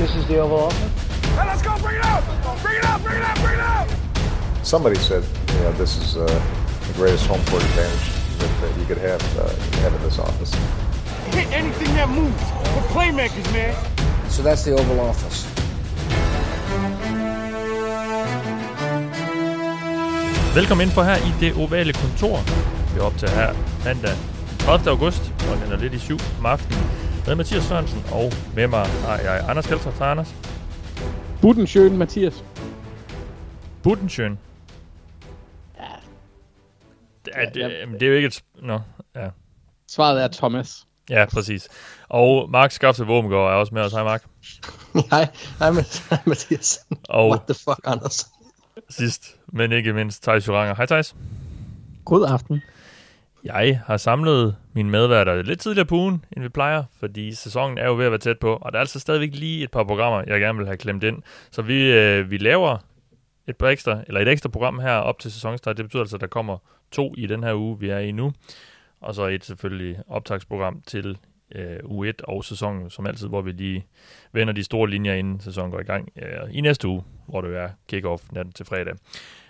This is the Oval Office. Hey, let's go! Bring it out! Bring it out! Bring it out! Bring it out! Somebody said, you know, this is uh, the greatest home court advantage that, that you could have, uh, have in this office. Hit anything that moves. We're playmakers, man. So that's the Oval Office. Velkommen ind for her i det ovale kontor. Vi er op til her mandag 30. august, og den er lidt i syv om aftenen. Med Mathias Sørensen, og med mig har jeg Anders Kjeldtoft. Hej Anders. Budensjøen, Mathias. Budensjøen. Ja. Det er, det, Ja, det er jo ikke et... Nå, ja. Svaret er Thomas. Ja, præcis. Og Mark Skafte Våbengård er også med os. Hej Mark. Hej, hej Mathias. Og What the fuck, Anders? sidst, men ikke mindst, Thijs Joranger. Hej Thijs. God aften. Jeg har samlet mine medværter lidt tidligere på ugen, end vi plejer, fordi sæsonen er jo ved at være tæt på, og der er altså stadigvæk lige et par programmer, jeg gerne vil have klemt ind. Så vi, øh, vi laver et par ekstra, eller et ekstra program her op til sæsonstart. Det betyder altså, at der kommer to i den her uge, vi er i nu, og så et selvfølgelig optagsprogram til øh, uge 1 og sæsonen, som altid, hvor vi lige vender de store linjer, inden sæsonen går i gang øh, i næste uge, hvor det er kick-off natten til fredag.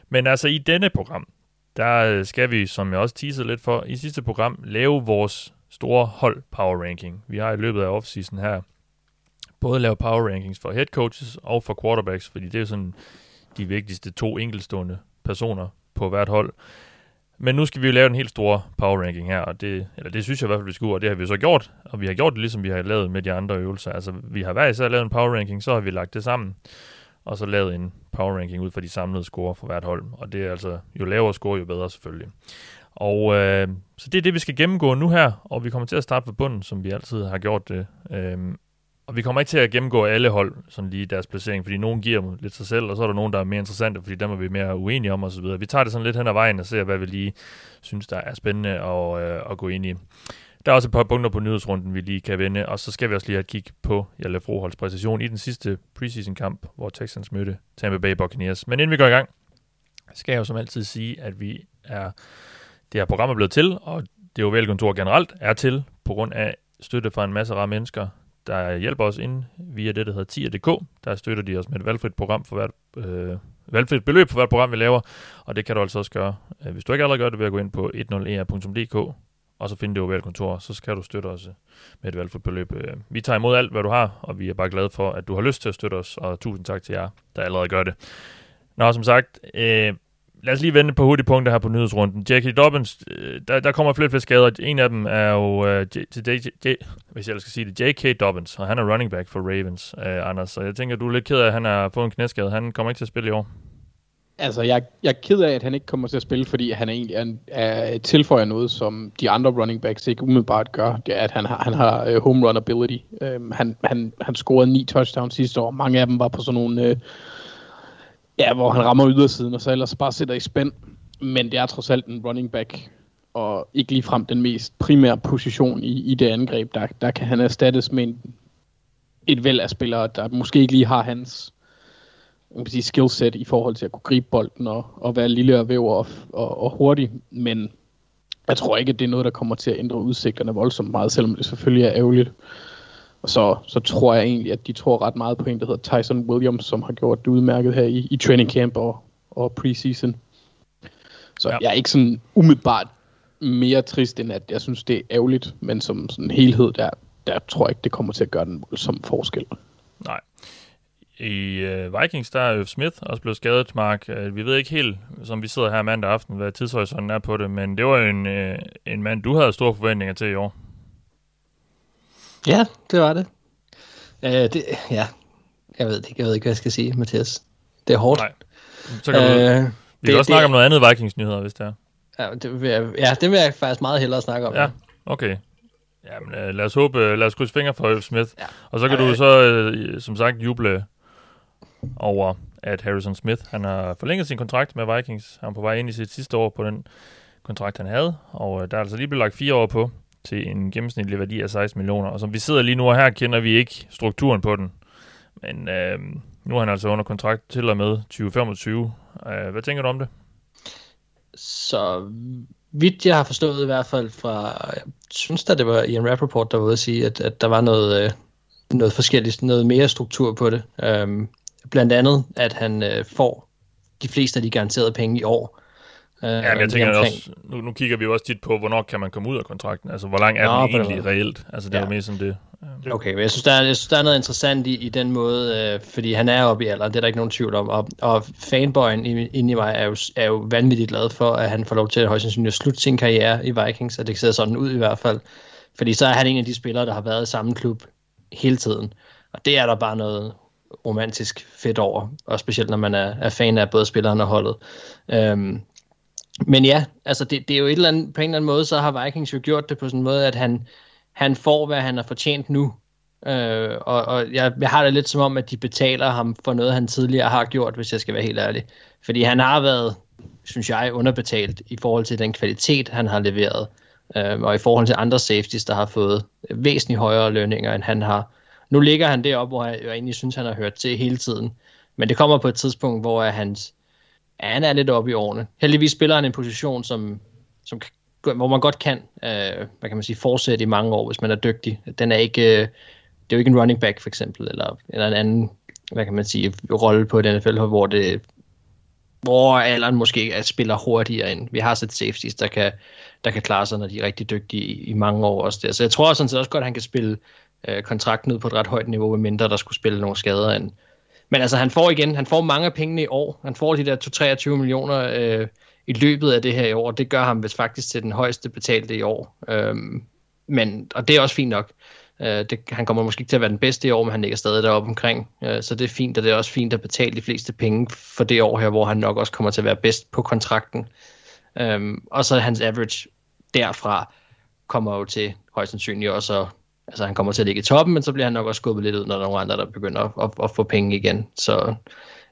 Men altså i denne program, der øh, skal vi, som jeg også teasede lidt for, i sidste program lave vores store hold power ranking. Vi har i løbet af offseason her både lavet power rankings for head coaches og for quarterbacks, fordi det er sådan de vigtigste to enkeltstående personer på hvert hold. Men nu skal vi jo lave en helt stor power ranking her, og det, eller det synes jeg i hvert fald, vi skulle, og det har vi så gjort, og vi har gjort det ligesom vi har lavet med de andre øvelser. Altså, vi har hver især lavet en power ranking, så har vi lagt det sammen, og så lavet en power ranking ud fra de samlede score for hvert hold. Og det er altså, jo lavere score, jo bedre selvfølgelig. Og øh, så det er det, vi skal gennemgå nu her, og vi kommer til at starte fra bunden, som vi altid har gjort det. Øh, og vi kommer ikke til at gennemgå alle hold, sådan lige deres placering, fordi nogen giver dem lidt sig selv, og så er der nogen, der er mere interessante, fordi dem er vi mere uenige om osv. Vi tager det sådan lidt hen ad vejen og ser, hvad vi lige synes, der er spændende at, øh, at gå ind i. Der er også et par punkter på nyhedsrunden, vi lige kan vende, og så skal vi også lige have et kig på Jalle Froholds præstation i den sidste preseason-kamp, hvor Texans mødte Tampa Bay Buccaneers. Men inden vi går i gang, skal jeg jo som altid sige, at vi er det her program er blevet til, og det ovale kontor generelt er til, på grund af støtte fra en masse rare mennesker, der hjælper os ind via det, der hedder tier.dk. Der støtter de os med et valgfrit program for hvert, øh, valgfrit beløb for hvert program, vi laver, og det kan du altså også gøre. Øh, hvis du ikke allerede gør det, ved at gå ind på 10er.dk, og så finde det ovale kontor, så skal du støtte os øh, med et valgfrit beløb. Øh, vi tager imod alt, hvad du har, og vi er bare glade for, at du har lyst til at støtte os, og tusind tak til jer, der allerede gør det. Nå, som sagt, øh, lad os lige vende på hurtigpunkter her på nyhedsrunden. Jackie Dobbins, øh, der, der kommer flere flere skader. En af dem er jo, øh, J, til J, J, hvis jeg skal sige det, J.K. Dobbins, og han er running back for Ravens, øh, Anders. Så jeg tænker, du er lidt ked af, at han har fået en knæskade. Han kommer ikke til at spille i år. Altså, jeg, jeg er ked af, at han ikke kommer til at spille, fordi han egentlig er, er tilføjer noget, som de andre running backs ikke umiddelbart gør. Det er, at han har, han har uh, home run ability. Um, han, han, han scorede ni touchdowns sidste år. Mange af dem var på sådan nogle... Uh, ja, hvor han rammer ydersiden, og så ellers bare sætter i spænd. Men det er trods alt en running back, og ikke ligefrem den mest primære position i, i det angreb. Der, der kan han erstattes med en, et væld af spillere, der måske ikke lige har hans man kan sige, skillset i forhold til at kunne gribe bolden og, og være lille og væver og, og, og hurtig. Men jeg tror ikke, at det er noget, der kommer til at ændre udsigterne voldsomt meget, selvom det selvfølgelig er ærgerligt. Og så, så tror jeg egentlig, at de tror ret meget på en, der hedder Tyson Williams, som har gjort det udmærket her i, i training camp og, og preseason. Så Ja. jeg er ikke sådan umiddelbart mere trist, end at jeg synes, det er ærgerligt, men som sådan helhed, der, der tror jeg ikke, det kommer til at gøre den voldsomme forskel. Nej. I øh, Vikings, der er Øf Smith også blevet skadet, Mark. Øh, vi ved ikke helt, som vi sidder her mandag aften, hvad tidshorisonten er på det, men det var jo en, øh, en mand, du havde store forventninger til i år. Ja, det var det. Uh, det ja, jeg ved ikke, jeg ved ikke, hvad jeg skal sige, Mathias. Det er hårdt. Nej. Så kan Øh, vi kan det- også snakke det- om noget andet Vikings-nyheder, hvis det er. Ja, det vil jeg, ja, det vil jeg faktisk meget hellere snakke om. Ja, okay. Jamen, øh, lad os håbe, øh, lad os krydse fingre for Smith. Ja. Og så kan Ja, du så, øh, som sagt, juble over, at Harrison Smith, han har forlænget sin kontrakt med Vikings. Han er på vej ind i sit sidste år på den kontrakt, han havde. Og øh, der er altså lige blevet lagt fire år på til en gennemsnitlig værdi af 16 millioner. Og som vi sidder lige nu og her, kender vi ikke strukturen på den. Men øh, nu er han altså under kontrakt til og med 2025. Øh, hvad tænker du om det? Så vidt jeg har forstået i hvert fald fra, jeg synes da det var Ian Rappaport, der var ude at sige, at, at der var noget, øh, noget forskelligt, noget mere struktur på det. Øhm, blandt andet, at han øh, får de fleste af de garanterede penge i år. Øh, ja, men jeg tænker omkring... også, nu, nu kigger vi jo også tit på, hvornår kan man komme ud af kontrakten? Altså, hvor lang er Nå, den egentlig reelt? Altså, det ja. er jo mere som det. Okay, men jeg synes, der er, jeg synes, der er noget interessant i, i den måde, øh, fordi han er oppe i alderen, det er der ikke nogen tvivl om, og, og fanboyen inde i mig er jo, er jo vanvittigt glad for, at han får lov til at højst sandsynligt slutte sin karriere i Vikings, og det ser sådan ud i hvert fald, fordi så er han en af de spillere, der har været i samme klub hele tiden, og det er der bare noget romantisk fedt over, og specielt når man er, er fan af både spilleren og holdet. Øhm, men ja, altså det, det er jo et eller andet, på en eller anden måde, så har Vikings jo gjort det på sådan en måde, at han, han får, hvad han har fortjent nu. Øh, og og jeg, jeg har det lidt som om, at de betaler ham for noget, han tidligere har gjort, hvis jeg skal være helt ærlig. Fordi han har været, synes jeg, underbetalt i forhold til den kvalitet, han har leveret. Øh, og i forhold til andre safeties, der har fået væsentligt højere lønninger, end han har. Nu ligger han deroppe, hvor jeg, jeg egentlig synes, han har hørt til hele tiden. Men det kommer på et tidspunkt, hvor hans, ja, han er lidt oppe i årene. Heldigvis spiller han en position, som, som hvor man godt kan, øh, hvad kan man sige, fortsætte i mange år, hvis man er dygtig. Den er ikke, øh, det er jo ikke en running back for eksempel, eller, eller en anden, hvad kan man sige, rolle på et NFL, hvor det hvor alderen måske er, spiller hurtigere end. Vi har set safeties, der kan, der kan klare sig, når de er rigtig dygtige i, i mange år også der. Så jeg tror sådan set også godt, at han kan spille øh, kontrakten ud på et ret højt niveau, mindre der skulle spille nogle skader ind. Men altså, han får igen, han får mange af pengene i år. Han får de der 23 millioner øh, i løbet af det her i år. Det gør ham vist faktisk til den højeste betalte i år. Øhm, men, og det er også fint nok. Øh, det, han kommer måske ikke til at være den bedste i år, men han ligger stadig deroppe omkring. Øh, så det er fint, og det er også fint at betale de fleste penge for det år her, hvor han nok også kommer til at være bedst på kontrakten. Øhm, og så hans average derfra kommer jo til højst sandsynligt også at, altså han kommer til at ligge i toppen, men så bliver han nok også skubbet lidt ud, når der er nogle andre, der begynder at, at, at få penge igen. Så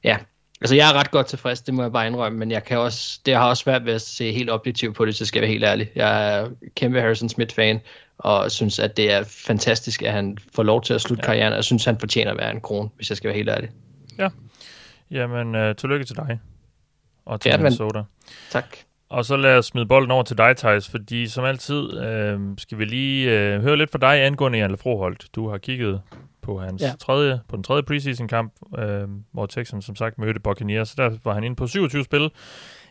ja, Altså, jeg er ret godt tilfreds, det må jeg bare indrømme, men jeg kan også, det har også svært ved at se helt objektivt på det, så skal jeg være helt ærlig. Jeg er kæmpe Harrison Smith-fan, og synes, at det er fantastisk, at han får lov til at slutte ja. karrieren, og jeg synes, han fortjener at være en kron, hvis jeg skal være helt ærlig. Ja, jamen, uh, tillykke til dig, og til ja, Minnesota. Tak. Og så lad os smide bolden over til dig, Thijs, fordi som altid øh, skal vi lige øh, høre lidt fra dig angående Jan Lefroholt. Du har kigget på hans ja. tredje, på den tredje preseason kamp, øh, hvor Texans som sagt mødte Buccaneers. Så der var han inde på 27 spil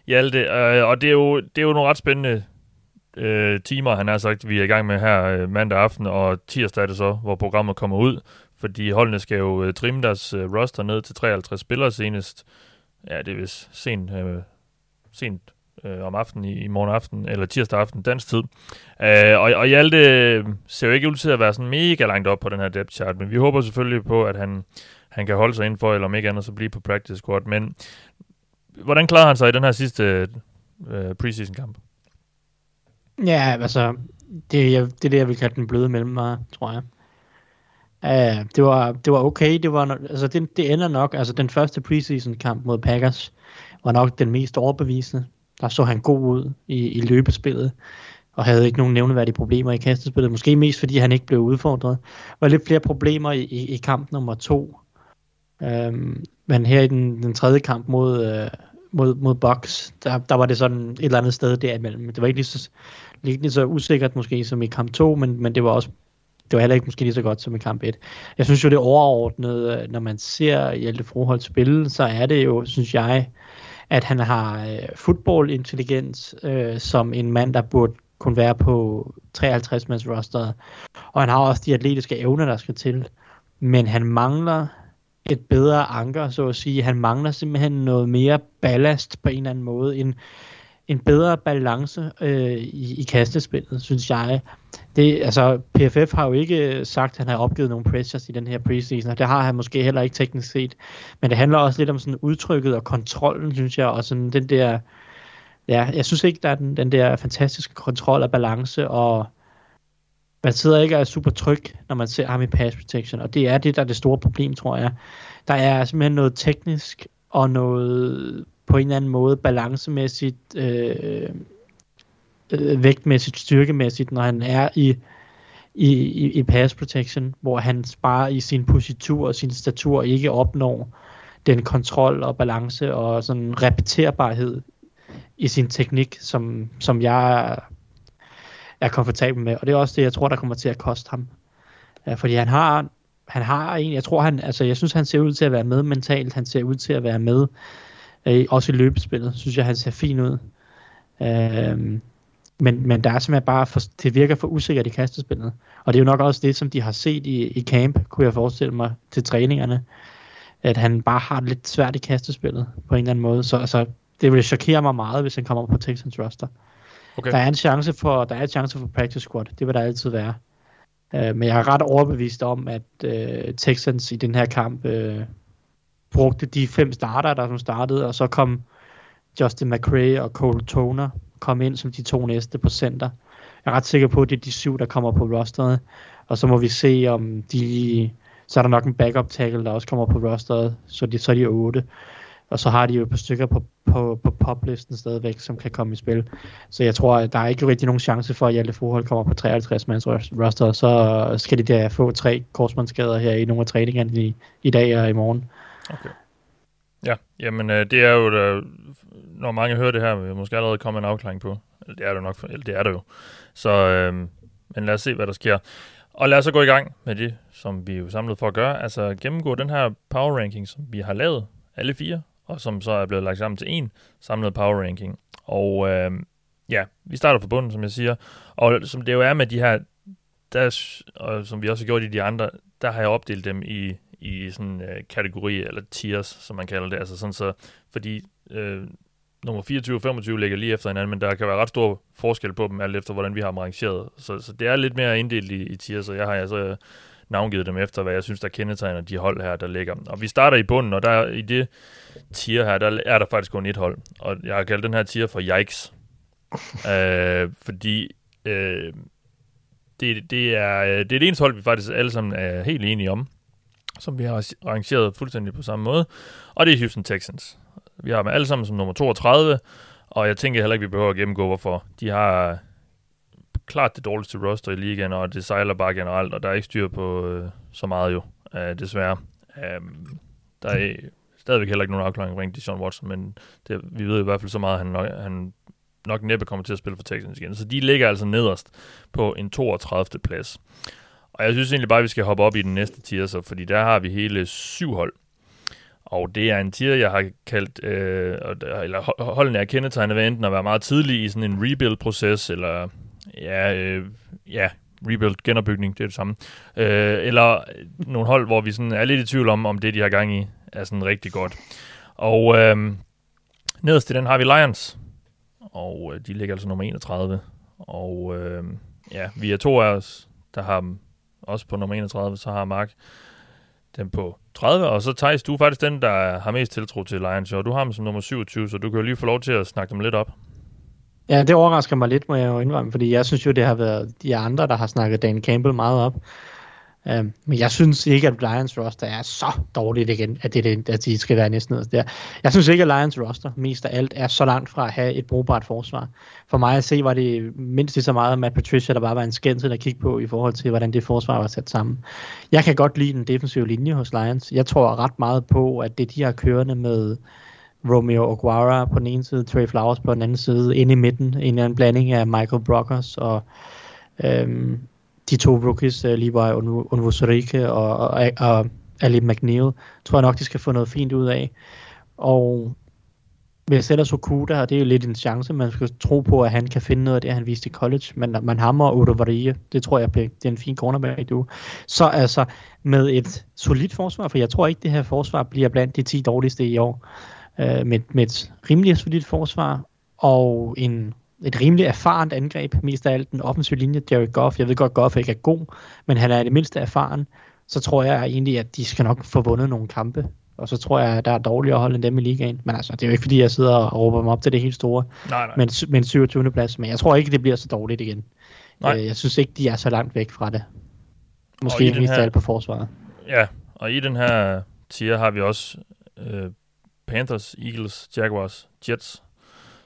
i alt det. Øh, og det er, jo, det er jo nogle ret spændende øh, timer, han har sagt, vi er i gang med her øh, mandag aften, og tirsdag er det så, hvor programmet kommer ud. Fordi holdene skal jo øh, trimme deres øh, roster ned til 53 spillere senest. Ja, det er vist sent, øh, sent øh, om aftenen i, i morgen aften, eller tirsdag aften, dansk tid. Øh, og, og Hjalte øh, ser jo ikke ud til at være sådan mega langt op på den her depth chart, men vi håber selvfølgelig på, at han, han kan holde sig indenfor, eller om ikke andet, så blive på practice squad. Men hvordan klarer han sig i den her sidste øh, preseason kamp? Ja, altså, det, jeg, det er det, jeg vil kalde den bløde mig, tror jeg. Uh, det, var, det var okay, det var, altså det, det ender nok, altså den første preseason kamp mod Packers var nok den mest overbevisende der så han god ud i, i løbespillet, og havde ikke nogen nævneværdige problemer i kastespillet. Måske mest fordi han ikke blev udfordret. Der var lidt flere problemer i, i, i kamp nummer to. Øhm, men her i den, den tredje kamp mod, øh, mod, mod Bucks, der, der var det sådan et eller andet sted derimellem. Det var ikke lige så, lige, lige så usikkert måske som i kamp 2, men, men det var også det var heller ikke måske lige så godt som i kamp 1. Jeg synes jo det overordnet, øh, når man ser Hjalte Froholt spille, så er det jo, synes jeg, at han har øh, intelligens øh, som en mand, der burde kunne være på 53 mands roster. Og han har også de atletiske evner, der skal til. Men han mangler et bedre anker, så at sige. Han mangler simpelthen noget mere ballast på en eller anden måde. En, en bedre balance øh, i, i kastespillet, synes jeg. Det, altså, PFF har jo ikke øh, sagt, at han har opgivet nogle pressures i den her preseason, og det har han måske heller ikke teknisk set. Men det handler også lidt om sådan udtrykket og kontrollen, synes jeg, og sådan den der, ja, jeg synes ikke, der er den, den der fantastiske kontrol og balance, og man sidder ikke og er super tryg, når man ser ham i pass protection, og det er det, der er det store problem, tror jeg. Der er simpelthen noget teknisk og noget på en eller anden måde balancemæssigt, øh, øh, vægtmæssigt, styrkemæssigt, når han er i, i, i, i pass protection, hvor han bare i sin positur og sin statur ikke opnår den kontrol og balance og sådan repeterbarhed i sin teknik, som, som jeg er komfortabel med. Og det er også det, jeg tror, der kommer til at koste ham. Ja, fordi han har han har en, jeg tror han, altså jeg synes han ser ud til at være med mentalt, han ser ud til at være med, øh, også i løbespillet, synes jeg han ser fin ud. Øh, men, men der er simpelthen bare, for, det virker for usikkert i kastespillet. Og det er jo nok også det, som de har set i, i camp, kunne jeg forestille mig, til træningerne. At han bare har det lidt svært i kastespillet, på en eller anden måde. Så altså, det vil chokere mig meget, hvis han kommer på Texans roster. Okay. Der er en chance for, der er en chance for practice squad. Det vil der altid være. Uh, men jeg er ret overbevist om, at uh, Texans i den her kamp uh, brugte de fem starter, der som startede, og så kom Justin McRae og Cole Toner komme ind som de to næste på center. Jeg er ret sikker på, at det er de syv, der kommer på rosteret. Og så må vi se, om de... Så er der nok en backup tackle, der også kommer på rosteret, så, de, så er de otte. Og så har de jo et par stykker på, på, på poplisten stadigvæk, som kan komme i spil. Så jeg tror, at der er ikke rigtig nogen chance for, at Hjalte Forhold kommer på 53 mands roster. Så skal de der få tre korsmandsskader her i nogle af træningerne i, i dag og i morgen. Okay. Ja, jamen øh, det er jo, der, når mange hører det her, vil måske allerede komme en afklaring på. Det er det nok, eller det er det jo. Så, øh, men lad os se, hvad der sker. Og lad os så gå i gang med det, som vi er jo samlet for at gøre. Altså gennemgå den her power ranking, som vi har lavet, alle fire, og som så er blevet lagt sammen til en samlet power ranking. Og øh, ja, vi starter fra bunden, som jeg siger. Og som det jo er med de her, der, og som vi også har gjort i de andre, der har jeg opdelt dem i i sådan øh, kategori, eller tiers, som man kalder det. Altså sådan så, fordi øh, nummer 24 og 25 ligger lige efter hinanden, men der kan være ret stor forskel på dem, alt efter hvordan vi har dem rangeret. Så, så det er lidt mere inddelt i, i tiers, og jeg har altså øh, navngivet dem efter, hvad jeg synes, der kendetegner de hold her, der ligger. Og vi starter i bunden, og der i det tier her, der er der faktisk kun et hold. Og jeg har kaldt den her tier for Yikes. øh, fordi øh, det, det, er, øh, det er det eneste hold, vi faktisk alle sammen er helt enige om som vi har arrangeret fuldstændig på samme måde, og det er Houston Texans. Vi har dem alle sammen som nummer 32, og jeg tænker heller ikke, vi behøver at gennemgå, hvorfor. De har øh, klart det dårligste roster i ligaen, og det sejler bare generelt, og der er ikke styr på øh, så meget jo, øh, desværre. Øh, der er stadigvæk heller ikke nogen afklaring omkring Deshaun Watson, men det, vi ved i hvert fald så meget, at han nok, han nok næppe kommer til at spille for Texans igen. Så de ligger altså nederst på en 32. plads. Og jeg synes egentlig bare, at vi skal hoppe op i den næste tier, så, fordi der har vi hele syv hold. Og det er en tier, jeg har kaldt, øh, eller holdene er kendetegnet ved enten at være meget tidlig i sådan en rebuild-proces, eller ja, øh, ja, rebuild, genopbygning, det er det samme. Øh, eller nogle hold, hvor vi sådan er lidt i tvivl om, om det, de har gang i, er sådan rigtig godt. Og øh, nederst i den har vi Lions, og øh, de ligger altså nummer 31. Og øh, ja, vi er to af os, der har dem også på nummer 31, så har Mark den på 30, og så Thijs, du er faktisk den, der har mest tiltro til Lions, og du har dem som nummer 27, så du kan jo lige få lov til at snakke dem lidt op. Ja, det overrasker mig lidt, må jeg jo indrømme, fordi jeg synes jo, det har været de andre, der har snakket Dan Campbell meget op. Uh, men jeg synes ikke, at Lions roster er så dårligt igen, at, det, at de skal være næsten nederst der. Jeg synes ikke, at Lions roster mest af alt er så langt fra at have et brugbart forsvar. For mig at se, var det mindst lige så meget Matt Patricia, der bare var en skændsel at kigge på i forhold til, hvordan det forsvar var sat sammen. Jeg kan godt lide den defensive linje hos Lions. Jeg tror ret meget på, at det de har kørende med Romeo Aguara på den ene side, Trey Flowers på den anden side, inde i midten, en eller anden blanding af Michael Brockers og øhm, de to rookies, uh, Levi Onwuzurike og, og, og Ali McNeil, tror jeg nok, de skal få noget fint ud af. Og hvis ellers Okuda, og det er jo lidt en chance, man skal tro på, at han kan finde noget af det, han viste i college, men man hammer Odo Varie, det tror jeg, det er en fin cornerback, du. Så altså, med et solidt forsvar, for jeg tror ikke, det her forsvar bliver blandt de 10 dårligste i år, øh, med, med et rimelig solidt forsvar, og en et rimelig erfarent angreb, mest af alt den offensive linje, Jared Goff. Jeg ved godt, Goff ikke er god, men han er det mindste erfaren. Så tror jeg egentlig, at de skal nok få vundet nogle kampe. Og så tror jeg, at der er dårligere hold end dem i ligaen. Men altså, det er jo ikke fordi, jeg sidder og råber dem op til det helt store. Nej, nej. Men, men 27. plads. Men jeg tror ikke, det bliver så dårligt igen. Nej. Øh, jeg synes ikke, de er så langt væk fra det. Måske mest af alt på forsvaret. Ja, og i den her tier har vi også øh, Panthers, Eagles, Jaguars, Jets,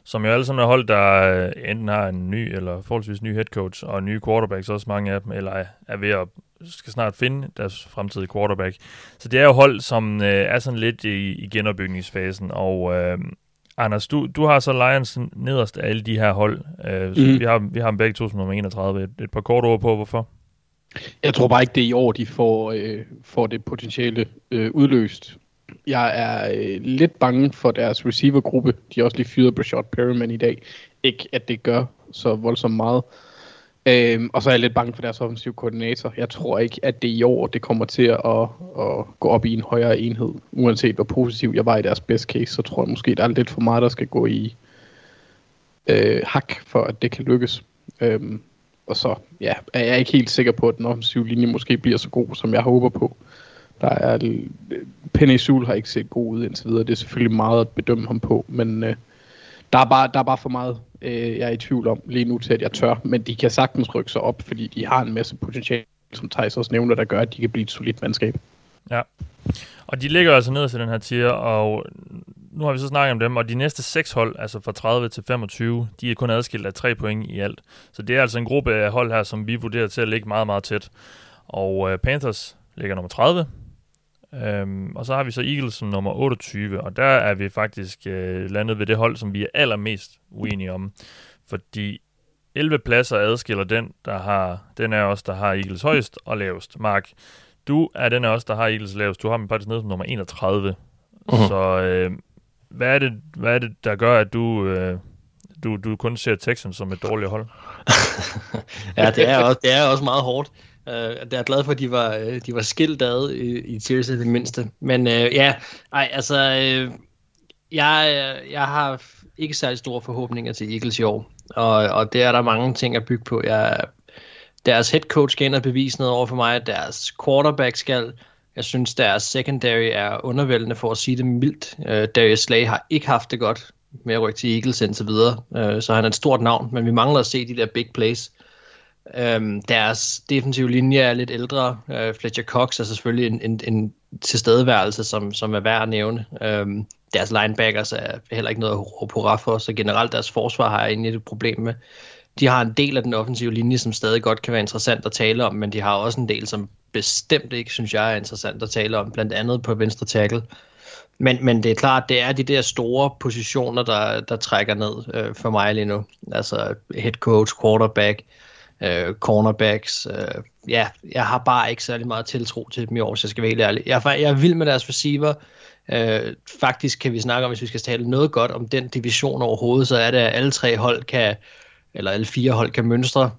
som jo alle sammen er hold, der øh, enten har en ny eller forholdsvis ny head coach og nye quarterbacks, også mange af dem, eller er ved at skal snart finde deres fremtidige quarterback. Så det er jo hold, som øh, er sådan lidt i, i genopbygningsfasen, og øh, Anders, du, du har så Lions nederst af alle de her hold. Øh, mm. vi, har, vi har dem begge to som nummer 31. Et, et par kort ord på, hvorfor? Jeg tror bare ikke, det er i år, de får, øh, får det potentiale øh, udløst. Jeg er øh, lidt bange for deres receivergruppe. De har også lige fyret Brashad Perryman i dag. Ikke at det gør så voldsomt meget. Øhm, og så er jeg lidt bange for deres offensive koordinator. Jeg tror ikke, at det i år det kommer til at, at, gå op i en højere enhed. Uanset hvor positiv jeg var i deres best case, så tror jeg måske, der er lidt for meget, der skal gå i øh, hak, for at det kan lykkes. Øhm, og så ja, er jeg ikke helt sikker på, at den offensive linje måske bliver så god, som jeg håber på. Der er, Penny Sul har ikke set god ud indtil videre. Det er selvfølgelig meget at bedømme ham på, men øh, der, er bare, der er bare for meget, øh, jeg er i tvivl om lige nu til, at jeg tør. Men de kan sagtens rykke sig op, fordi de har en masse potentiale, som Thijs også nævner, der gør, at de kan blive et solidt mandskab. Ja, og de ligger altså ned til den her tier, og nu har vi så snakket om dem, og de næste seks hold, altså fra 30 til 25, de er kun adskilt af tre point i alt. Så det er altså en gruppe af hold her, som vi vurderer til at ligge meget, meget tæt. Og øh, Panthers ligger nummer 30, Øhm, og så har vi så Eagles som nummer 28, og der er vi faktisk øh, landet ved det hold, som vi er allermest uenige om. Fordi 11 pladser adskiller den, der har, den er også der har Eagles højst og lavest. Mark, du er den af os, der har Eagles lavest. Du har dem faktisk nede som nummer 31. Uh-huh. Så øh, hvad, er det, hvad er det, der gør, at du, øh, du, du kun ser Texans som et dårligt hold? ja, det er, også, det er også meget hårdt. Uh, jeg er glad for, at de var, øh, de var skilt ad i, i Tears i det mindste. Men uh, ja, ej, altså, uh, jeg, jeg har ikke særlig store forhåbninger til Eagles i år. Og, og det er der mange ting at bygge på. Jeg, deres head coach skal ind og bevise noget over for mig. Deres quarterback skal. Jeg synes, deres secondary er undervældende for at sige det mildt. Uh, Darius Slay har ikke haft det godt med at rykke til Eagles indtil videre. Uh, så han er et stort navn, men vi mangler at se de der big plays. Øhm, deres defensive linje er lidt ældre. Øh, Fletcher Cox er selvfølgelig en, en, en tilstedeværelse, som, som er værd at nævne. Øhm, deres linebackers er heller ikke noget at råbe på for, så generelt deres forsvar har jeg egentlig et problem med. De har en del af den offensive linje, som stadig godt kan være interessant at tale om, men de har også en del, som bestemt ikke, synes jeg, er interessant at tale om, blandt andet på venstre tackle. Men, men det er klart, det er de der store positioner, der, der trækker ned øh, for mig lige nu. Altså head coach, quarterback, øh, Øh, cornerbacks. Øh, ja, jeg har bare ikke særlig meget tiltro til dem i år, så jeg skal være helt ærlig. Jeg, jeg er vild med deres receiver. Øh, faktisk kan vi snakke om, hvis vi skal tale noget godt om den division overhovedet, så er det, at alle tre hold kan, eller alle fire hold kan mønstre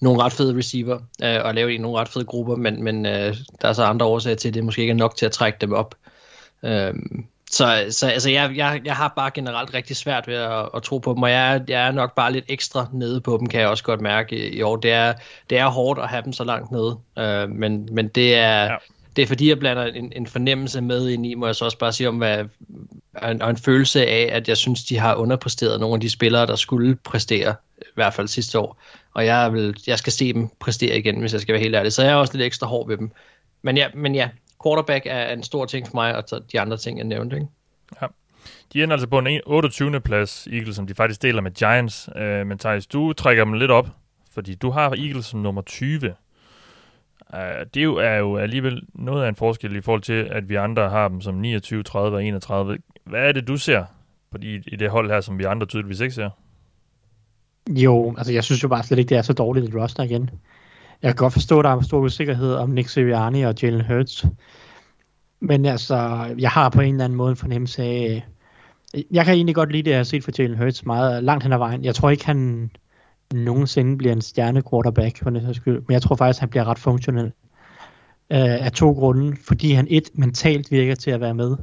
nogle ret fede receiver øh, og lave i nogle ret fede grupper, men, men øh, der er så andre årsager til, at det måske ikke er nok til at trække dem op. Øh, så, så altså, jeg, jeg, jeg har bare generelt rigtig svært ved at, at tro på dem, og jeg, jeg er nok bare lidt ekstra nede på dem, kan jeg også godt mærke i, i år. Det er, det er hårdt at have dem så langt nede, øh, men, men det er... Ja. Det er fordi, jeg blander en, en fornemmelse med ind i, må jeg så også bare sige om, hvad, en, og en følelse af, at jeg synes, de har underpræsteret nogle af de spillere, der skulle præstere, i hvert fald sidste år. Og jeg, vil, jeg skal se dem præstere igen, hvis jeg skal være helt ærlig. Så jeg er også lidt ekstra hård ved dem. Men ja, men ja quarterback er en stor ting for mig, og så de andre ting, jeg nævnte. Ikke? Ja. De ender altså på en 28. plads, Eagles, som de faktisk deler med Giants. Uh, men Thijs, du trækker dem lidt op, fordi du har Eagles som nummer 20. Uh, det er jo, er jo alligevel noget af en forskel i forhold til, at vi andre har dem som 29, 30 og 31. Hvad er det, du ser på de, i det hold her, som vi andre tydeligvis ikke ser? Jo, altså jeg synes jo bare slet ikke, det er så dårligt et roster igen. Jeg kan godt forstå, at der er stor usikkerhed om Nick Sirianni og Jalen Hurts. Men altså, jeg har på en eller anden måde en fornemmelse af... Øh, jeg kan egentlig godt lide det, jeg har set for Jalen Hurts meget øh, langt hen ad vejen. Jeg tror ikke, han nogensinde bliver en stjerne quarterback for det skyld, men jeg tror faktisk, han bliver ret funktionel. Uh, af to grunde. Fordi han et mentalt virker til at være med.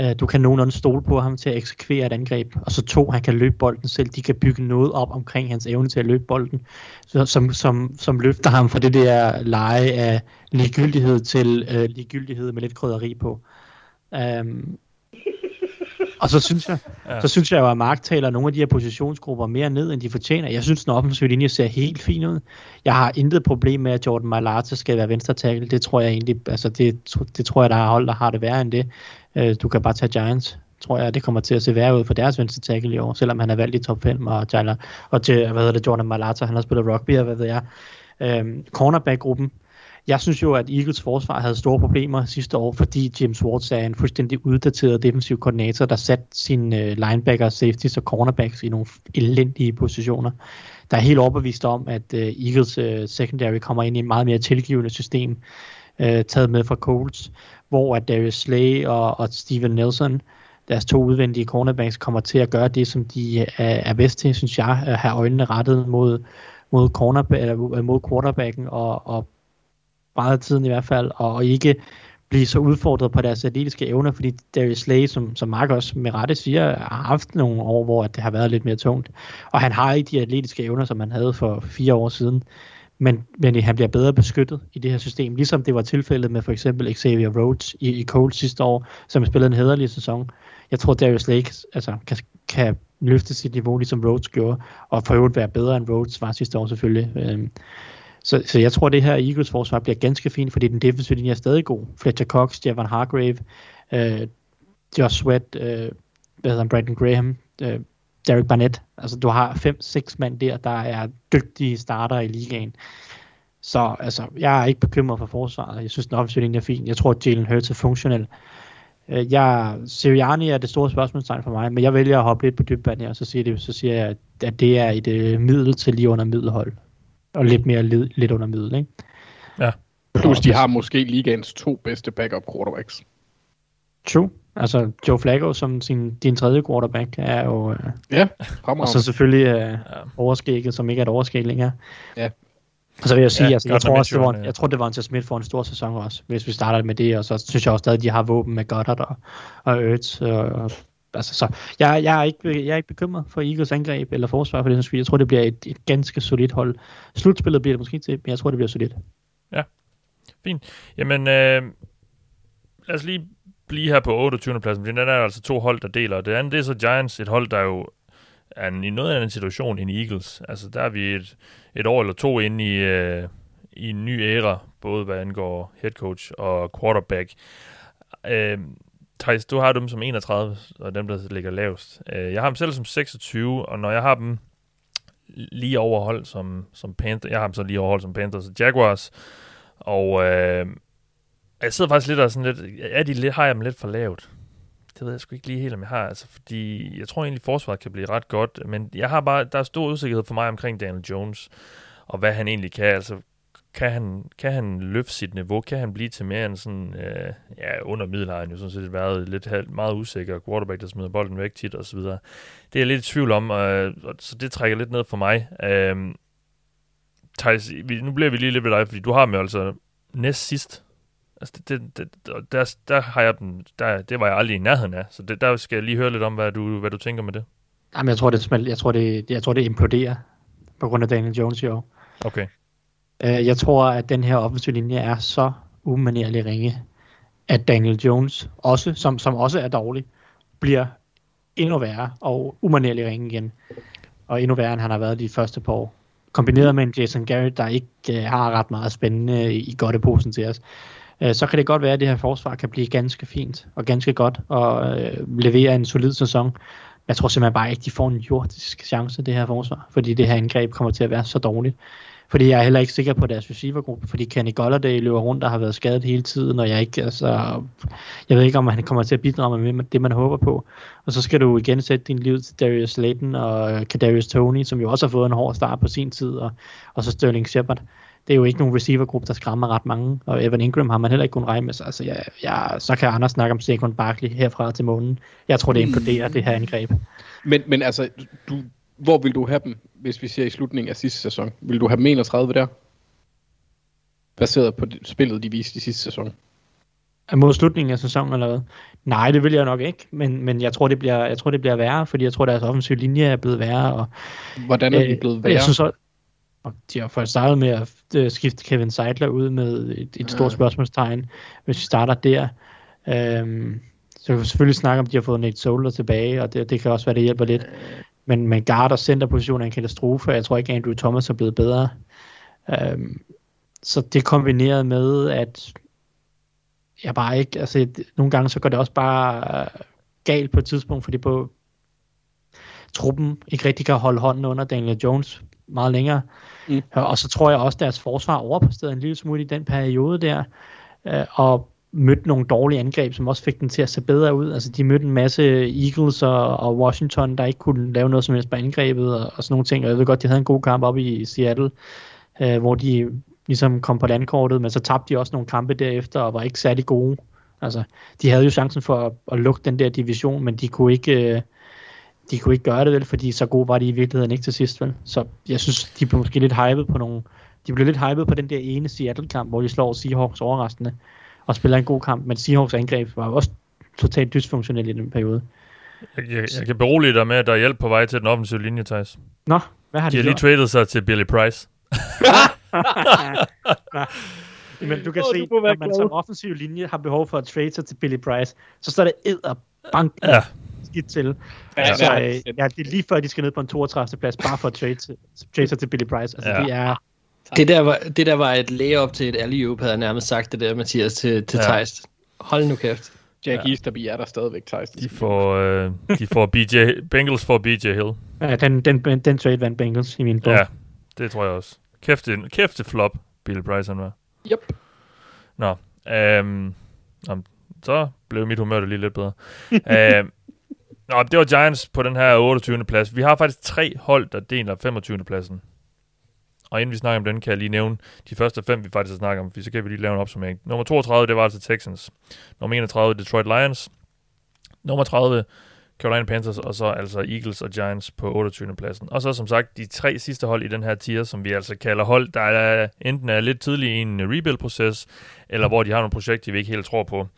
Øh, du kan nogenlunde stole på ham til at eksekvere et angreb. Og så to, han kan løbe bolden selv. De kan bygge noget op omkring hans evne til at løbe bolden, så, som, som, som løfter ham fra det der leje af ligegyldighed til øh, ligegyldighed med lidt krydderi på. Um, og så synes jeg, ja. så synes jeg jo, at Mark taler nogle af de her positionsgrupper mere ned, end de fortjener. Jeg synes, den offensive linje ser helt fin ud. Jeg har intet problem med, at Jordan Mailata skal være venstre tackle. Det tror jeg egentlig, altså det, det tror jeg, der er hold, der har det værre end det. Øh, du kan bare tage Giants tror jeg, det kommer til at se værre ud for deres venstre tackle i år, selvom han er valgt i top 5, og, Tyler, og til, hvad hedder det, Jordan Malata, han har spillet rugby, og hvad ved jeg. Øhm, cornerback-gruppen, jeg synes jo, at Eagles forsvar havde store problemer sidste år, fordi James Ward er en fuldstændig uddateret defensiv koordinator, der satte sine øh, linebacker, safeties og cornerbacks i nogle elendige positioner. Der er helt overbevist om, at øh, Eagles øh, secondary kommer ind i et meget mere tilgivende system, taget med fra Colts, hvor at Darius Slay og, og Steven Nelson, deres to udvendige cornerbacks, kommer til at gøre det, som de er, er bedst til, synes jeg, at have øjnene rettet mod, mod, corner, eller mod quarterbacken og, og meget af tiden i hvert fald, og ikke blive så udfordret på deres atletiske evner, fordi Darius Slay, som, som Mark også med rette siger, har haft nogle år, hvor det har været lidt mere tungt. Og han har ikke de atletiske evner, som han havde for fire år siden. Men, men han bliver bedre beskyttet i det her system, ligesom det var tilfældet med for eksempel Xavier Rhodes i, i Colts sidste år, som spillede en hederlig sæson. Jeg tror, Darius Slay altså, kan, kan løfte sit niveau, ligesom Rhodes gjorde, og for øvrigt være bedre end Rhodes var sidste år selvfølgelig. Øhm, så, så jeg tror, det her Eagles forsvar bliver ganske fint, fordi den defensive linje er stadig god. Fletcher Cox, Javon Hargrave, øh, Josh Sweat, øh, hvad hedder han, Brandon Graham, øh, Derek Barnett. Altså, du har fem-seks mand der, der er dygtige starter i ligaen. Så altså, jeg er ikke bekymret for forsvaret. Jeg synes, den offensive linje er fin. Jeg tror, at Jalen Hurts er funktionel. Øh, jeg, Sirianni er det store spørgsmålstegn for mig, men jeg vælger at hoppe lidt på dybden her, og så siger, det, så siger jeg, at det er et øh, middel til lige under middelhold og lidt mere led, lidt under middel, ikke? Ja. Plus de har måske ligaens to bedste backup quarterbacks. True. Altså Joe Flacco som sin, din tredje quarterback er jo... Øh, ja, Og så selvfølgelig øh, ja. overskægget, som ikke er et overskæg længere. Ja. Og så vil jeg sige, ja, altså, jeg, tror også, det var, jeg tror, det var en til Smith for en stor sæson også, hvis vi starter med det, og så synes jeg også stadig, at de har våben med Goddard og, og Ertz, og, altså, så jeg, jeg, er ikke, jeg er ikke bekymret for Eagles angreb eller forsvar for det, jeg tror, det bliver et, et ganske solidt hold. Slutspillet bliver det måske til, men jeg tror, det bliver solidt. Ja, fint. Jamen, øh, lad os lige blive her på 28. pladsen, for den er altså to hold, der deler. Det andet det er så Giants, et hold, der jo er i noget anden situation end Eagles. Altså, der er vi et, et år eller to inde i, øh, i en ny æra, både hvad angår head coach og quarterback. Øh, Thijs, du har dem som 31, og dem, der ligger lavest. Øh, jeg har dem selv som 26, og når jeg har dem lige overholdt som, som Panthers, jeg har dem så lige overholdt som Panthers og Jaguars, og øh, jeg sidder faktisk lidt og sådan lidt, er de lidt, har jeg dem lidt for lavt? Det ved jeg sgu ikke lige helt, om jeg har, altså, fordi jeg tror egentlig, forsvaret kan blive ret godt, men jeg har bare, der er stor usikkerhed for mig omkring Daniel Jones, og hvad han egentlig kan, altså kan han, kan han løfte sit niveau? Kan han blive til mere end sådan, øh, ja, under middel har han jo sådan set været lidt meget usikker, quarterback, der smider bolden væk tit og så videre. Det er jeg lidt i tvivl om, øh, så det trækker lidt ned for mig. Øh, Thijs, nu bliver vi lige lidt ved dig, fordi du har med altså næst sidst. Altså, det, det, det, der, der har jeg dem, der, det var jeg aldrig i nærheden af, så det, der skal jeg lige høre lidt om, hvad du, hvad du tænker med det. Jamen, jeg tror, det, jeg tror, det, jeg tror, det imploderer på grund af Daniel Jones i år. Okay. Øh, jeg tror, at den her offensiv linje er så umanerlig ringe, at Daniel Jones, også, som, som også er dårlig, bliver endnu værre og umanerlig ringe igen. Og endnu værre, end han har været de første par år. Kombineret med en Jason Garrett, der ikke øh, har ret meget spændende i godteposen til os. Øh, så kan det godt være, at det her forsvar kan blive ganske fint og ganske godt og øh, levere en solid sæson. Jeg tror simpelthen bare ikke, de får en jordisk chance, det her forsvar, fordi det her angreb kommer til at være så dårligt. Fordi jeg er heller ikke sikker på deres receivergruppe, fordi Kenny Golladay løber rundt og har været skadet hele tiden, og jeg ikke, altså, jeg ved ikke, om han kommer til at bidrage med det, man håber på. Og så skal du igen sætte din liv til Darius Slayton og Kadarius Tony, som jo også har fået en hård start på sin tid, og, og så Sterling Shepard. Det er jo ikke nogen receivergruppe, der skræmmer ret mange, og Evan Ingram har man heller ikke kunnet regne med. Så, altså, jeg, jeg, så kan Anders snakke om Saquon Barkley herfra til månen. Jeg tror, det imploderer det her angreb. Men, men altså, du, hvor vil du have dem, hvis vi ser i slutningen af sidste sæson? Vil du have dem 31 der? Baseret på spillet, de viste i sidste sæson. Mod slutningen af sæsonen eller hvad? Nej, det vil jeg nok ikke, men, men jeg, tror, det bliver, jeg tror, det bliver værre, fordi jeg tror, deres offensiv linje er blevet værre. Og, Hvordan er øh, den blevet værre? Jeg synes også, og de har først startet med at øh, skifte Kevin Seidler ud med et, et stort ja. spørgsmålstegn, hvis vi starter der. Øhm, så kan vi selvfølgelig snakke om, at de har fået Nate Solder tilbage, og det, det kan også være, det hjælper lidt. Men, men guard og centerposition er en katastrofe, jeg tror ikke, Andrew Thomas er blevet bedre. Um, så det kombineret med, at jeg bare ikke, altså nogle gange så går det også bare galt på et tidspunkt, fordi på truppen ikke rigtig kan holde hånden under Daniel Jones meget længere. Mm. Og så tror jeg også, at deres forsvar overpræsterede en lille smule i den periode der, øh, og mødte nogle dårlige angreb, som også fik den til at se bedre ud. Altså, de mødte en masse Eagles og, og Washington, der ikke kunne lave noget som helst på angrebet og, og sådan nogle ting. Og jeg ved godt, de havde en god kamp op i Seattle, øh, hvor de ligesom kom på landkortet, men så tabte de også nogle kampe derefter og var ikke særlig gode. Altså, de havde jo chancen for at, at lukke den der division, men de kunne ikke... Øh, de kunne ikke gøre det vel, fordi så gode var de i virkeligheden ikke til sidst vel. Så jeg synes, de blev måske lidt hyped på nogle... De blev lidt hyped på den der ene Seattle-kamp, hvor de slår Seahawks overraskende og spiller en god kamp, men Seahawks angreb var jo også totalt dysfunktionelt i den periode. Jeg, jeg, jeg kan berolige dig med, at der er hjælp på vej til den offensive linje, Thijs. Nå, hvad har De de, har lige traded sig til Billy Price. Men du kan Åh, se, du når man glad. som offensiv linje har behov for at trade sig til Billy Price, så står det ed og bank Ja. skidt til. Ja, så, ja. øh, ja, det er lige før, de skal ned på en 32. plads, bare for at trade, til, trade sig til Billy Price. Altså, Ja. ja. det er... Det der, var, det der var et layup til et alley havde jeg nærmest sagt det der, Mathias, til, til Ja. ja. Theis. Hold nu kæft. Jack ja. Easterby er der stadigvæk, Thijs. De får, øh, de får BJ, Bengals får BJ Hill. Ja, den, den, den trade vandt Bengals i min bog. Ja, det tror jeg også. Kæft, en, kæft flop, Price han var. Yep. Nå, øhm, så blev mit humør da lige lidt bedre. øhm, nå, det var Giants på den her 28. plads. Vi har faktisk tre hold, der deler 25. pladsen. Og inden vi snakker om den, kan jeg lige nævne de første fem, vi faktisk har snakket om, for så kan vi lige lave en opsummering. Nummer 32, det var altså Texans. Nummer 31, Detroit Lions. Nummer 30, Carolina Panthers, og så altså Eagles og Giants på 28. pladsen. Og så som sagt de tre sidste hold i den her tier, som vi altså kalder hold, der er, enten er lidt tidligt i en rebuild-proces, eller hvor de har nogle projekter, vi ikke helt tror på.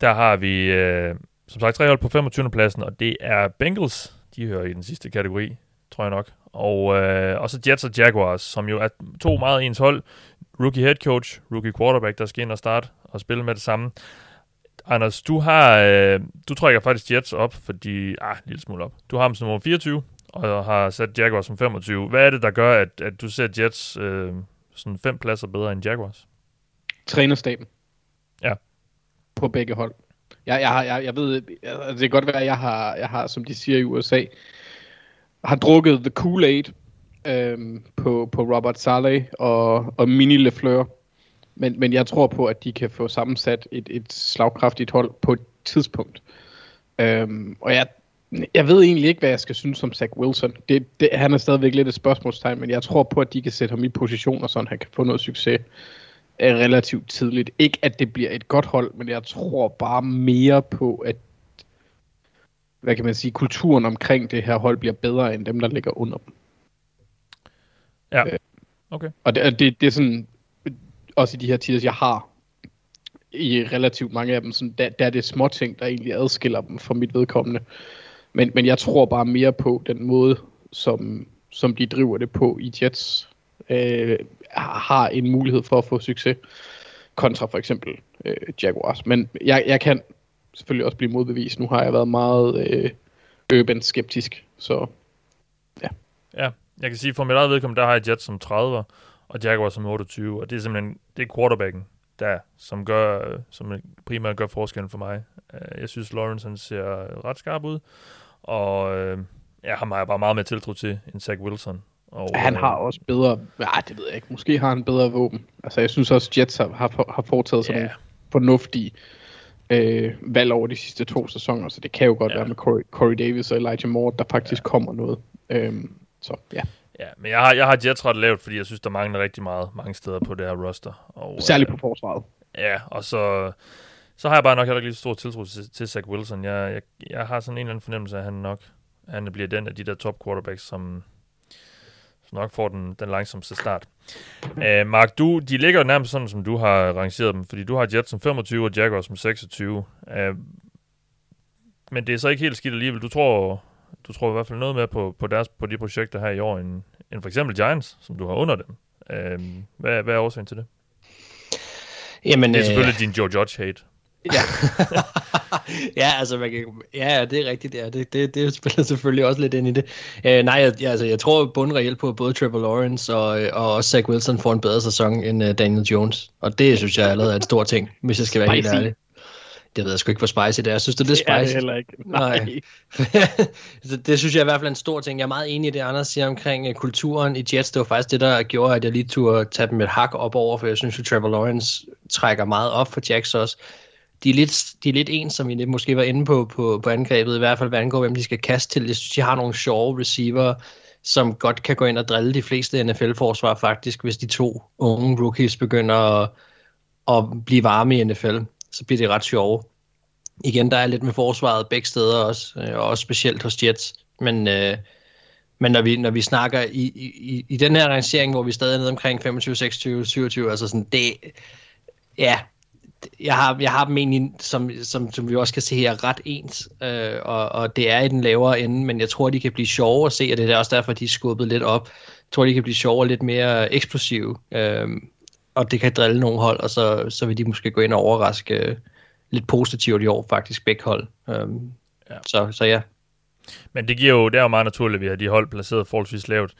Der har vi øh, som sagt tre hold på 25. pladsen, og det er Bengals. De hører i den sidste kategori, tror jeg nok. Og øh, også Jets og Jaguars, som jo er to meget ens hold. Rookie head coach, rookie quarterback, der skal ind og starte og spille med det samme. Anders, du har øh, du trækker faktisk Jets op, fordi ah, en lille smule op. Du har dem som nummer 24 og har sat Jaguars som 25. Hvad er det der gør at, at du ser Jets øh, sådan fem pladser bedre end Jaguars? Trænerstaben. Ja. På begge hold. Jeg, jeg, har- jeg, jeg ved, altså, det kan godt være, at jeg har, jeg har, som de siger i USA, har drukket the Kool-Aid øhm, på, på Robert Saleh og, og Mini LeFleur. Men, men jeg tror på, at de kan få sammensat et, et slagkraftigt hold på et tidspunkt. Øhm, og jeg, jeg ved egentlig ikke, hvad jeg skal synes om Zach Wilson. Det, det, han er stadigvæk lidt et spørgsmålstegn, men jeg tror på, at de kan sætte ham i positioner, sådan han kan få noget succes øh, relativt tidligt. Ikke at det bliver et godt hold, men jeg tror bare mere på, at hvad kan man sige, kulturen omkring det her hold bliver bedre end dem, der ligger under dem. Ja, Øh, okay. Og det, det, det er sådan, også i de her tider, jeg har, i relativt mange af dem, sådan, der, der er det små ting, der egentlig adskiller dem fra mit vedkommende. Men, men jeg tror bare mere på den måde, som, som de driver det på i Jets, øh, har en mulighed for at få succes, kontra for eksempel øh, Jaguars. Men jeg, jeg kan selvfølgelig også blive modbevist. Nu har jeg været meget øh, urban skeptisk, så Ja, jeg kan sige, for mit eget vedkommende, der har jeg Jets som 30'er, og Jaguars som 28, og det er simpelthen, det er quarterbacken, der, som gør, øh, som primært gør forskellen for mig. Øh, Jeg synes, Lawrence, han ser ret skarp ud, og øh, ja, ham har jeg bare meget mere tiltro til end Zach Wilson. Og, Han øh, har også bedre... Nej, det ved jeg ikke. Måske har han bedre våben. Altså, jeg synes også, Jets har, har, har foretaget sig Ja. nogle fornuftige øh, valg over de sidste to sæsoner, så det kan jo godt Ja. være med Corey, Corey Davis og Elijah Moore, der faktisk kommer noget. Øhm, så ja, Ja, men jeg har, jeg har Jets ret lavt, fordi jeg synes, der mangler rigtig meget mange steder på det her roster. Og, særligt øh, på forsvaret. Ja, og så, så har jeg bare nok heller ikke lige så stor tiltro til, til Zach Wilson. Jeg, jeg, jeg har sådan en eller anden fornemmelse af, at han nok han bliver den af de der top quarterbacks, som, som nok får den, den langsomste start. Uh, Mark, du, de ligger jo nærmest sådan, som du har rangeret dem, fordi du har Jets som 25 og Jaguars som 26. Uh, men det er så ikke helt skidt alligevel. Du tror, du tror i hvert fald noget mere på, på, deres, på de projekter her i år, end, end for eksempel Giants, som du har under dem. Uh, hvad, hvad er årsagen til det? Jamen, Det er øh, selvfølgelig din Joe Judge-hate. Ja. ja, altså, man kan, ja, det er rigtigt. Ja. Det, det, det spiller selvfølgelig også lidt ind i det. Uh, nej, jeg, altså, jeg tror bundreelt på, at både Trevor Lawrence og, øh, og også Zach Wilson får en bedre sæson end uh, Daniel Jones. Og det synes jeg allerede er en stor ting, hvis jeg skal være helt Spicy. ærlig. Det ved jeg sgu ikke, hvor spicy det er. Jeg synes, det er lidt Det er det spicy. heller ikke. Nej. så det synes jeg i hvert fald er en stor ting. Jeg er meget enig i det, Anders siger omkring uh, kulturen i Jets. Det var faktisk det, der gjorde, at jeg lige turde tage dem et hak op over, for jeg synes, at Trevor Lawrence trækker meget op for Jacks også. De er lidt, de er lidt ens, som vi lidt måske var inde på, på, på angrebet, i hvert fald hvad angår, hvem de skal kaste til. Jeg synes, de har nogle sjove receiver, som godt kan gå ind og drille de fleste NFL-forsvar faktisk, hvis de to unge rookies begynder at, at blive varme i NFL. Så bliver det ret sjove igen, der er lidt med forsvaret begge steder også, øh, og også specielt hos Jets. Men, øh, men når, vi, når vi snakker i, i, i den her rangering, hvor vi stadig er nede omkring 25, 26, 27, altså sådan, det, ja, jeg har, jeg har dem egentlig, som, som, som vi også kan se her, ret ens, øh, og, og det er i den lavere ende, men jeg tror, de kan blive sjove at se, og det er også derfor, de er skubbet lidt op. Jeg tror, de kan blive sjove og lidt mere eksplosive, øh, og det kan drille nogle hold, og så, så vil de måske gå ind og overraske øh, lidt positivt i år, faktisk begge hold. Øhm, ja. så, så ja. Men det giver jo, det er jo meget naturligt, at vi har de hold placeret forholdsvis lavt,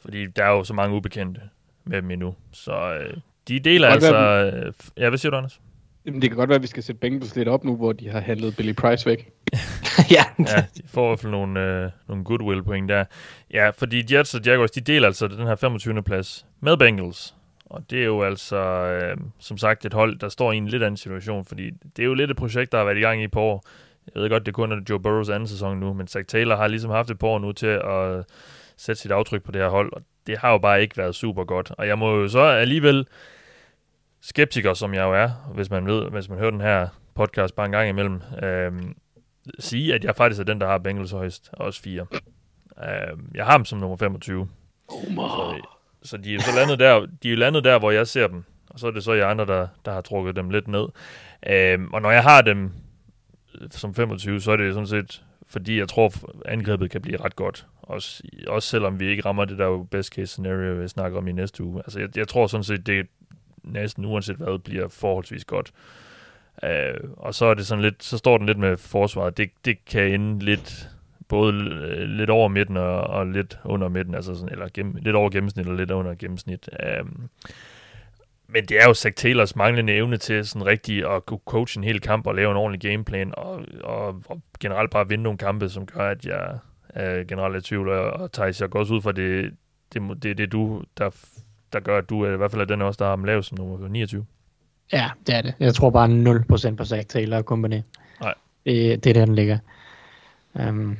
fordi der er jo så mange ubekendte med dem endnu. Så øh, de deler altså... Øh, ja, hvad siger du, Anders? Jamen, det kan godt være, at vi skal sætte Bengals lidt op nu, hvor de har handlet Billy Price væk. ja. Ja, de får i hvert fald nogle, øh, nogle goodwill point der. Ja, fordi Jets og Jaguars, de deler altså den her 25. plads med Bengals. Og det er jo altså, øh, som sagt, et hold, der står i en lidt anden situation, fordi det er jo lidt et projekt, der har været i gang i et par år. Jeg ved godt, det kun er Joe Burrows anden sæson nu, men Zach Taylor har ligesom haft et par år nu til at sætte sit aftryk på det her hold, og det har jo bare ikke været super godt. Og jeg må jo så alligevel, skeptiker som jeg jo er, hvis man ved, hvis man hører den her podcast bare en gang imellem, øh, sige, at jeg faktisk er den, der har Bengals højst, og også fire. Øh, jeg har dem som nummer 25. Så, så de er så landet der, de er landet der, hvor jeg ser dem. Og så er det så jeg andre, der, der har trukket dem lidt ned. Øh, og når jeg har dem som 25, så er det sådan set, fordi jeg tror, angrebet kan blive ret godt. Også, også selvom vi ikke rammer det der jo best case scenario, vi snakker om i næste uge. Altså, jeg, jeg tror sådan set, det næsten uanset hvad, bliver forholdsvis godt. Øh, og så er det sådan lidt, så står den lidt med forsvaret. Det, det kan ende lidt, både øh, lidt over midten og, og lidt under midten, altså sådan, eller gennem, lidt over gennemsnit og lidt under gennemsnit. Øh, men det er jo Zach Taylors manglende evne til sådan rigtig at kunne coache en hel kamp og lave en ordentlig gameplan, og, og, og generelt bare vinde nogle kampe, som gør, at jeg øh, generelt er i tvivl. Og, og Thijs, jeg går også ud fra, det, det, det, det du, der, der gør, at du er, i hvert fald er den også, der har ham lavet som nummer 29. Ja, det er det. Jeg tror bare 0% på Zach Taylor og company. Nej. Det, det er der, den ligger. Um,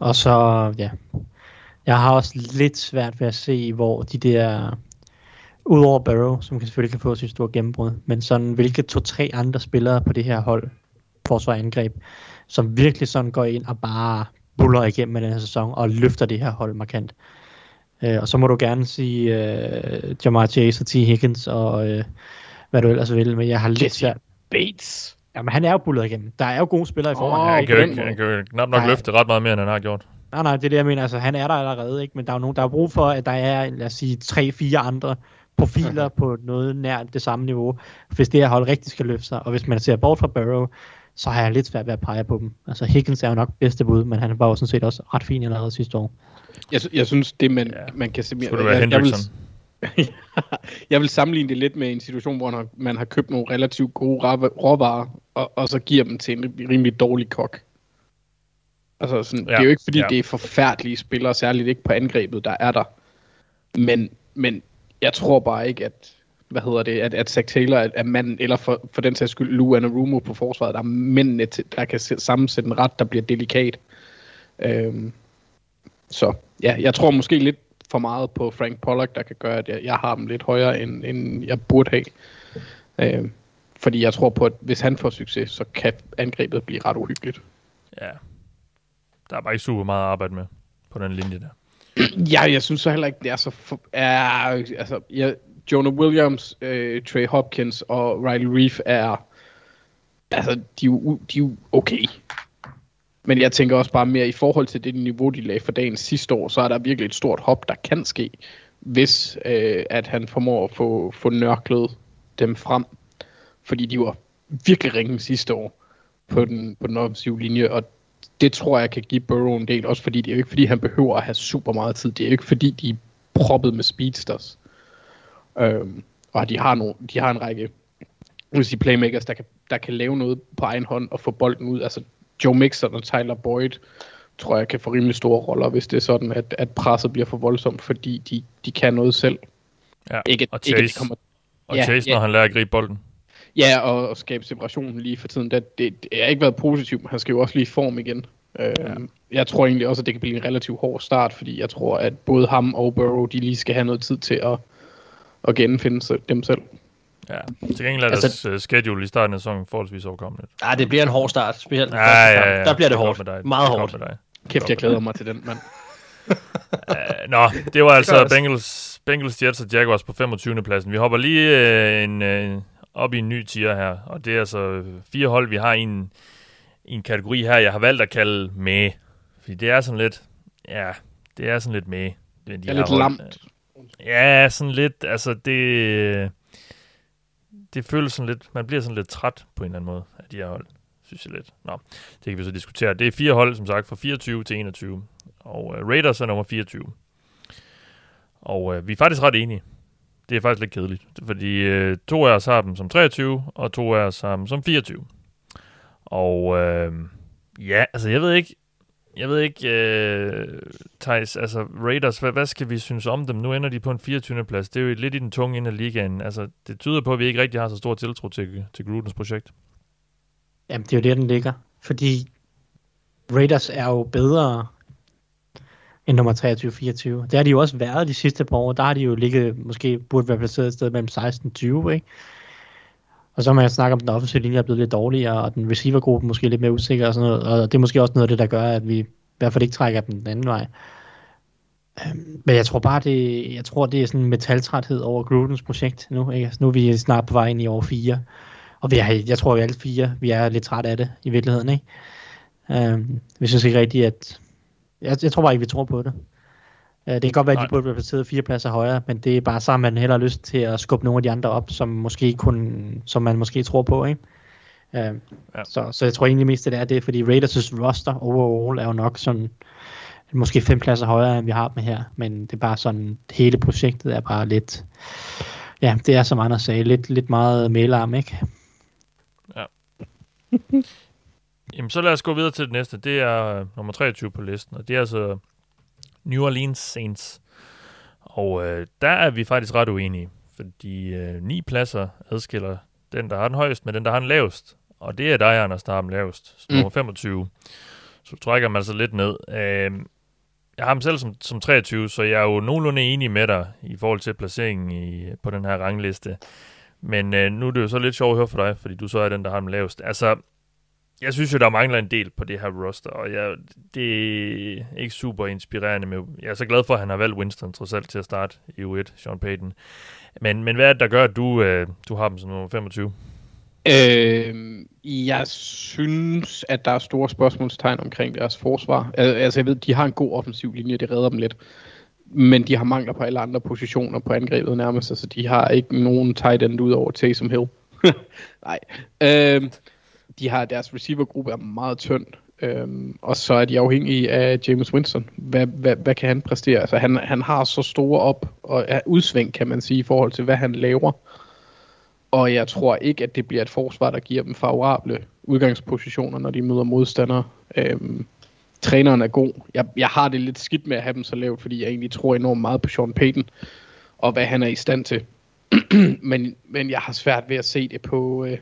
og så, ja. Jeg har også lidt svært ved at se, hvor de der... Udover Barrow, som kan selvfølgelig kan få sit store gennembrud, men sådan, hvilke to-tre andre spillere på det her hold, forsvar angreb, som virkelig sådan går ind og bare buller igennem med den her sæson og løfter det her hold markant. Uh, og så må du gerne sige uh, Jamar Chase og T. Higgins og uh, hvad du ellers vil, men jeg har lidt svært. Bates. Jamen, han er jo bullet igennem. Der er jo gode spillere i forvejen. Åh, Han kan, jo ikke, han kan jo knap nok Nej. løfte ret meget mere, end han har gjort. Nej, nej, det er det, jeg mener. Altså, han er der allerede, ikke? Men der er jo nogen, der har brug for, at der er, lad os sige, tre-fire andre profiler på noget nær det samme niveau, hvis det her hold rigtig skal løfte sig. Og hvis man ser bort fra Barrow, så har jeg lidt svært ved at pege på dem. Altså, Higgins er jo nok bedste bud, men han var jo sådan set også ret fin allerede sidste år. Jeg, jeg synes, det man, Ja. man kan se mere... Skulle det være jeg, jeg, vil, jeg vil sammenligne det lidt med en situation, hvor man har, man har købt nogle relativt gode råvarer, og, og så giver dem til en rimelig dårlig kok. Altså, sådan, ja. Det er jo ikke, fordi ja. det er forfærdelige spillere, særligt ikke på angrebet, der er der. Men, men jeg tror bare ikke, at hvad hedder det, at, at Zach Taylor er, er manden, eller for, for den sags skyld Lou Anarumo på forsvaret, der er mændene, til, der kan sæt- sammensætte en ret, der bliver delikat. Øhm, så ja, jeg tror måske lidt for meget på Frank Pollock, der kan gøre, at jeg, jeg har dem lidt højere, end, end jeg burde have. Øhm, fordi jeg tror på, at hvis han får succes, så kan angrebet blive ret uhyggeligt. Ja. Der er bare ikke super meget at arbejde med på den linje der. Ja, jeg synes så heller ikke, det er så... For, ja, altså, ja, Jonah Williams, øh, Trey Hopkins og Riley Reef er... Altså, de er, jo, de er jo okay. Men jeg tænker også bare mere i forhold til det niveau, de lagde for dagen sidste år, så er der virkelig et stort hop, der kan ske, hvis øh, at han formår at få, få nørklet dem frem. Fordi de var virkelig ringe sidste år på den, på den offensive linje, og det tror jeg kan give Burrow en del, også fordi det er jo ikke fordi, han behøver at have super meget tid. Det er jo ikke fordi, de er proppet med speedsters. Øhm, og de har, nogle, de har en række vil sige, playmakers, der kan, der kan lave noget på egen hånd og få bolden ud. Altså Joe Mixon og Tyler Boyd tror jeg kan få rimelig store roller, hvis det er sådan, at, at presset bliver for voldsomt, fordi de, de kan noget selv. Ja. Ikke, og ikke, at de Chase, kommer, og Ja, Chase ja. når han lærer at gribe bolden. ja, og, og skabe separation lige for tiden. Det, det, det har ikke været positivt, men han skal jo også lige i form igen. Øh, ja. Jeg tror egentlig også, at det kan blive en relativt hård start, fordi jeg tror, at både ham og Burrow, de lige skal have noget tid til at, at genfinde dem selv. Ja. Til gengæld er Altså- deres schedule i starten af sæsonen forholdsvis overkommeligt. Ah, det bliver en hård start, specielt Ja, ja, ja, Der bliver det, er hårdt. med dig. Meget Det hårdt. med dig. Kæft, jeg glæder mig til den, mand. Uh, nå, det var altså. Bengals, Bengals, Jets og Jaguars på 25. pladsen. Vi hopper lige uh, en, uh, op i en ny tier her, og det er altså fire hold, vi har i en, i en kategori her, jeg har valgt at kalde med. Fordi det er sådan lidt, ja, det er sådan lidt med. De Det er lidt lamt. Ja, sådan lidt, altså det, det føles sådan lidt, man bliver sådan lidt træt på en eller anden måde af de her hold, synes jeg lidt. Nå, det kan vi så diskutere. Det er fire hold, som sagt, fra 24 til 21, og uh, Raiders er nummer 24. Og uh, vi er faktisk ret enige. Det er faktisk lidt kedeligt, fordi uh, to af os har dem som 23, og to af os har dem som 24. Og uh, ja, altså jeg ved ikke, jeg ved ikke, øh, Thijs, altså Raiders, hvad, hvad skal vi synes om dem? Nu ender de på en 24. plads. Det er jo lidt i den tunge ende af ligaen. Altså, det tyder på, at vi ikke rigtig har så stor tiltro til, til Grudens projekt. Jamen, det er jo der, den ligger. Fordi Raiders er jo bedre end nummer 23-24. Det har de jo også været de sidste par år. Der har de jo ligget, måske burde være placeret et sted mellem 16-20, ikke? Og så må jeg snakke om, at den offensive linje er blevet lidt dårligere, og den receivergruppe måske lidt mere usikker og sådan noget. Og det er måske også noget af det, der gør, at vi i hvert fald ikke trækker den den anden vej. Øhm, men jeg tror bare, det, jeg tror, det er sådan en metaltræthed over Grudens projekt nu. Ikke? Altså, nu er vi snart på vej ind i år 4. Og vi er, jeg tror, vi alle fire, vi er lidt trætte af det i virkeligheden, ikke? Øhm, vi synes ikke rigtigt, at... Jeg, jeg tror bare ikke, vi tror på det. Øh, det kan godt være, at de burde placeret fire pladser højere, men det er bare så, man heller har lyst til at skubbe nogle af de andre op, som, måske kun, som man måske tror på, ikke? Øhm, Ja. så, så jeg tror egentlig mest, det er det, fordi Raiders' roster overall er jo nok sådan måske fem pladser højere, end vi har dem her, men det er bare sådan, hele projektet er bare lidt, ja, det er som Anders sagde, lidt, lidt meget mailarm, ikke? Jamen, så lad os gå videre til det næste. Det er øh, nummer 23 på listen, og det er altså New Orleans Saints. Og øh, der er vi faktisk ret uenige, fordi øh, ni pladser adskiller den, der har den højst, med den, der har den lavest. Og det er dig, Anders, der har den lavest. Så Mm. nummer 25. Så trækker man altså lidt ned. Øh, jeg har dem selv som, som 23, så jeg er jo nogenlunde enig med dig i forhold til placeringen i, på den her rangliste. Men øh, nu er det jo så lidt sjovt at høre for dig, fordi du så er den, der har dem lavest. Altså, jeg synes jo, der mangler en del på det her roster, og jeg, det er ikke super inspirerende. Med, jeg er så glad for, at han har valgt Winston trods alt til at starte i U1, Sean Payton. Men, men hvad er det, der gør, at du, øh, du har dem som nummer 25? Øh, jeg synes, at der er store spørgsmålstegn omkring deres forsvar. Altså, jeg ved, de har en god offensiv linje, det redder dem lidt. Men de har mangler på alle andre positioner på angrebet nærmest. Altså, de har ikke nogen tight end ud over Taysom Hill. Nej. Øh, de har deres receivergruppe er meget tynd. Øhm, og så er de afhængige af James Winston. Hvad, hvad, hvad kan han præstere? Altså, han, han har så store op og er udsving, kan man sige, i forhold til, hvad han laver. Og jeg tror ikke, at det bliver et forsvar, der giver dem favorable udgangspositioner, når de møder modstandere. Øhm, træneren er god. Jeg, jeg har det lidt skidt med at have dem så lavt, fordi jeg egentlig tror enormt meget på Sean Payton, og hvad han er i stand til. men, men jeg har svært ved at se det på, øh,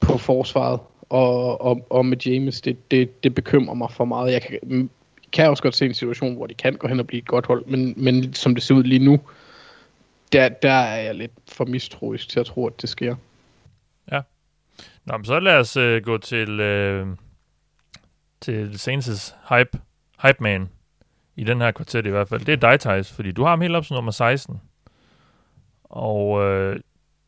på forsvaret. Og, og, og med James, det, det, det bekymrer mig for meget. Jeg kan, kan også godt se en situation, hvor de kan gå hen og blive et godt hold, men, men som det ser ud lige nu, der, der er jeg lidt for mistroisk til at tro, at det sker. Ja. Nå, men så lad os øh, gå til, øh, til Saints' hype, hype man i den her kvartet i hvert fald. Det er dig, Thijs, fordi du har ham helt op som nummer 16. Og øh,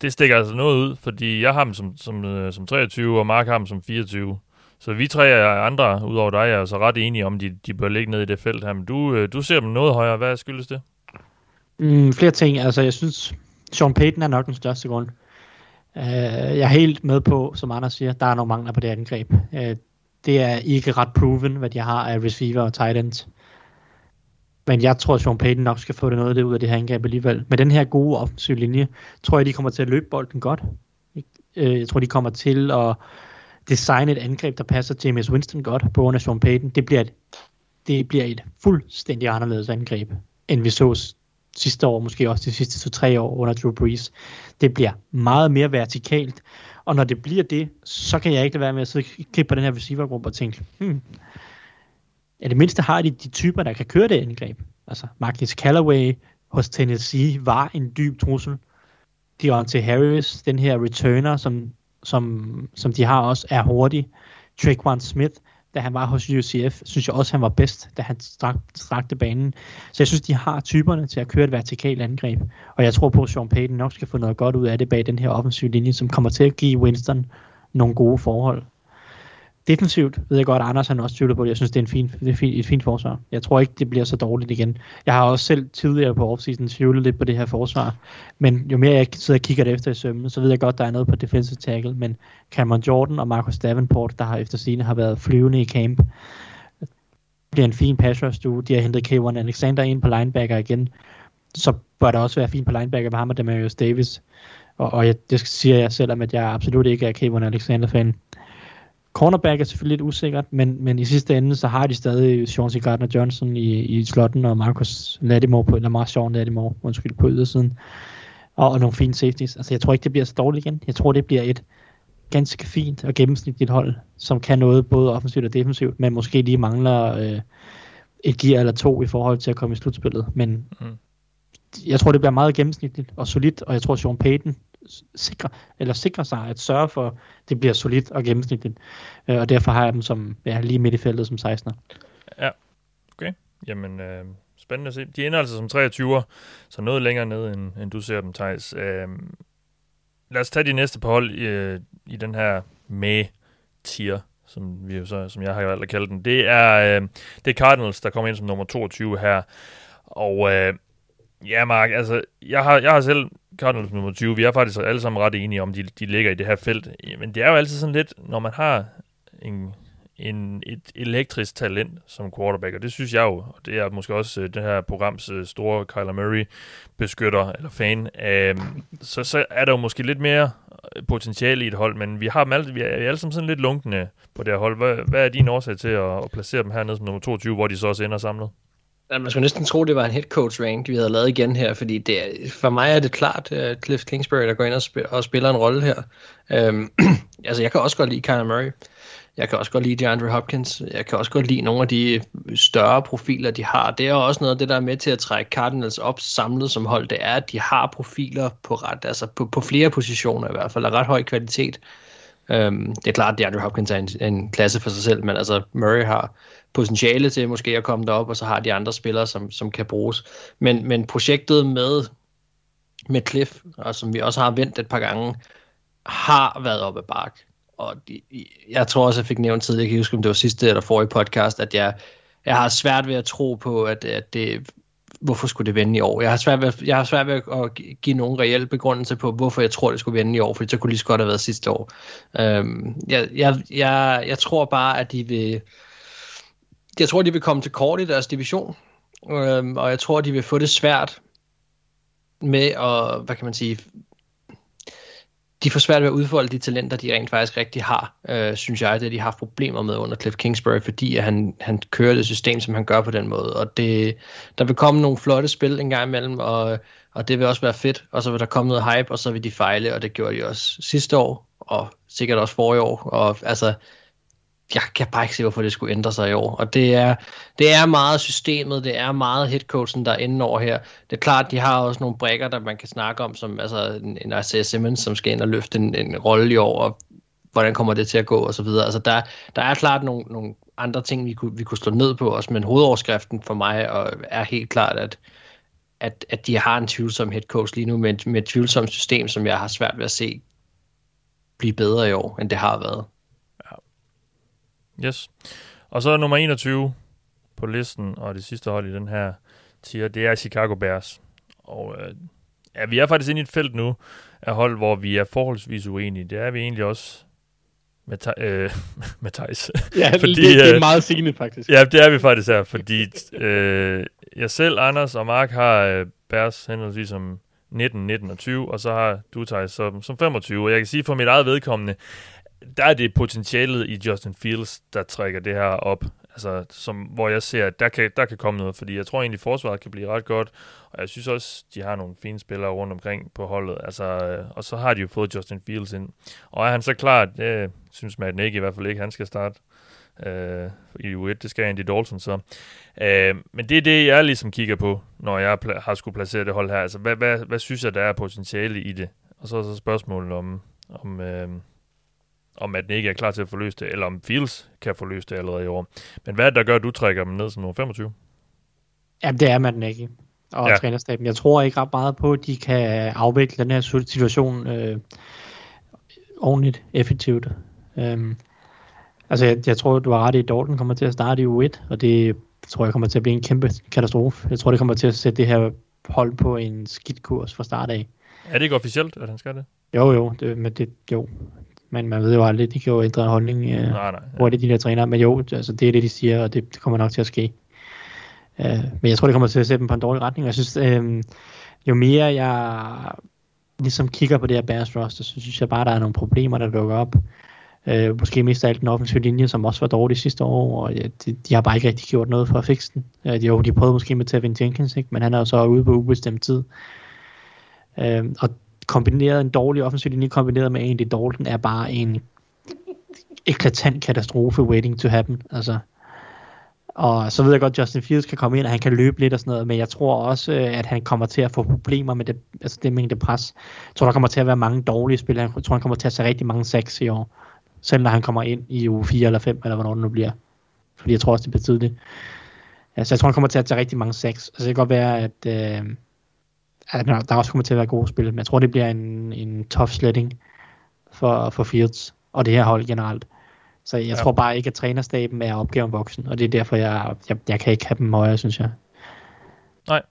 det stikker altså noget ud, fordi jeg har dem som, som, øh, som 23, og Mark har dem som 24. Så vi tre andre, udover dig, er altså ret enige om, de, de bør ligge ned i det felt her. Men du, øh, du ser dem noget højere. Hvad skyldes det? Mm, flere ting. Altså, jeg synes, Sean Payton er nok den største grund. Uh, jeg er helt med på, som Anders siger, der er nogle mangler på det angreb. Uh, det er ikke ret proven, hvad de har af receiver og tight ends. Men jeg tror, at Sean Payton nok skal få det noget af det ud af det her angreb alligevel. Med den her gode offensiv linje, tror jeg, de kommer til at løbe bolden godt. Ikke? Øh, jeg tror, de kommer til at designe et angreb, der passer til James Winston godt på grund af Sean Payton. Det bliver et, det bliver et fuldstændig anderledes angreb, end vi så sidste år, måske også de sidste to-tre år under Drew Brees. Det bliver meget mere vertikalt, og når det bliver det, så kan jeg ikke lade være med at sidde og kigge på den her receivergruppe og tænke, hmm, i det mindste har de de typer, der kan køre det angreb. Altså Marcus Callaway hos Tennessee var en dyb trussel. Deontay Harris, den her returner, som, som, som de har også, er hurtig. Traquan Smith, da han var hos UCF, synes jeg også, han var bedst, da han strak, strakte banen. Så jeg synes, de har typerne til at køre et vertikalt angreb. Og jeg tror på, at Sean Payton nok skal få noget godt ud af det bag den her offensive linje, som kommer til at give Winston nogle gode forhold defensivt ved jeg godt, at Anders han også tvivler på det. Jeg synes, det er, en fin, det er fin, et fint forsvar. Jeg tror ikke, det bliver så dårligt igen. Jeg har også selv tidligere på offseason tvivlet lidt på det her forsvar. Men jo mere jeg sidder og kigger det efter i sømmen, så ved jeg godt, der er noget på defensive tackle. Men Cameron Jordan og Marcus Davenport, der har efter sine har været flyvende i camp, det bliver en fin pass rush, du. De har hentet K1 Alexander ind på linebacker igen. Så bør der også være fint på linebacker med ham og Demarius Davis. Og, og jeg, det siger jeg selv, at jeg absolut ikke er K1 Alexander-fan. Cornerback er selvfølgelig lidt usikkert, men, men i sidste ende, så har de stadig Sean C. Gardner-Johnson i, i slotten, og Marcus Lattimore på, eller Marcus Sean Lattimore, undskyld, på ydersiden. Og, og nogle fine safeties. Altså, jeg tror ikke, det bliver så dårligt igen. Jeg tror, det bliver et ganske fint og gennemsnitligt hold, som kan noget både offensivt og defensivt, men måske lige mangler øh, et gear eller to i forhold til at komme i slutspillet. Men mm. jeg tror, det bliver meget gennemsnitligt og solidt, og jeg tror, Sean Payton sikre, eller sikre sig at sørge for, at det bliver solidt og gennemsnitligt. Øh, og derfor har jeg dem som ja, lige midt i feltet som 16'er. Ja, okay. Jamen, øh, spændende at se. De ender altså som 23'er, så noget længere ned, end, end du ser dem, Thijs. Øh, lad os tage de næste på hold i, i den her med-tier som, vi jo så, som jeg har valgt at kalde den. Det er, øh, det er Cardinals, der kommer ind som nummer 22 her. Og øh, ja, Mark, altså, jeg har, jeg har selv Cardinals nummer 20. Vi er faktisk alle sammen ret enige om, de, de ligger i det her felt. Men det er jo altid sådan lidt, når man har en, en, et elektrisk talent som quarterback, og det synes jeg jo, og det er måske også uh, det her programs uh, store Kyler Murray beskytter eller fan, uh, så, så er der jo måske lidt mere potentiale i et hold, men vi har dem alle, vi er, vi er alle sammen sådan lidt lunkende på det her hold. Hvad, hvad er din årsag til at, at placere dem hernede som nummer 22, hvor de så også ender samlet? Man skulle næsten tro, det var en head coach rank, vi havde lavet igen her, fordi det er, for mig er det klart uh, Cliff Kingsbury, der går ind og, spil, og spiller en rolle her. Um, altså, jeg kan også godt lide Kyler Murray. Jeg kan også godt lide DeAndre Hopkins. Jeg kan også godt lide nogle af de større profiler, de har. Det er også noget af det, der er med til at trække Cardinals op samlet som hold. Det er, at de har profiler på, ret, altså på, på flere positioner i hvert fald, af ret høj kvalitet. Øhm, det er klart, at DeAndre Hopkins er en, en klasse for sig selv, men altså Murray har potentiale til måske at komme derop, og så har de andre spillere, som, som kan bruges. Men, men projektet med, med Cliff, og som vi også har vendt et par gange, har været op ad bark. Og de, jeg tror også, jeg fik nævnt tidligere, jeg kan huske, om det var sidste eller forrige podcast, at jeg, jeg har svært ved at tro på, at, at det, hvorfor skulle det vende i år? Jeg har svært ved, jeg har svært ved at give nogen reel begrundelse på, hvorfor jeg tror, det skulle vende i år, for det kunne lige så godt have været sidste år. Øhm, jeg, jeg, jeg, jeg tror bare, at de vil jeg tror, de vil komme til kort i deres division, øhm, og jeg tror, de vil få det svært med at, hvad kan man sige, de får svært ved at udfolde de talenter, de rent faktisk rigtig har, øh, synes jeg, det de har haft problemer med under Cliff Kingsbury, fordi at han, han kører det system, som han gør på den måde. Og det, der vil komme nogle flotte spil en gang imellem, og, og det vil også være fedt, og så vil der komme noget hype, og så vil de fejle, og det gjorde de også sidste år, og sikkert også forrige år. Og altså, jeg kan bare ikke se, hvorfor det skulle ændre sig i år. Og det er, det er meget systemet, det er meget headcoachen, der er inde over her. Det er klart, de har også nogle brækker, der man kan snakke om, som altså en, en Isaiah Simmons, som skal ind og løfte en, en rolle i år, og hvordan kommer det til at gå, og så videre. Altså der, der er klart nogle, nogle andre ting, vi kunne, vi kunne slå ned på også, men hovedoverskriften for mig og er helt klart, at, at, at de har en tvivlsom headcoach lige nu, med, med et tvivlsomt system, som jeg har svært ved at se blive bedre i år, end det har været. Yes. Og så nummer 21 på listen, og det sidste hold i den her tier, det er Chicago Bears. Og øh, ja, vi er faktisk inde i et felt nu af hold, hvor vi er forholdsvis uenige. Det er vi egentlig også med, øh, med Thijs. Ja, fordi, det, det er øh, meget sigende faktisk. Ja, det er vi faktisk her, fordi øh, jeg selv, Anders og Mark har øh, Bears henholdsvis som 19, 19 og 20, og så har du Thijs som, som 25. Og jeg kan sige for mit eget vedkommende, der er det potentialet i Justin Fields, der trækker det her op. Altså, som, hvor jeg ser, at der kan, der kan komme noget, fordi jeg tror egentlig, forsvaret kan blive ret godt, og jeg synes også, de har nogle fine spillere rundt omkring på holdet, altså, øh, og så har de jo fået Justin Fields ind. Og er han så klar, det synes Matt Nagy i hvert fald ikke, han skal starte øh, i U1, det skal Andy Dalton så. Øh, men det er det, jeg ligesom kigger på, når jeg har skulle placere det hold her. Altså, hvad, hvad, hvad synes jeg, der er potentiale i det? Og så er så spørgsmålet om, om, øh, om at den ikke er klar til at få løst det, eller om Fields kan få løst det allerede i år. Men hvad er det, der gør, at du trækker dem ned som nummer 25? Jamen, det er man ikke. Og ja. trænerstaben. Jeg tror ikke ret meget på, at de kan afvikle den her situation øh, ordentligt, effektivt. Øhm, altså, jeg, jeg tror, du har ret i, at Dalton kommer til at starte i U1, og det tror jeg kommer til at blive en kæmpe katastrofe. Jeg tror, det kommer til at sætte det her hold på en skidt kurs fra start af. Er det ikke officielt, at han skal det? Jo, jo, det, men det, jo, men man ved jo aldrig, de kan jo ændre holdning øh, nej, nej, de der træner. Men jo, altså, det er det, de siger, og det, det kommer nok til at ske. Uh, men jeg tror, det kommer til at sætte dem på en dårlig retning. Jeg synes, øh, jo mere jeg ligesom kigger på det her Bears roster, så synes jeg bare, der er nogle problemer, der dukker op. Uh, måske mest af alt den offensive linje, som også var dårlig sidste år, og ja, de, de, har bare ikke rigtig gjort noget for at fikse den. De, jo, de prøvede måske med Tevin Jenkins, ikke? men han er jo så ude på ubestemt tid. Uh, og kombineret en dårlig offensiv linje kombineret med Andy Dalton er bare en eklatant katastrofe waiting to happen. Altså, og så ved jeg godt, at Justin Fields kan komme ind, og han kan løbe lidt og sådan noget, men jeg tror også, øh, at han kommer til at få problemer med det, altså det mængde pres. Jeg tror, der kommer til at være mange dårlige spil. Jeg tror, han kommer til at se rigtig mange sacks i år. Selv når han kommer ind i uge 4 eller 5, eller hvornår det nu bliver. Fordi jeg tror også, det bliver tidligt. Altså, jeg tror, han kommer til at tage rigtig mange sacks. Altså, det kan godt være, at, øh, at der også kommer til at være gode spil, men jeg tror, det bliver en, en tough sledding for, for Fields og det her hold generelt. Så jeg ja. tror bare ikke, at trænerstaben er opgaven voksen, og det er derfor, jeg, jeg, jeg kan ikke have dem højere, synes jeg. Nej,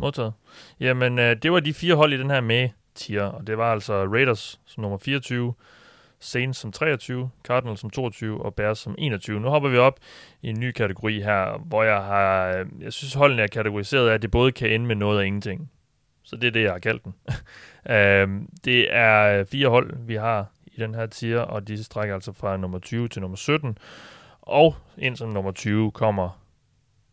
modtaget. Jamen, øh, det var de fire hold i den her med tier, og det var altså Raiders som nummer 24, Saints som 23, Cardinals som 22 og Bears som 21. Nu hopper vi op i en ny kategori her, hvor jeg har, øh, jeg synes holdene er kategoriseret af, at det både kan ende med noget og ingenting. Så det er det, jeg har kaldt den. uh, det er øh, fire hold, vi har i den her tier, og de strækker altså fra nummer 20 til nummer 17. Og ind som nummer 20 kommer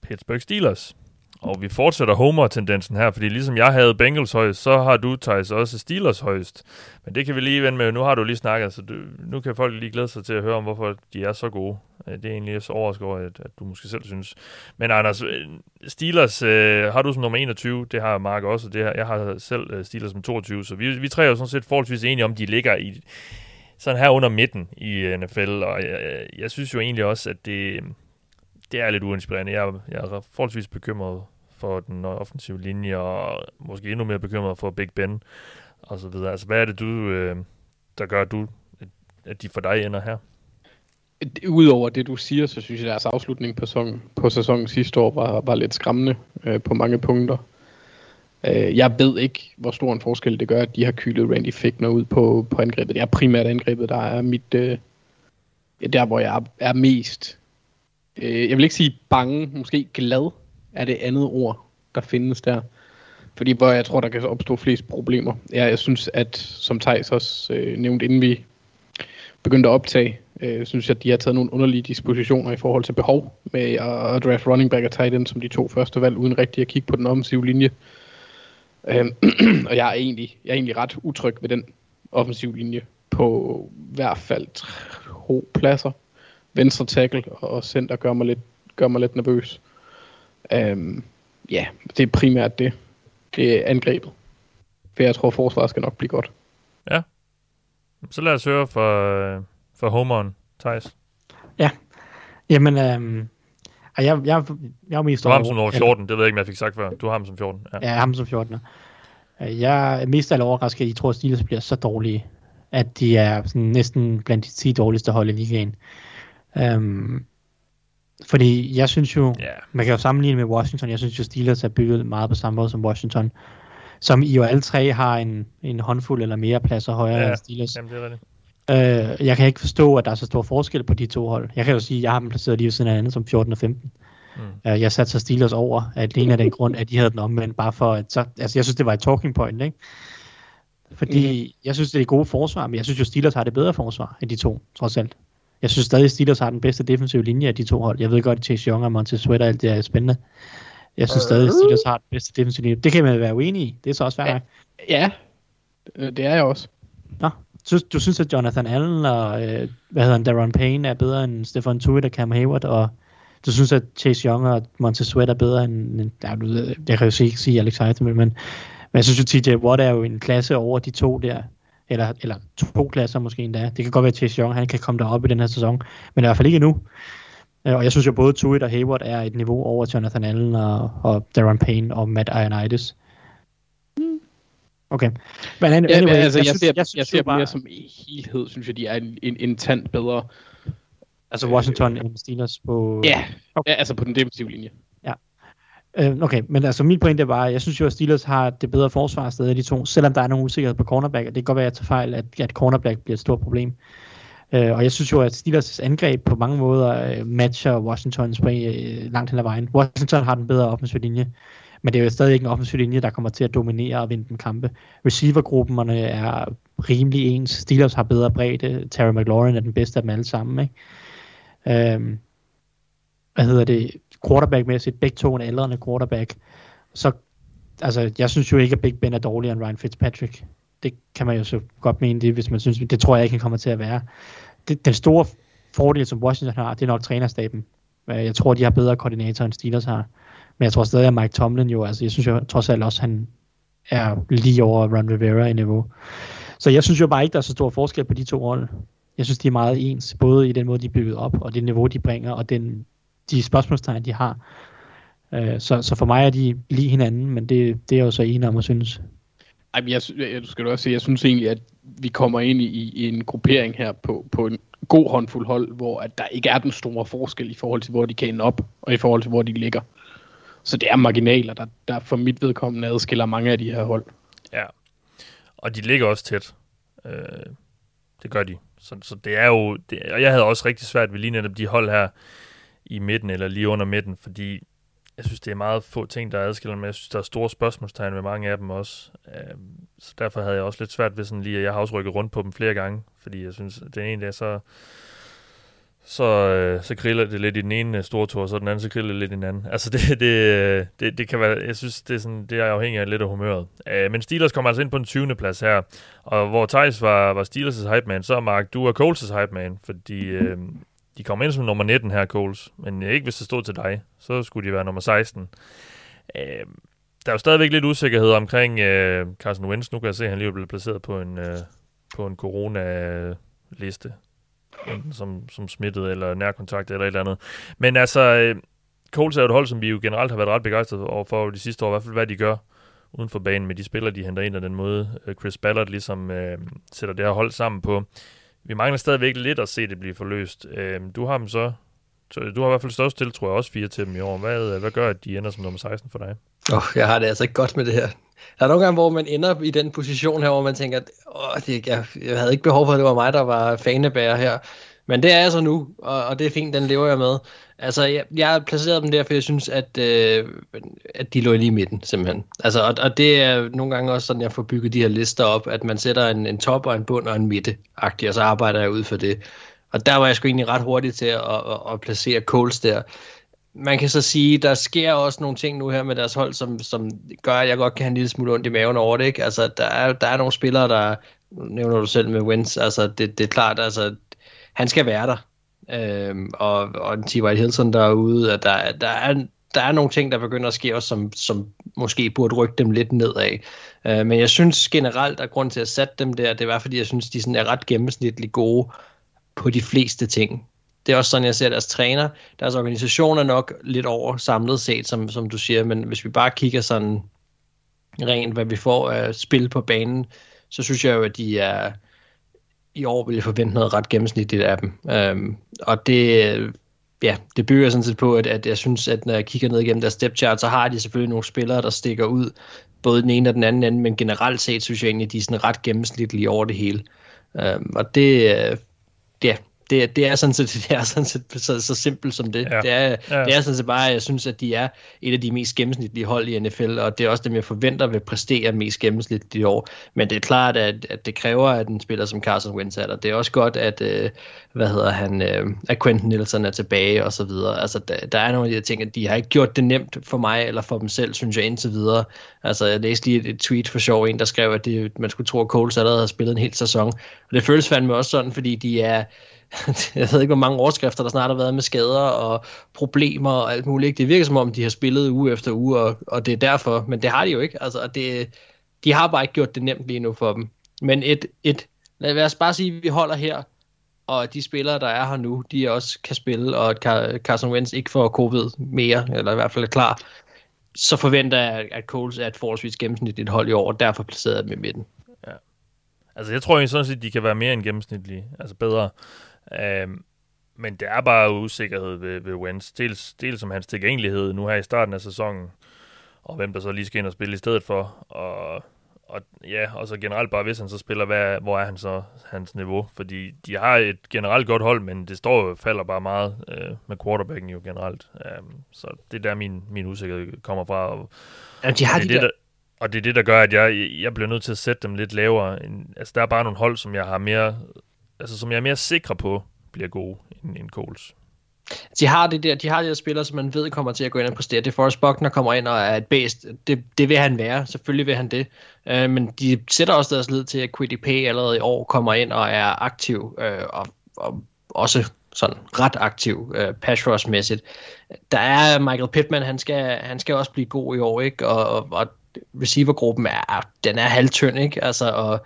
Pittsburgh Steelers. Og vi fortsætter Homer-tendensen her, fordi ligesom jeg havde Bengals højst, så har du, Thijs, også Steelers højst. Men det kan vi lige vende med. Nu har du lige snakket, så du, nu kan folk lige glæde sig til at høre om, hvorfor de er så gode. Øh, det er egentlig så overrasket over, at, at du måske selv synes. Men Anders, øh, Steelers øh, har du som nummer 21, det har Mark også, det har, jeg har selv øh, Steelers som 22, så vi, vi tre er jo sådan set forholdsvis enige om, de ligger i sådan her under midten i NFL, og jeg, jeg synes jo egentlig også, at det, det er lidt uinspirerende. Jeg, jeg er forholdsvis bekymret for den offensive linje, og måske endnu mere bekymret for Big Ben, og så videre. Altså, hvad er det, du, øh, der gør, at, du, at de for dig ender her? Udover det, du siger, så synes jeg, at deres afslutning på, sæsonen, på sæsonen sidste år var, var lidt skræmmende øh, på mange punkter. Øh, jeg ved ikke, hvor stor en forskel det gør, at de har kylet Randy Fickner ud på, på angrebet. Det er primært angrebet, der er mit... Øh, der, hvor jeg er mest... Øh, jeg vil ikke sige bange, måske glad er det andet ord, der findes der. Fordi hvor jeg tror, der kan opstå flest problemer. Ja, jeg synes, at som Thijs også øh, nævnte, inden vi begyndte at optage, øh, synes jeg, at de har taget nogle underlige dispositioner i forhold til behov med at, at draft running back og tight end som de to første valg, uden rigtig at kigge på den offensive linje. Øh, og jeg er, egentlig, jeg er egentlig ret utryg ved den offensive linje på i hvert fald to pladser. Venstre tackle og center gør mig lidt, gør mig lidt nervøs. Øhm, ja, det er primært det. Det er angrebet. For jeg tror, forsvaret skal nok blive godt. Ja. Så lad os høre for, for homeren, Thijs. Ja. Jamen, øhm, jeg, jeg, jeg, jeg er mest Du har ham som nummer 14, det ved jeg ikke, om jeg fik sagt før. Du har ham som 14. Ja, ja jeg har ham som 14. Jeg er mest af overrasket, at I tror, at Steelers bliver så dårlige, at de er sådan næsten blandt de 10 dårligste hold i ligaen. Um, fordi jeg synes jo, yeah. man kan jo sammenligne med Washington, jeg synes jo Steelers er bygget meget på samme måde som Washington, som I jo alle tre har en, en håndfuld eller mere pladser højere yeah. end Steelers. Jamen, det er rigtigt. Øh, jeg kan ikke forstå, at der er så stor forskel på de to hold. Jeg kan jo sige, at jeg har dem placeret lige ved siden af andet som 14 og 15. Mm. Uh, jeg satte så Steelers over, at det ene af den grund, at de havde den omvendt, bare for at, så, altså jeg synes, det var et talking point, ikke? Fordi mm. jeg synes, det er et gode forsvar, men jeg synes jo, Steelers har det bedre forsvar end de to, trods alt. Jeg synes stadig, Steelers har den bedste defensive linje af de to hold. Jeg ved godt, at Chase Young og Montez Sweat og alt det er spændende. Jeg synes stadig, at Steelers har den bedste defensive linje. Det kan man være uenig i. Det er så også værd. Ja, ja, det er jeg også. Nå, synes, du synes, at Jonathan Allen og, øh, hvad hedder han, Daron Payne er bedre end Stefan Tuitt og Cam Hayward, og du synes, at Chase Young og Montez Sweat er bedre end, ja, du, jeg kan jo ikke sige Alex Heitman, men, men jeg synes jo, TJ Watt er jo en klasse over de to der, eller, eller to klasser måske endda. Det kan godt være, at Chase Young han kan komme derop i den her sæson, men i hvert fald ikke endnu. Øh, og jeg synes jo, både Tuitt og Hayward er et niveau over Jonathan Allen og, og Darren Payne og Matt Ioannidis. Okay. Men anyway, ja, men altså, jeg, jeg, synes, ser, jeg, synes, jeg ser bare, mere som helhed, synes jeg, de er en, en, en tand bedre. Altså Washington øh, end Steelers på... Ja, okay. ja, altså på den defensive linje. Øh, okay, men altså min pointe var, jeg synes jo, at Steelers har det bedre forsvar stadig af de to, selvom der er nogle usikkerhed på cornerback, og det kan godt være, at jeg tager fejl, at, at cornerback bliver et stort problem. Øh, og jeg synes jo, at Steelers angreb på mange måder øh, matcher Washingtons på øh, langt hen ad vejen. Washington har den bedre offensiv linje, men det er jo stadig ikke en offensiv linje, der kommer til at dominere og vinde den kampe. Receivergrupperne er rimelig ens. Steelers har bedre bredde. Terry McLaurin er den bedste af dem alle sammen. Ikke? Øh, hvad hedder det? Quarterback-mæssigt, begge to en aldrende quarterback. Så altså, jeg synes jo ikke, at Big Ben er dårligere end Ryan Fitzpatrick. Det kan man jo så godt mene det, hvis man synes, det tror jeg ikke, han kommer til at være. Det, den store fordel, som Washington har, det er nok trænerstaben. Øh, jeg tror, de har bedre koordinator, end Steelers har. Men jeg tror stadig, at Mike Tomlin jo, altså jeg synes jo trods alt også, han er lige over Ron Rivera i niveau. Så jeg synes jo bare ikke, der er så stor forskel på de to hold. Jeg synes, de er meget ens, både i den måde, de er bygget op, og det niveau, de bringer, og den, de spørgsmålstegn, de har. Uh, så, så for mig er de lige hinanden, men det, det er jo så enig om at synes. Ej, jeg, jeg, du skal også sige, jeg synes egentlig, at vi kommer ind i, i en gruppering her på, på en god håndfuld hold, hvor at der ikke er den store forskel i forhold til, hvor de kan ende op, og i forhold til, hvor de ligger. Så det er marginaler, der, der for mit vedkommende adskiller mange af de her hold. Ja, og de ligger også tæt. Øh, det gør de. Så, så det er jo... Det, og jeg havde også rigtig svært ved lige netop de hold her i midten, eller lige under midten, fordi jeg synes, det er meget få ting, der adskiller men jeg synes, der er store spørgsmålstegn ved mange af dem også. Øhm, så derfor havde jeg også lidt svært ved sådan lige, at jeg har også rykket rundt på dem flere gange, fordi jeg synes, at den ene dag, så så, øh, så kriller det lidt i den ene øh, store tur, så den anden så kriller det lidt i den anden. Altså det, det, øh, det, det kan være, jeg synes, det er, sådan, det er afhængigt af lidt af humøret. Men Steelers kommer altså ind på den 20. plads her, og hvor Thijs var, var Steelers' hype man, så Mark, du er Coles' hype man, fordi øh, de kommer ind som nummer 19 her, Coles, men ikke hvis det stod til dig, så skulle de være nummer 16. Øh, der er jo stadigvæk lidt usikkerhed omkring øh, Carson Wentz. Nu kan jeg se, at han lige er blevet placeret på en, øh, på en corona-liste som, som smittet eller nærkontakt eller et eller andet. Men altså, øh, Coles er jo et hold, som vi jo generelt har været ret begejstret over for de sidste år, i hvert fald hvad de gør uden for banen med de spillere, de henter ind, og den måde øh, Chris Ballard ligesom øh, sætter det her hold sammen på. Vi mangler stadigvæk lidt at se det blive forløst. Øh, du har dem så, du har i hvert fald størst til, tror jeg, også fire til dem i år. Hvad, øh, hvad gør, at de ender som nummer 16 for dig? Oh, jeg har det altså ikke godt med det her. Der er nogle gange, hvor man ender i den position her, hvor man tænker, at åh, det, jeg, jeg havde ikke behov for, at det var mig, der var fanebærer her. Men det er jeg så nu, og, og det er fint, den lever jeg med. Altså, jeg, jeg har placeret dem der, for jeg synes, at, øh, at de lå lige i midten, simpelthen. Altså, og, og det er nogle gange også sådan, jeg får bygget de her lister op, at man sætter en, en top og en bund og en midte og så arbejder jeg ud for det. Og der var jeg sgu egentlig ret hurtig til at, at, at placere Coles der man kan så sige, der sker også nogle ting nu her med deres hold, som, som gør, at jeg godt kan have en lille smule ondt i maven over det. Ikke? Altså, der er, der er nogle spillere, der nævner du selv med Wentz, altså det, det er klart, altså han skal være der. Øhm, og, og T. White Hilton derude, at der, der, er, der er nogle ting, der begynder at ske også, som, som måske burde rykke dem lidt nedad. Øh, men jeg synes generelt, at grund til at sætte dem der, det var fordi, jeg synes, de sådan er ret gennemsnitligt gode på de fleste ting det er også sådan, jeg ser deres træner. Deres organisation er nok lidt over samlet set, som, som du siger, men hvis vi bare kigger sådan rent, hvad vi får af spil på banen, så synes jeg jo, at de er i år vil jeg forvente noget ret gennemsnitligt af dem. Øhm, og det, ja, det bygger sådan set på, at, at jeg synes, at når jeg kigger ned igennem deres step chart, så har de selvfølgelig nogle spillere, der stikker ud, både den ene og den anden ende, men generelt set synes jeg egentlig, at de er sådan ret gennemsnitlige over det hele. Øhm, og det, øh, ja, det, det er sådan set, det er sådan set så, så simpelt som det. Ja. Det, er, Ja. det er sådan set bare, at jeg synes, at de er et af de mest gennemsnitlige hold i NFL, og det er også dem, jeg forventer vil præstere mest gennemsnitligt i år. Men det er klart, at, at det kræver, at en spiller som Carson Wentz er der. Det er også godt, at, øh, hvad hedder han, øh, at Quentin Nielsen er tilbage og så videre. Altså, der, der er nogle af de her ting, at de har ikke gjort det nemt for mig eller for dem selv, synes jeg, indtil videre. Altså, jeg læste lige et, et tweet for sjov, en der skrev, at det, man skulle tro, at Coles allerede har spillet en hel sæson. Og det føles fandme også sådan, fordi de er, jeg ved ikke, hvor mange overskrifter, der snart har været med skader og problemer og alt muligt. Det virker som om, de har spillet uge efter uge, og, og det er derfor. Men det har de jo ikke. Altså, det, de har bare ikke gjort det nemt lige nu for dem. Men et, et lad os bare sige, at vi holder her, og de spillere, der er her nu, de også kan spille, og at Carson Wentz ikke får covid mere, eller i hvert fald er klar, så forventer jeg, at Coles er et forholdsvis gennemsnitligt hold i år, og derfor placeret jeg dem i midten. Altså, jeg tror egentlig sådan set, de kan være mere end gennemsnitlige. Altså bedre. Øhm, men det er bare usikkerhed ved, ved Wentz. Dels, dels som hans tilgængelighed nu her i starten af sæsonen, og hvem der så lige skal ind og spille i stedet for. Og, og ja, og så generelt bare, hvis han så spiller, hvad, hvor er han så hans niveau? Fordi de har et generelt godt hold, men det står jo falder bare meget øh, med quarterbacken jo generelt. Um, så det er der, min, min usikkerhed kommer fra. Og, Ja, de har og, det de er det, der, der, og det er det, der gør, at jeg, jeg bliver nødt til at sætte dem lidt lavere. Altså, der er bare nogle hold, som jeg har mere, altså, som jeg er mere sikre på, bliver gode end, end Coles. de har det der, de har de der spillere, som man ved kommer til at gå ind og præstere. Det er Forrest Buckner kommer ind og er et bæst. Det, det vil han være. Selvfølgelig vil han det. Øh, men de sætter også deres lid til, at QDP allerede i år kommer ind og er aktiv. øh, og, og også sådan ret aktiv øh, pass rush mæssigt. Der er Michael Pittman, han skal, han skal også blive god i år, ikke? Og, og, og receivergruppen er, den er halvtynd, ikke? Altså, og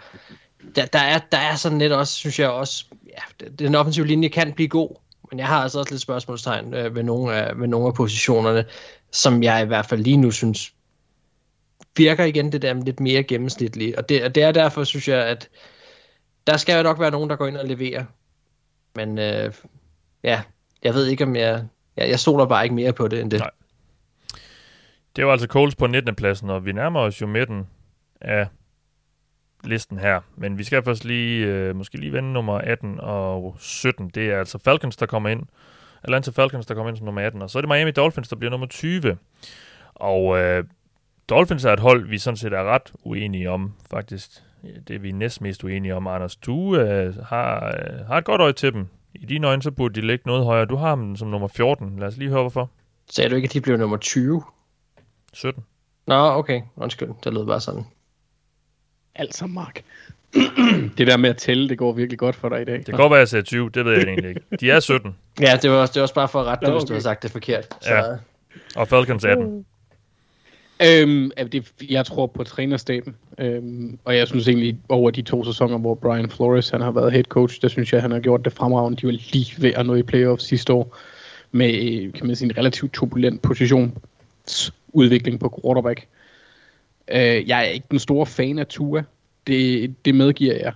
der, der, er, der er sådan lidt også, synes jeg også, ja, den offensive linje kan blive god, men jeg har altså også lidt spørgsmålstegn øh, ved, nogle af, ved nogle af positionerne, som jeg i hvert fald lige nu synes virker igen det der lidt mere gennemsnitlige. Og det, og det er derfor, synes jeg, at der skal jo nok være nogen, der går ind og leverer. Men øh, ja, jeg ved ikke, om jeg... Jeg, jeg stoler bare ikke mere på det end det. Nej. Det var altså Coles på 19. pladsen, og vi nærmer os jo midten af listen her. Men vi skal først lige, øh, måske lige vende nummer 18 og 17. Det er altså Falcons, der kommer ind. Atlanta Falcons, der kommer ind som nummer 18. Og så er det Miami Dolphins, der bliver nummer 20. Og øh, Dolphins er et hold, vi sådan set er ret uenige om, faktisk. Det er vi næst mest uenige om. Anders, du øh, har, øh, har et godt øje til dem. I dine øjne, så burde de ligge noget højere. Du har dem som nummer 14. Lad os lige høre, hvorfor. Sagde du ikke, at de blev nummer 20? 17. Nå, okay. Undskyld. Det lød bare sådan. Altså, Mark. det der med at tælle, det går virkelig godt for dig i dag. Det kan godt være, at jeg sagde 20. Det ved jeg egentlig ikke. De er 17, Ja, det var også, det var også bare for at rette det, Nå, hvis du okay. har sagt det forkert. Så, Ja. og Falcons 18. Øhm, det, jeg tror på trænerstaben, øhm, og jeg synes egentlig over de to sæsoner, hvor Brian Flores han har været head coach, der synes jeg, han har gjort det fremragende. De var lige ved at nå i playoffs sidste år med øh, kan man sige, en relativt turbulent positionsudvikling på quarterback. Øh, jeg er ikke den store fan af Tua, det, det medgiver jeg.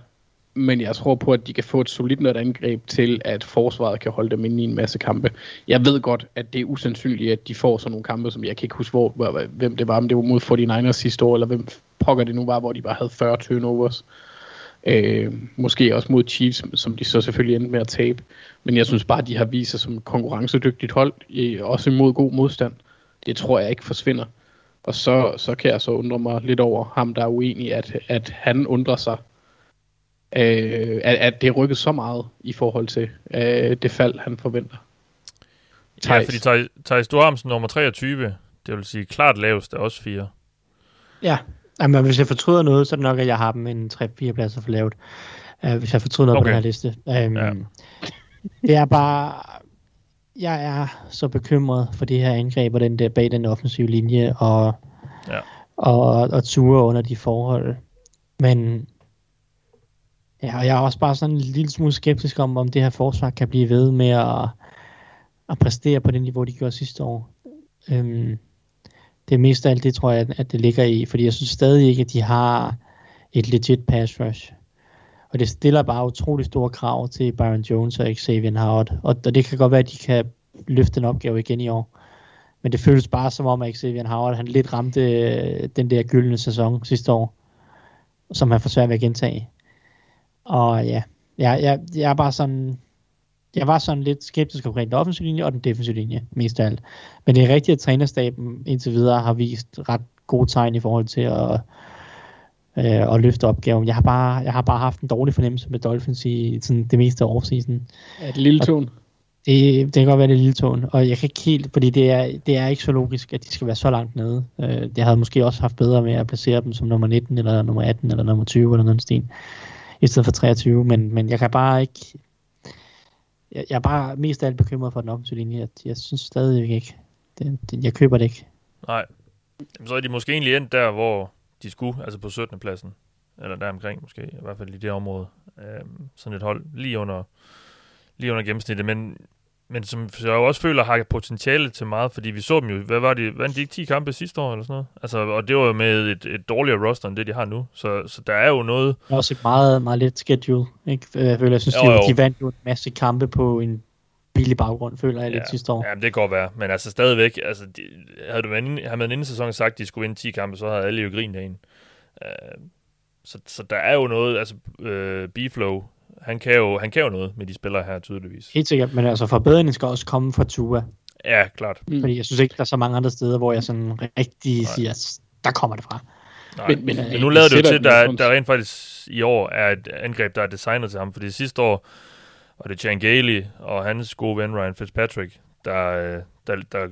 Men jeg tror på, at de kan få et solidt nok angreb til, at forsvaret kan holde dem inde i en masse kampe. Jeg ved godt, at det er usandsynligt, at de får sådan nogle kampe, som jeg kan ikke huske, hvor, hvor, hvem det var, om det var mod 49ers sidste år, eller hvem pokker det nu var, hvor de bare havde 40 turnovers. Øh, måske også mod Chiefs, som de så selvfølgelig endte med at tabe. Men jeg synes bare, at de har vist sig som konkurrencedygtigt hold, også imod god modstand. Det tror jeg ikke forsvinder. Og så, så kan jeg så undre mig lidt over ham, der er uenig, at, at han undrer sig, øh, at, at det er rykket så meget i forhold til øh, det fald, han forventer. Ja, Thijs. fordi Thijs, Thijs, du har ham som nummer 23. Det vil sige klart lavest af os fire. Ja, Jamen, hvis jeg fortryder noget, så er det nok, at jeg har dem en 3-4 pladser for lavt. Uh, hvis jeg fortryder noget okay. på den her liste. Um, Ja. ja. Det er bare... Jeg er så bekymret for det her angreb og den der bag den offensive linje og, Ja. og, og ture under de forhold. Men ja, og jeg er også bare sådan en lille smule skeptisk om, om det her forsvar kan blive ved med at, at præstere på det niveau, de gjorde sidste år. Um, det er mest af alt det, tror jeg, at- at det ligger i, fordi jeg synes stadig ikke, at de har et legit pass rush. Og det stiller bare utrolig store krav til Byron Jones og Xavier Howard. Og, og det kan godt være, at de kan løfte en opgave igen i år. Men det føles bare som om, at Xavier Howard han lidt ramte øh, den der gyldne sæson sidste år, som han får svært ved at gentage. Og ja, jeg, jeg, jeg er bare sådan... jeg var sådan lidt skeptisk omkring den offensive linje og den defensive linje, mest af alt. Men det er rigtigt, at trænerstaben indtil videre har vist ret gode tegn i forhold til at, øh, at løfte opgaven. Jeg har, bare, jeg har bare haft en dårlig fornemmelse med Dolphins i sådan det meste af offseason. Er det lille tone? Det, det kan godt være det lille tone, og jeg kan ikke helt, fordi det er, det er ikke så logisk, at de skal være så langt nede. Øh, jeg havde måske også haft bedre med at placere dem som nummer 19, eller nummer 18, eller nummer 20, eller noget stil, i stedet for 23, men, men jeg kan bare ikke, jeg, jeg er bare mest af alt bekymret for den offensive linje. Jeg, jeg synes stadigvæk ikke, det, det, jeg køber det ikke. Nej. Jamen, så er de måske egentlig endt der, hvor de skulle, altså på 17. pladsen. Eller der omkring måske, i hvert fald i det område. Øhm, sådan et hold lige under, lige under gennemsnittet. Men, men som jeg jo også føler har potentiale til meget, fordi vi så dem jo, hvad var de, vandt de ikke 10 kampe sidste år eller sådan noget? Altså, og det var jo med et, et dårligere roster end det, de har nu. Så, så der er jo noget... Det er også et meget, meget let schedule, ikke? Jeg føler, jeg synes, Jo, de, jo. de vandt jo en masse kampe på en billig baggrund, føler jeg lidt sidste år. Ja, det kan godt være. Men altså stadigvæk, altså, de, havde, du været inde, havde man inden sæsonen sagt, at de skulle vinde 10 kampe, så havde alle jo grinet af en. Uh, så, så der er jo noget, altså uh, B-Flow, han kan, jo, han kan jo noget med de spillere her tydeligvis. Helt sikkert, men altså forbedringen skal også komme fra Tua. Ja, klart. Mm. Fordi jeg synes ikke, der er så mange andre steder, hvor jeg sådan rigtig Nej. siger, at der kommer det fra. Nej. Men- Men, men- nu lader det jo til, den der, der rent faktisk i år er et angreb, der er designet til ham. Fordi sidste år og det Chan Gailey og hans gode ven Ryan Fitzpatrick, der, øh, der, der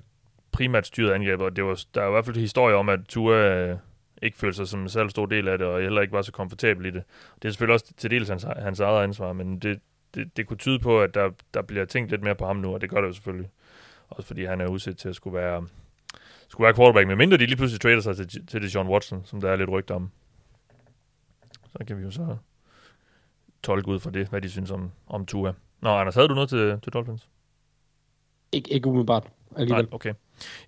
primært styrede angrebet. Og det var, der er i hvert fald historie om, at Tua øh, ikke følte sig som en selv stor del af det, og heller ikke var så komfortabel i det. Det er selvfølgelig også til dels hans, hans eget ansvar, men det, det, det kunne tyde på, at der, der bliver tænkt lidt mere på ham nu, og det gør det jo selvfølgelig. Også fordi han er udsat til at skulle være, skulle være quarterback, med mindre de lige pludselig trader sig til, til det John Watson, som der er lidt rygter om. Så kan vi jo så tolke ud fra det, hvad de synes om, om Tua. Nå, Anders, havde du noget til, til Dolphins? Ikke, ikke umiddelbart alligevel. Nej, okay.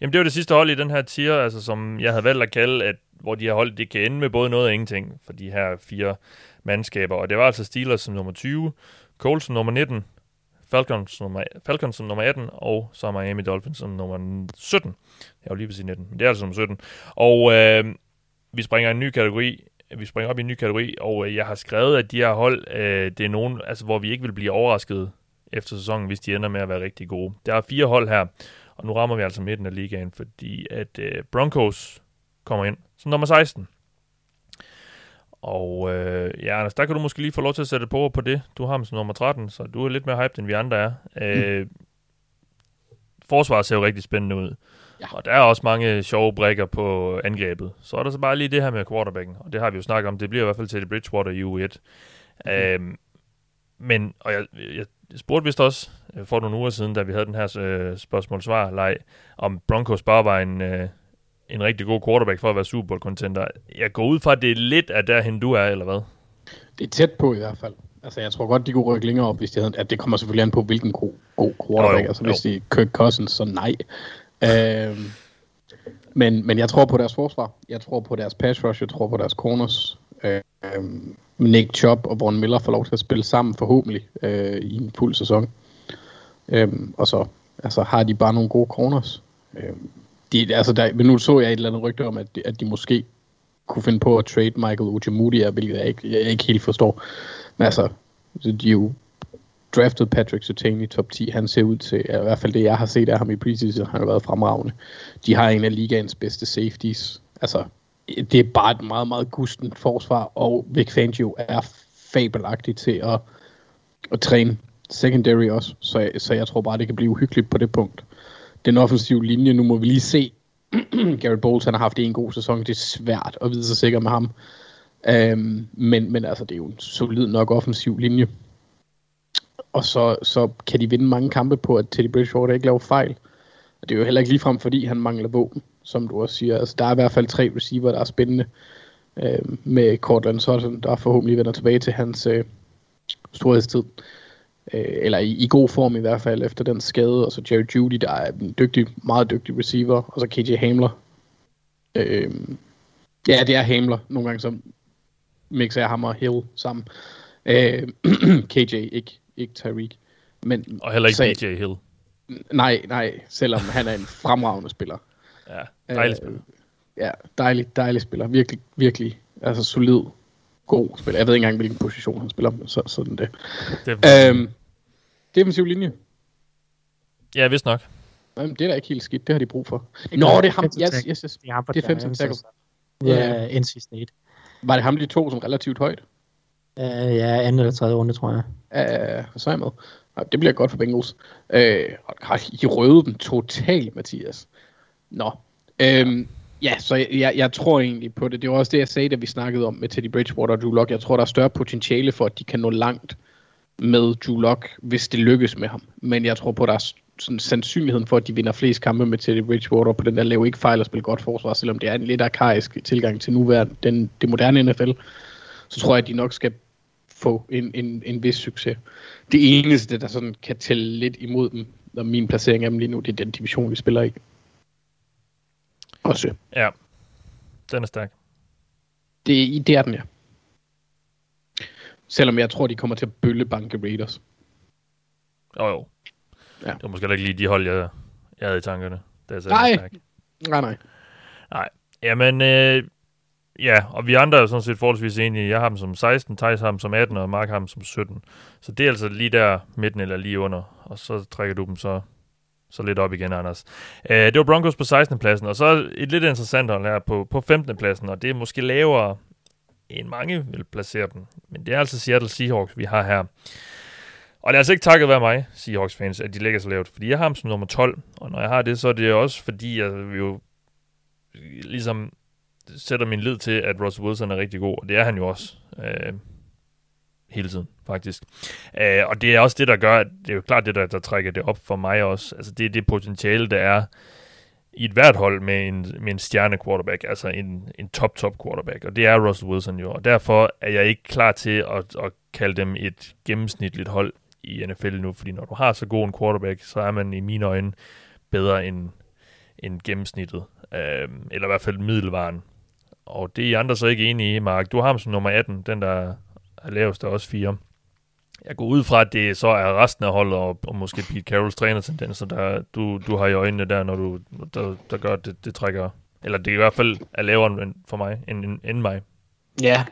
Jamen, det var det sidste hold i den her tier, altså, som jeg havde valgt at kalde, at, hvor de har holdt, det kan ende med både noget og ingenting for de her fire mandskaber. Og det var altså Steelers som nummer 20, Colts som nummer 19, Falcons, nummer, Falcons som nummer 18, og så Miami Dolphins som nummer 17. Jeg var lige ved sige 19, men det er altså nummer 17. Og øh, vi springer en ny kategori, vi springer op i en ny kategori, og øh, jeg har skrevet, at de her hold, øh, det er nogen, altså, hvor vi ikke vil blive overrasket efter sæsonen, hvis de ender med at være rigtig gode. Der er fire hold her, og nu rammer vi altså midten af ligaen, fordi at øh, Broncos kommer ind som nummer 16. Og øh, ja, Anders, der kan du måske lige få lov til at sætte på på det. Du har dem som nummer 13, så du er lidt mere hyped, end vi andre er. Øh, forsvaret ser jo rigtig spændende ud. Ja. Og der er også mange sjove brækker på angrebet. Så er der så bare lige det her med quarterbacken, og det har vi jo snakket om. Det bliver i hvert fald til det Bridgewater i U1. Mm. Øhm, men, og jeg, jeg spurgte vist også øh, for nogle uger siden, da vi havde den her øh, spørgsmål-svar-leg, om Broncos bare var en, øh, en rigtig god quarterback for at være Super Bowl-contender. Jeg går ud fra, at det er lidt af derhen, du er, eller hvad? Det er tæt på i hvert fald. Altså, jeg tror godt, de kunne rykke længere op, hvis de havde... At det kommer selvfølgelig an på, hvilken god, god quarterback. Jo, jo, altså, hvis de Kirk Cousins, så nej. Øh, men, men jeg tror på deres forsvar. Jeg tror på deres pass rush. Jeg tror på deres corners. Øh, Nick Chubb og Von Miller får lov til at spille sammen forhåbentlig øh, i en fuld sæson. Øh, og så altså, har de bare nogle gode corners. Øh, de, altså, der, men nu så jeg et eller andet rygte om, at de, at de måske kunne finde på at trade Michael Uchimudia, hvilket jeg ikke, jeg ikke helt forstår. Men altså, de er jo draftet Patrick Sertain i top 10. Han ser ud til, i hvert fald det jeg har set af ham i preseason, han har været fremragende. De har en af ligaens bedste safeties. Altså, det er bare et meget, meget gustent forsvar, og Vic Fangio er fabelagtig til at, at træne secondary også, så, jeg- så jeg tror bare, det kan blive uhyggeligt på det punkt. Den offensive linje, nu må vi lige se. Garrett Bowles, han har haft en god sæson, det er svært at vide sig sikker med ham. Øhm, men, men altså, det er jo en solid nok offensiv linje. Og så, så kan de vinde mange kampe på, at Teddy Bridgewater ikke laver fejl. Og det er jo heller ikke ligefrem, fordi han mangler våben, som du også siger. Altså, der er i hvert fald tre receiver, der er spændende. Øh, med Cortland Sutton, der forhåbentlig vender tilbage til hans øh, storhedstid. Øh, eller i, i god form i hvert fald, efter den skade. Og så Jerry Judy, der er en dygtig, meget dygtig receiver. Og så KJ Hamler. Øh, ja, det er Hamler. Nogle gange så mixer jeg ham og Hill sammen. Øh, KJ, ikke, ikke Tyreek. Men, Og heller ikke BJ Hill. Nej, nej, selvom han er en fremragende spiller. Ja, dejligt spil. Øh, Ja, dejlig, dejlig spiller. Virkelig, virkelig, altså solid, god spiller. Jeg ved ikke engang, hvilken position han spiller, men så sådan det. Det er Øhm, defensiv linje. Ja, vist nok. Jamen, det er da ikke helt skidt. Det har de brug for. Det Nå, det er ham. Yes, yes, yes. De har på Defensive tackle. Ja. Ja, NC State. Var det ham, de to, som relativt højt? Uh, ja, anden eller tredje runde, tror jeg. Uh, så er jeg med. Nej, det bliver godt for Bengals. Uh, I røvet dem totalt, Mathias. Nå. Øhm, ja, så jeg, jeg, jeg tror egentlig på det. Det var også det, jeg sagde, da vi snakkede om med Teddy Bridgewater og Drew Lock. Jeg tror, der er større potentiale for, at de kan nå langt med Drew Lock, hvis det lykkes med ham. Men jeg tror på, at der er sådan sandsynligheden for, at de vinder flest kampe med Teddy Bridgewater på den der lave ikke fejl og spille godt forsvar, selvom det er en lidt arkaisk tilgang til nuværende, den, det moderne NFL, så tror jeg, at de nok skal få en, en, en vis succes. Det eneste, der sådan kan tælle lidt imod dem, og min placering af dem lige nu, det er den division, vi spiller i. Også. Ja, den er stærk. Det, det er den, ja. Selvom jeg tror, de kommer til at bølle banke Raiders. Jo, jo. Ja. Det var måske ikke lige de hold, jeg, jeg havde i tankerne. Da jeg Nej. stærk. Nej, nej. Jamen, øh, ja, og vi andre er sådan set forholdsvis enige. Jeg har dem som 16, Thijs har dem som 18, og Mark har dem som 17. Så det er altså lige der midten eller lige under, og så trækker du dem så, så lidt op igen, Anders. Øh, det var Broncos på 16. pladsen, og så et lidt interessant hold her på, på 15. pladsen, og det er måske lavere, end mange vil placere dem. Men det er altså Seattle Seahawks, vi har her. Og det er altså ikke takket være mig, Seahawks-fans, at de ligger så lavt, fordi jeg har dem som nummer 12, og når jeg har det, så er det også fordi, jeg jo ligesom sætter min lid til, at Russell Wilson er rigtig god, og det er han jo også øh, hele tiden, faktisk. Øh, og det er også det, der gør, at det er jo klart det, der, der trækker det op for mig også. Altså det er det potentiale, der er i et hvert hold med en, med en stjerne quarterback, altså en, en top-top quarterback, og det er Russell Wilson jo, og derfor er jeg ikke klar til at, at kalde dem et gennemsnitligt hold i NFL nu, fordi når du har så god en quarterback, så er man i mine øjne bedre end, end gennemsnittet, øh, eller i hvert fald middelvaren. Og det er I andre så ikke enige i, Mark. Du har ham som nummer 18, den der er lavest, der er også fire. Jeg går ud fra, at det så er resten af holdet, og, og måske Pete Carrolls trænertendenser, der du, du har i øjnene der, når du, der, der gør, at det, det trækker, eller det er i hvert fald er lavere end for mig, end, end, end mig. Ja,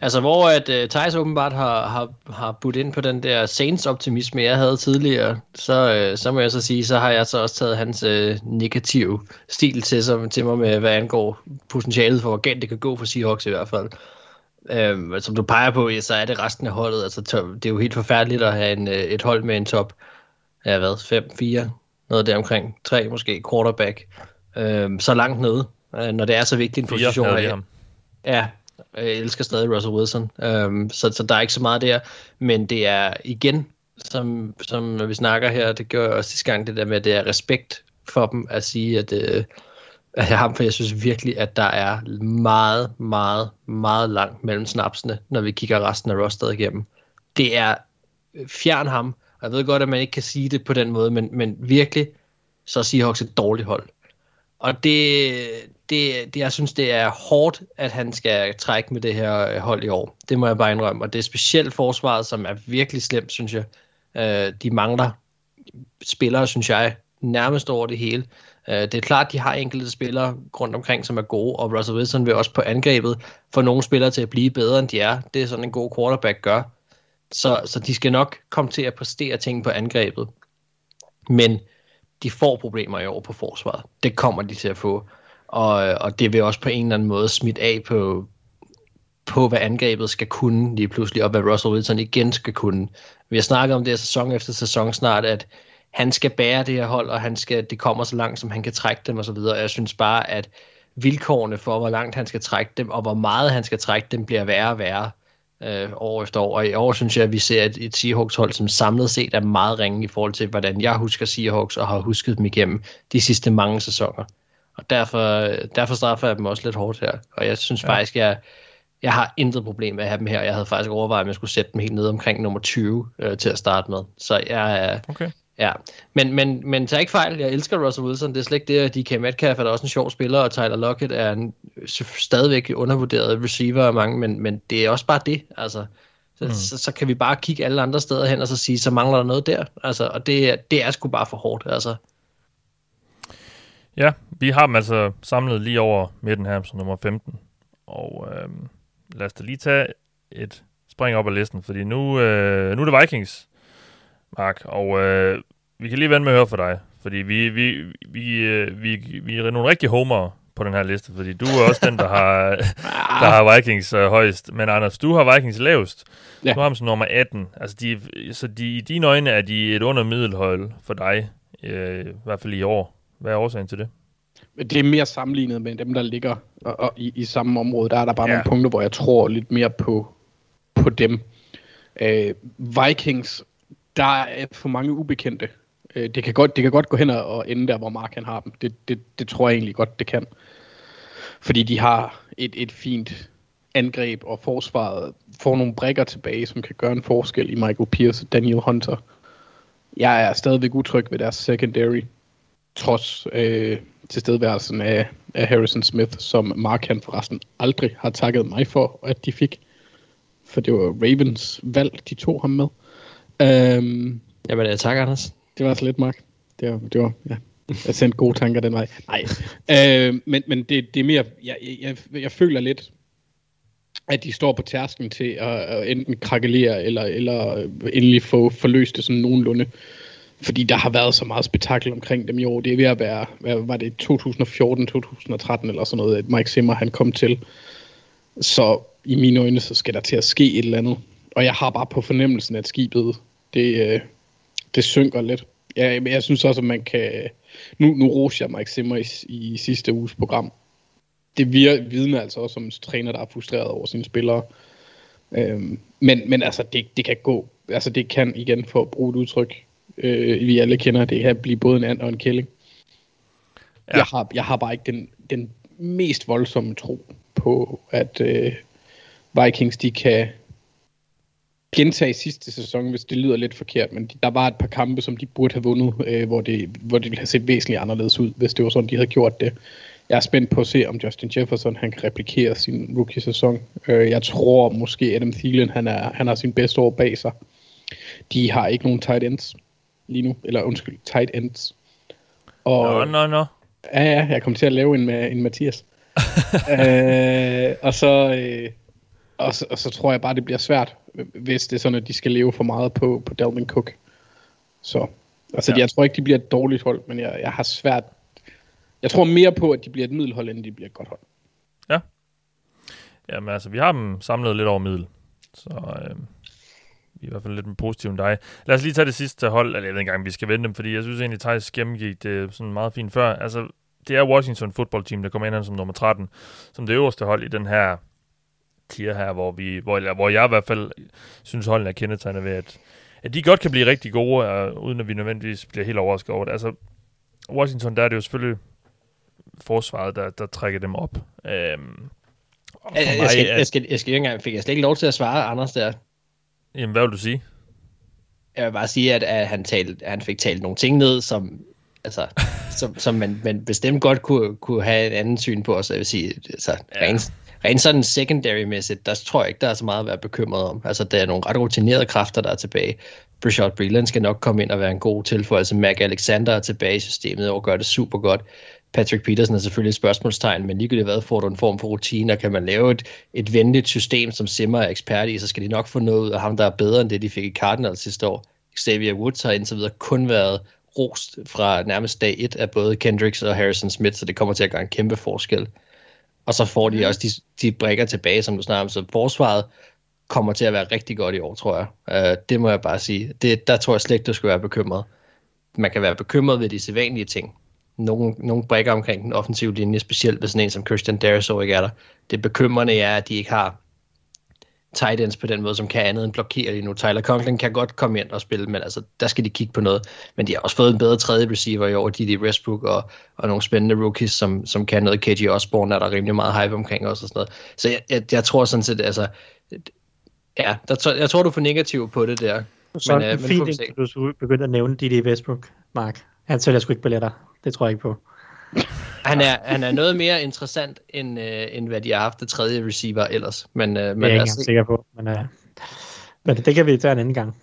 altså hvor at uh, Thijs åbenbart har, har, har budt ind på den der Saints-optimisme, jeg havde tidligere, så, uh, så må jeg så sige, så har jeg så også taget hans uh, negative stil til, sig, til mig med, hvad angår potentialet for, hvor galt det kan gå for Seahawks i hvert fald. Um, som du peger på, ja, så er det resten af holdet. Altså, det er jo helt forfærdeligt at have en, uh, et hold med en top, ja hvad, 5, 4, noget der omkring, 3 måske, quarterback, um, så langt nede, uh, når det er så vigtig en position. havde at- vi ham. Ja, Øh, jeg elsker stadig Russell Wilson, øhm, så, så der er ikke så meget der, men det er igen, som, som vi snakker her, det gør jeg også sidste gang, det der med, at det er respekt for dem at sige, at, øh, at jeg har dem, for jeg synes virkelig, at der er meget, meget, meget langt mellem snapsene, når vi kigger resten af rosteret igennem. Det er øh, fjern ham, og jeg ved godt, at man ikke kan sige det på den måde, men, men virkelig, så er Seahawks et dårligt hold. Og det, det, det, jeg synes, det er hårdt, at han skal trække med det her øh, hold i år. Det må jeg bare indrømme. Og det er specielt forsvaret, som er virkelig slemt, synes jeg. Øh, de mangler spillere, synes jeg, nærmest over det hele. Øh, det er klart, de har enkelte spillere rundt omkring, som er gode, og Russell Wilson vil også på angrebet få nogle spillere til at blive bedre, end de er. Det er sådan en god quarterback gør. Så, så de skal nok komme til at præstere ting på angrebet. Men de får problemer i år på forsvaret. Det kommer de til at få. Og, og det vil også på en eller anden måde smitte af på, på, hvad angrebet skal kunne lige pludselig, og hvad Russell Wilson igen skal kunne. Vi har snakket om det her sæson efter sæson snart, at han skal bære det her hold, og han skal, det kommer så langt, som han kan trække dem osv. Jeg synes bare, at vilkårene for, hvor langt han skal trække dem, og hvor meget han skal trække dem, bliver værre og værre øh, år efter år. Og i år synes jeg, at vi ser et, et Seahawks-hold, som samlet set er meget ringe i forhold til, hvordan jeg husker Seahawks og har husket dem igennem de sidste mange sæsoner. Og derfor, derfor straffer jeg dem også lidt hårdt her. Og jeg synes ja. faktisk, jeg, jeg har intet problem med at have dem her. Jeg havde faktisk overvejet, at jeg skulle sætte dem helt ned omkring nummer 20 øh, til at starte med. Så jeg er... Okay. Ja, men, men, men tag ikke fejl, jeg elsker Russell Wilson, det er slet ikke det, DK Metcalf er da også en sjov spiller, og Tyler Lockett er en stadigvæk undervurderet receiver af mange, men, men det er også bare det, altså. Så, mm. så, så kan vi bare kigge alle andre steder hen og så sige, så mangler der noget der, altså, og det, det er sgu bare for hårdt, altså. Ja, vi har dem altså samlet lige over midten her som nummer 15. Og øh, lad os da lige tage et spring op ad listen, fordi nu, øh, nu er det Vikings. Mark. Og øh, vi kan lige vende med at høre fra dig. Fordi vi, vi, vi, øh, vi, vi er nogle rigtige homer på den her liste. Fordi du er også den, der har, der har Vikings øh, højst. Men Anders, du har Vikings lavest. Ja. Du har dem som nummer 18. Altså, de, så de, i dine øjne er de et under middelhold for dig. Øh, I hvert fald i år. Hvad er årsagen til det? Det er mere sammenlignet med dem, der ligger og, og i, i samme område. Der er der bare Ja. nogle punkter, hvor jeg tror lidt mere på, på dem. Øh, Vikings, der er for mange ubekendte. Øh, det, kan godt, det kan godt gå hen og og ende der, hvor Mark han har dem. Det, det, det tror jeg egentlig godt, det kan. Fordi de har et, et fint angreb, og forsvaret får nogle brækker tilbage, som kan gøre en forskel i Michael Pierce og Daniel Hunter. Jeg er stadigvæk utryg ved deres secondary, trods øh, tilstedeværelsen af, af Harrison Smith, som Mark han forresten aldrig har takket mig for, at de fik. For det var Ravens valg, de tog ham med. Øhm, Jamen, jeg takker, Anders. det var så lidt, Mark. Det var, det var ja. Jeg sendte gode tanker den vej. Nej. Øh, men men det, det er mere, jeg, jeg, jeg føler lidt, at de står på tærsken til at, at enten krakelere, eller, eller øh, endelig få forløst det sådan nogenlunde. Fordi der har været så meget spektakel omkring dem i år. Det er ved at være, hvad var det, 2014-2013 eller sådan noget, at Mike Zimmer han kom til. Så i mine øjne, så skal der til at ske et eller andet. Og jeg har bare på fornemmelsen, at skibet, det, øh, det synker lidt. Jeg, men jeg synes også, at man kan... Nu, nu roser jeg Mike Zimmer i, i sidste uges program. Det vir, vidner altså også om en træner, der er frustreret over sine spillere. Øhm, men, men altså, det, det kan gå. Altså, det kan igen, for at bruge et udtryk, øh, vi alle kender, det kan blive både en and og en kælling. Ja. Jeg, har, jeg har bare ikke den, den mest voldsomme tro på, at øh, Vikings, de kan gentage sidste sæson, hvis det lyder lidt forkert, men der var et par kampe, som de burde have vundet, øh, hvor, det, hvor det ville have set væsentligt anderledes ud, hvis det var sådan, de havde gjort det. Jeg er spændt på at se, om Justin Jefferson han kan replikere sin rookie-sæson. Øh, jeg tror måske, Adam Thielen han, er, han har sin bedste år bag sig. De har ikke nogen tight ends lige nu, eller undskyld, tight ends. Og, Nå, nå, nå. Ja, ja, jeg kom til at lave en med en Mathias. øh, og, så, øh, og, så, og så tror jeg bare, det bliver svært, hvis det er sådan, at de skal leve for meget på, på Dalvin Cook. Så, altså, Ja. ja. jeg tror ikke, de bliver et dårligt hold, men jeg, jeg har svært... Jeg tror mere på, at de bliver et middelhold, end de bliver et godt hold. Jamen altså, vi har dem samlet lidt over middel. Så øh, i hvert fald lidt mere positive end dig. Lad os lige tage det sidste hold, eller jeg ved ikke engang, vi skal vente dem, fordi jeg synes egentlig, Thijs gennemgik det sådan meget fint før. Altså, det er Washington Football Team, der kommer ind som nummer 13, som det øverste hold i den her tier her, hvor, vi, hvor, eller, hvor jeg i hvert fald synes, holden er kendetegnet ved, at, at de godt kan blive rigtig gode, uh, uden at vi nødvendigvis bliver helt overrasket over det. Altså, Washington, der er det jo selvfølgelig forsvaret, der, der trækker dem op. Øhm, og Jeg, mig jeg, skal, jeg, skal, jeg skal ikke engang, fik jeg slet ikke lov til at svare Anders der. Jamen, hvad vil du sige? Jeg vil bare sige, at, at han, talte, at han fik talt nogle ting ned, som, altså, som, som man, man bestemt godt kunne, kunne have et andet syn på. Så jeg vil sige, altså, Ja. rent, rent sådan secondary-mæssigt, der tror jeg ikke, der er så meget at være bekymret om. Altså, der er nogle ret rutinerede kræfter, der er tilbage. Brashad Breeland skal nok komme ind og være en god tilføjelse. Mac Alexander er tilbage i systemet og gør det super godt. Patrick Peterson er selvfølgelig et spørgsmålstegn, men ligegyldigt hvad får du en form for rutine, og kan man lave et, et venligt system, som Simmer er ekspert i, så skal de nok få noget ud af ham, der er bedre end det, de fik i Cardinals sidste år. Xavier Woods har indtil videre kun været rost fra nærmest dag et af både Kendricks og Harrison Smith, så det kommer til at gøre en kæmpe forskel. Og så får de også de, de brækker tilbage, som du snakker om, så forsvaret kommer til at være rigtig godt i år, tror jeg. Uh, det må jeg bare sige. Det, der tror jeg slet ikke, du skal være bekymret. Man kan være bekymret ved de sædvanlige ting. Nogle, nogle brækker omkring den offensive linje, specielt hvis sådan en som Christian Darius ikke er der. Det bekymrende er, at de ikke har tight ends på den måde, som kan andet end blokere lige nu. Tyler Conklin kan godt komme ind og spille, men altså, der skal de kigge på noget. Men de har også fået en bedre tredje receiver i år, Didi Westbrook og, og nogle spændende rookies, som, som kan noget. KG Osborne er der rimelig meget hype omkring også og sådan noget. Så jeg, jeg, jeg tror sådan set, altså, ja, der, jeg tror, du er for negativ på det der. Så Men, øh, men fint, at du begyndte at nævne Didi Westbrook, Mark. Han sælger sgu ikke billetter. Det tror jeg ikke på. Han er, han er noget mere interessant, end, øh, end hvad de har haft det tredje receiver ellers. Men, øh, Det er men jeg lad ikke sikker på. Men, øh, men det kan vi tage en anden gang.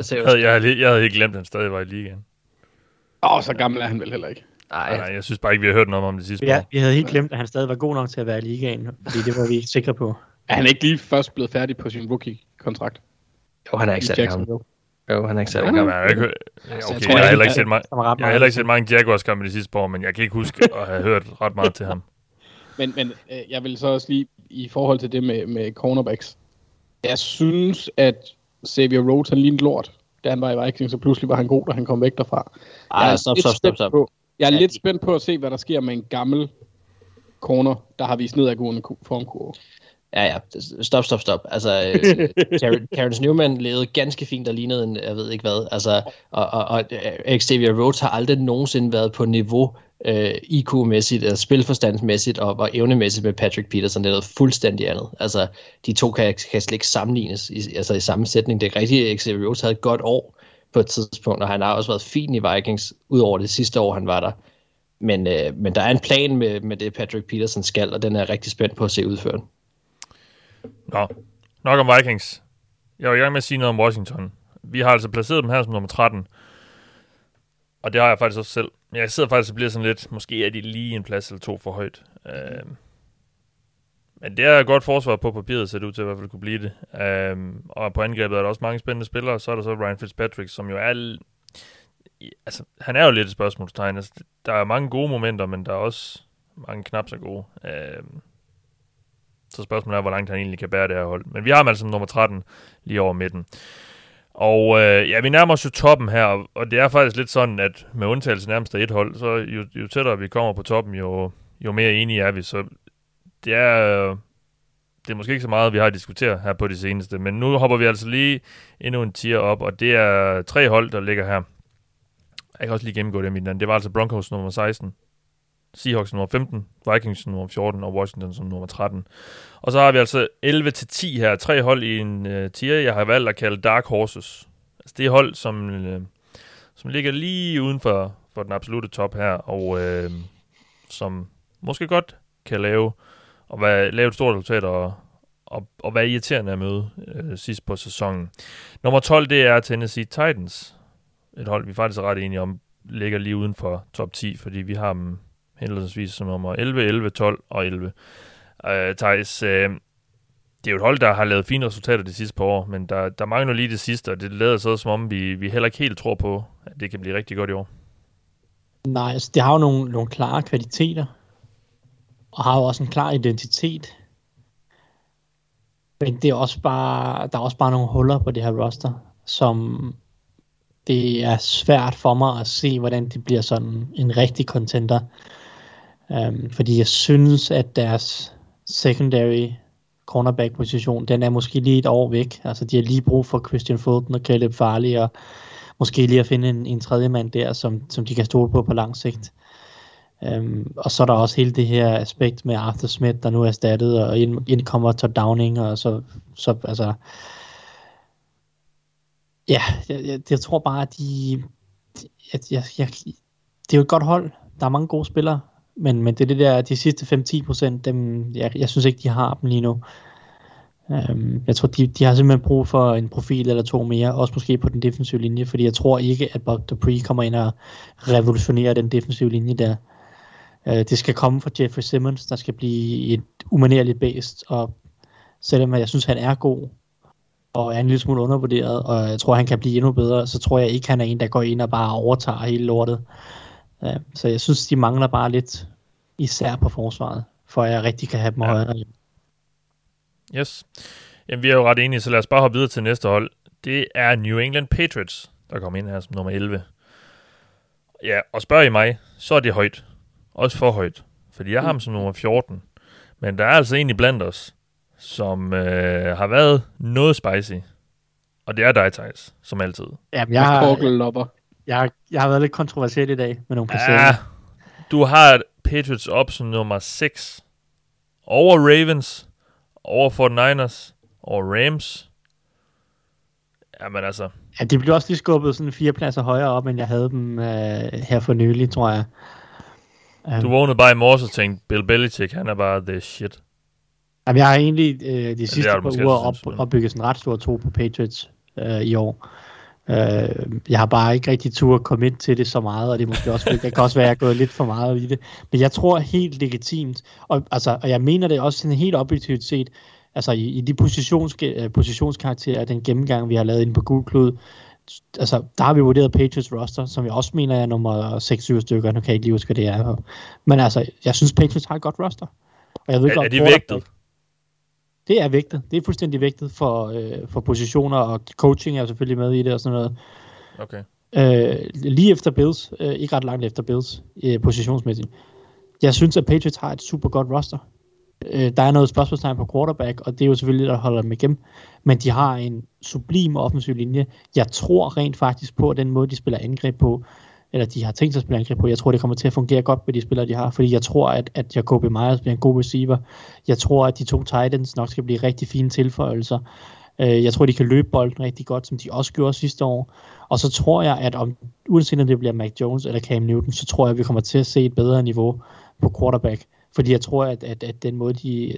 se, Jeg havde, jeg, havde, jeg havde ikke glemt, at han stadig var i ligaen. Åh, oh, så gammel er han vel heller ikke. Nej, Nej, jeg synes bare ikke, vi har hørt noget om det sidste Ja, år. vi havde helt glemt, at han stadig var god nok til at være i ligaen, fordi det var vi ikke sikre på. Er han ikke lige først blevet færdig på sin rookie-kontrakt? jo, han er ikke særlig gammel. Jo, han er ikke særlig Jeg, gammel. jeg, jeg, okay, jeg jeg, tror jeg har ikke, heller ikke set ret Jeg har heller ikke set mange Jaguars kampe de sidste par år, men jeg kan ikke huske at have hørt ret meget til ham. Men, men øh, jeg vil så også lige, i forhold til det med, med cornerbacks, jeg synes, at Xavier Rhodes, han lignede lort, da han var i Vikings, så pludselig var han god, da han kom væk derfra. Jeg Ej, er stop, lidt stop, stop, spændt stop. På, jeg er Ja, lidt spændt på at se, hvad der sker med en gammel corner, der har vist nedadgående ku- formkurve. Ja, ja. Stop, stop, stop. Altså, øh, Ter- Terrence Newman levede ganske fint og lignede en, jeg ved ikke hvad. Altså, og, og, og øh, Xavier Rhodes har aldrig nogensinde været på niveau øh, IQ-mæssigt, eller spilforstandsmæssigt og, og evnemæssigt med Patrick Peterson. Det er noget fuldstændig andet. Altså, de to kan, kan slet ikke sammenlignes i, altså, i samme sætning. Det er rigtigt, at Xavier Rhodes havde et godt år på et tidspunkt, og han har også været fin i Vikings, udover det sidste år, han var der. Men, øh, men der er en plan med, med det, Patrick Peterson skal, og den er jeg rigtig spændt på at se udført. Nå, nok om Vikings. Jeg var i gang med at sige noget om Washington. Vi har altså placeret dem her som nummer 13. Og det har jeg faktisk også selv. Men jeg sidder faktisk og bliver sådan lidt, måske er de lige en plads eller to for højt. Øh, men det er et godt forsvar på papiret, ser det ud til i hvert fald kunne blive det. Øh, og på angrebet er der også mange spændende spillere. Så er der så Ryan Fitzpatrick, som jo er... l- Altså, han er jo lidt et spørgsmålstegn. Altså, der er mange gode momenter, men der er også mange knap så gode. Øh, så spørgsmålet er, hvor langt han egentlig kan bære det her hold. Men vi har ham altså som nummer 13 lige over midten. Og øh, ja, vi nærmer os jo toppen her, og- det er faktisk lidt sådan, at med undtagelse nærmest af et hold, så jo, jo tættere vi kommer på toppen, jo, jo mere enige er vi. Så det er, øh, det er måske ikke så meget, vi har diskuteret her på det seneste, men nu hopper vi altså lige endnu en tier op, og det er tre hold, der ligger her. Jeg kan også lige gennemgå dem i den. Det var altså Broncos nummer 16, Seahawks nummer 15, Vikings nummer 14 og Washington som nummer 13. Og så har vi altså 11-10 her, tre hold i en øh, tier, jeg har valgt at kalde Dark Horses. Altså det er hold, som, øh, som ligger lige uden for, for den absolute top her, og øh, som måske godt kan lave, og være, lave et stort resultat og, og, og være irriterende at møde øh, sidst på sæsonen. Nummer 12, det er Tennessee Titans. Et hold, vi faktisk er ret enige om, ligger lige uden for top 10, fordi vi har dem henholdsvis som nummer 11, 11, 12 og 11. Øh, Thijs, øh, det er jo et hold, der har lavet fine resultater de sidste par år, men der, der mangler lige det sidste, og det lader så som om, vi, vi heller ikke helt tror på, at det kan blive rigtig godt i år. Nej, altså, det har jo nogle, nogle klare kvaliteter, og har jo også en klar identitet. Men det er også bare, der er også bare nogle huller på det her roster, som det er svært for mig at se, hvordan det bliver sådan en rigtig contender. Um, fordi jeg synes, at deres secondary cornerback position, den er måske lige et år væk. Altså de har lige brug for Christian Fulton og Caleb Farley, og måske lige at finde en, en tredje mand der, som, som de kan stole på på lang sigt. Um, og så er der også hele det her aspekt med Arthur Smith, der nu er erstattet, og ind, ind kommer Todd Downing, og så, så altså, ja, jeg, jeg, jeg tror bare, at de, jeg, jeg, jeg, det er jo et godt hold, der er mange gode spillere, men, men det er det der, de sidste 5-10 procent, dem, jeg, jeg synes ikke, de har dem lige nu. Øhm, jeg tror, de, de har simpelthen brug for en profil eller to mere, også måske på den defensive linje, fordi jeg tror ikke, at Bob Dupree kommer ind og revolutionerer den defensive linje der. Øh, det skal komme fra Jeffrey Simmons, der skal blive et umanerligt based, og selvom jeg synes, han er god, og er en lille smule undervurderet, og jeg tror, han kan blive endnu bedre, så tror jeg ikke, han er en, der går ind og bare overtager hele lortet. Uh, så jeg synes, de mangler bare lidt, især på forsvaret, for at jeg rigtig kan have dem Ja. højere. Yes. Jamen, vi er jo ret enige, så lad os bare hoppe videre til næste hold. Det er New England Patriots, der kommer ind her som nummer 11. Ja, og spørger I mig, så er det højt. Også for højt. Fordi jeg har ham som nummer 14. Men der er altså en i blandt os, som øh, har været noget spicy. Og det er dig, Thijs, som altid. Jamen, Jeg har, har... jeg, har, jeg har været lidt kontroversiel i dag med nogle placeringer. Ja, du har Patriots op som nummer 6. Over Ravens, over 49ers, over Rams. Jamen altså, Ja, de blev også lige skubbet sådan fire pladser højere op, end jeg havde dem øh, her for nylig, tror jeg. du vågnede bare i morges og tænkte, Bill Belichick, han er bare the shit. Jamen, jeg har egentlig øh, de sidste du par uger op, opbygget sådan en ret stor tro på Patriots øh, i år. Øh, jeg har bare ikke rigtig tur at komme ind til det så meget, og det måske også, det kan også være, at jeg er gået lidt for meget i det. Men jeg tror helt legitimt, og, altså, og jeg mener det også sådan helt objektivt set, altså i, i de positions, øh, positionskarakterer, den gennemgang, vi har lavet inde på Google altså, der har vi vurderet Patriots roster, som jeg også mener er nummer 6-7 stykker. Nu kan jeg ikke lige huske, hvad det er. Men altså, jeg synes, Patriots har et godt roster. Og jeg ved er, er de vægtet? Det er vægtet. Det er fuldstændig vægtet for, øh, for positioner, og coaching er selvfølgelig med i det og sådan noget. Okay. Øh, lige efter Bills, øh, ikke ret langt efter Bills, øh, positionsmæssigt. Jeg synes, at Patriots har et super godt roster. Øh, der er noget spørgsmålstegn på quarterback, og det er jo selvfølgelig der holder dem igennem. Men de har en sublim offensiv linje. Jeg tror rent faktisk på, at den måde, de spiller angreb på, eller de har tænkt sig at spille angreb på, jeg tror, det kommer til at fungere godt med de spillere, de har. Fordi jeg tror, at, at Jacobi Myers bliver en god receiver. Jeg tror, at de to Titans nok skal blive rigtig fine tilføjelser. Øh, jeg tror, de kan løbe bolden rigtig godt, som de også gjorde sidste år. Og så tror jeg, at om, uanset om det bliver Mac Jones eller Cam Newton, så tror jeg, at vi kommer til at se et bedre niveau på quarterback. Fordi jeg tror, at, at, at den måde, de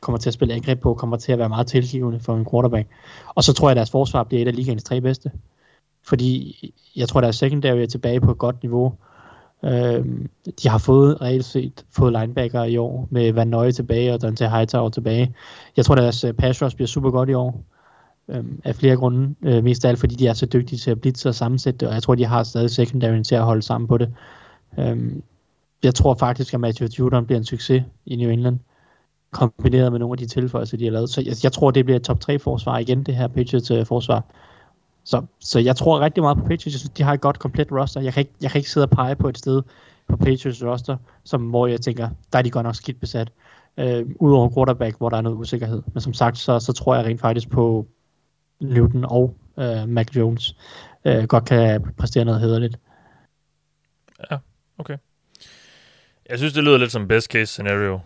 kommer til at spille angreb på, kommer til at være meget tilgivende for en quarterback. Og så tror jeg, at deres forsvar bliver et af ligaens tre bedste. Fordi jeg tror, deres secondary er tilbage på et godt niveau. Øh, de har fået reelt set fået linebacker i år med Van Nøje tilbage og Dante Hightower tilbage. Jeg tror, deres øh, pass rush bliver super godt i år. Øh, af flere grunde. Øh, mest af alt, fordi de er så dygtige til at blitse og sammensætte og jeg tror, de har stadig secondary til at holde sammen på det. Øh, jeg tror faktisk, at Matthew Judon bliver en succes i New England, kombineret med nogle af de tilføjelser, de har lavet. Så jeg, jeg tror, det bliver et top 3 forsvar igen, det her Patriots øh, forsvar. Så, så jeg tror rigtig meget på Patriots. Jeg synes, de har et godt komplet roster. Jeg kan ikke, jeg kan ikke sidde og pege på et sted på Patriots roster, som, hvor jeg tænker, der er de godt nok skidt besat. Øh, Udover quarterback, hvor der er noget usikkerhed. Men som sagt, så, så tror jeg rent faktisk på Newton og øh, Mac Jones øh, godt kan præstere noget hederligt. Ja, okay. Jeg synes, det lyder lidt som best case scenario,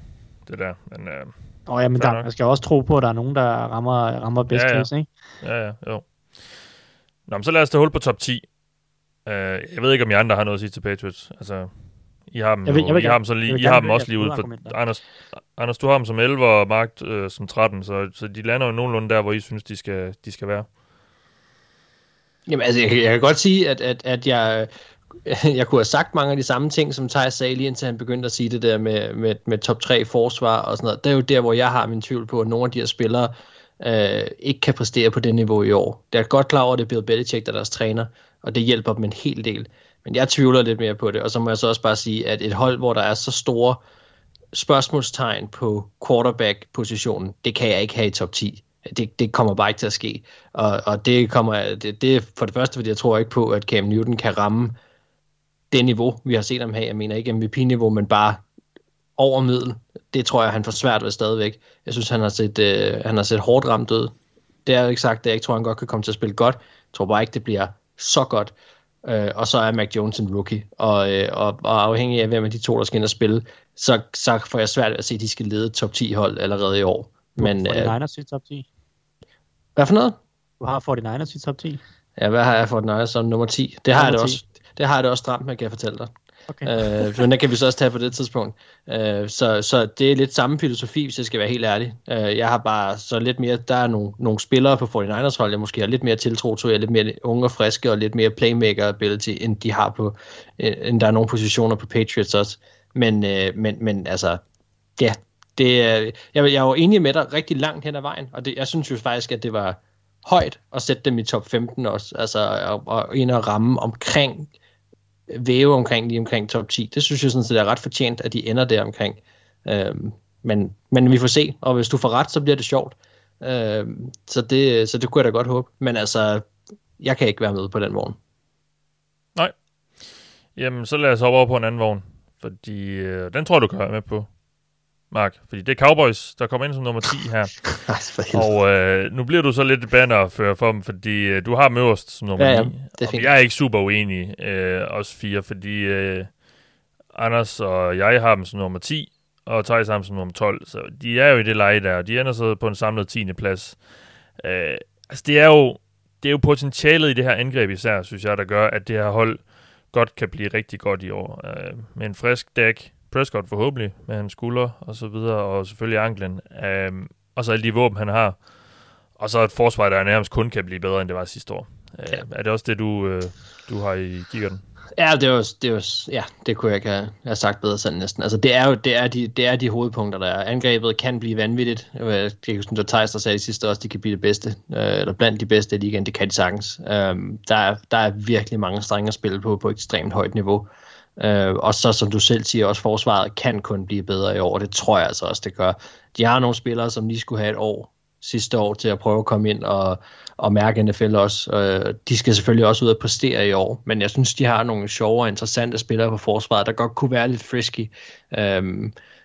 det der. Men, øh, oh, ja, men der, man skal også tro på, at der er nogen, der rammer, rammer best ja, ja. case, ikke? Ja, ja, jo. Nå, men så lad os da hul på top 10. Uh, øh, jeg ved ikke, om I andre har noget at sige til Patriots. Altså, I har dem, jeg vil, jeg vil I har dem, så lige, I har dem også lige ud. For, Anders, Anders, du har dem som 11 og Mark øh, som 13, så, så de lander jo nogenlunde der, hvor I synes, de skal, de skal være. Jamen altså, jeg, jeg kan godt sige, at, at, at jeg jeg kunne have sagt mange af de samme ting, som Thijs sagde lige indtil han begyndte at sige det der med, med, med top 3 forsvar og sådan noget. Det er jo der, hvor jeg har min tvivl på, at nogle af de her spillere øh, øh, ikke kan præstere på det niveau i år. Det er godt klar over, at det er Bill Belichick, der er deres træner, og det hjælper dem en hel del. Men jeg tvivler lidt mere på det, og så må jeg så også bare sige, at et hold, hvor der er så store spørgsmålstegn på quarterback-positionen, det kan jeg ikke have i top 10. Det, det kommer bare ikke til at ske. Og, og det kommer det, det er for det første, fordi jeg tror ikke på, at Cam Newton kan ramme det niveau, vi har set ham have. Jeg mener ikke MVP-niveau, men bare over middel. Det tror jeg, han får svært ved stadigvæk. Jeg synes, han har set, øh, han har set hårdt ramt ud. Det er jo ikke sagt, at jeg ikke tror, han godt kan komme til at spille godt. Jeg tror bare ikke, det bliver så godt. Øh, og så er Mac Jones en rookie. Og, øh, og, og afhængig af, hvem af de to, der skal ind og spille, så, så får jeg svært ved at se, at de skal lede top 10 hold allerede i år. Men, du har 49ers i top 10. Hvad for noget? Du har 49ers i top 10. Ja, hvad har jeg for 49ers som nummer 10? Det har nummer jeg det 10. også. Det har jeg det også stramt med, kan jeg fortælle dig. Okay. Øh, men den kan vi så også tage på det tidspunkt. Øh, så, så det er lidt samme filosofi, hvis jeg skal være helt ærlig. Øh, jeg har bare så lidt mere, der er nogle, nogle spillere på 49ers hold, jeg måske har lidt mere tiltro til, jeg er lidt mere unge og friske, og lidt mere playmaker ability, end de har på, øh, end der er nogle positioner på Patriots også. Men, øh, men, men altså, ja, det, jeg, jeg er jo enig med dig rigtig langt hen ad vejen, og det, jeg synes jo faktisk, at det var højt at sætte dem i top 15 også, altså og, og ind og ramme omkring væve omkring lige omkring top 10. Det synes jeg sådan set er ret fortjent, at de ender der omkring. Øhm, men, men vi får se, og hvis du får ret, så bliver det sjovt. Øhm, så, det, så det kunne jeg da godt håbe. Men altså, jeg kan ikke være med på den vogn. Nej. Jamen, så lad os hoppe over på en anden vogn. Fordi øh, den tror jeg, du kan være med på. Mark, fordi det er Cowboys, der kommer ind som nummer 10 her. og øh, nu bliver du så lidt bannerfører for dem, fordi øh, du har dem øverst som nummer ja, 9. Ja, er. Og jeg er ikke super uenig, øh, os fire, fordi øh, Anders og jeg har dem som nummer 10, og Thijs har dem som nummer 12. Så de er jo i det leje der, og de ender så på en samlet 10. plads. Øh, altså det er jo det er jo potentialet i det her angreb især, synes jeg, der gør, at det her hold godt kan blive rigtig godt i år. Øh, med en frisk dæk, Prescott forhåbentlig med hans skulder og så videre, og selvfølgelig anklen. Um, og så alle de våben, han har. Og så et forsvar, der nærmest kun kan blive bedre, end det var sidste år. Ja. Uh, er det også det, du, uh, du har i kikkerten? Ja, det var, det var, ja, det kunne jeg ikke have, have sagt bedre sådan næsten. Altså, det er jo det er de, det er de hovedpunkter, der er. Angrebet kan blive vanvittigt. Jeg kan huske, at Thijs der sagde sidste også, de kan blive det bedste, øh, eller blandt de bedste i ligaen. Det kan de sagtens. Øh, der, er, der er virkelig mange strenge at spille på, på ekstremt højt niveau. Øh, og så, som du selv siger, også forsvaret kan kun blive bedre i år. Det tror jeg altså også, det gør. De har nogle spillere, som lige skulle have et år sidste år til at prøve at komme ind og, og mærke NFL også. Øh, de skal selvfølgelig også ud og præstere i år, men jeg synes, de har nogle sjove og interessante spillere på forsvaret, der godt kunne være lidt frisky øh,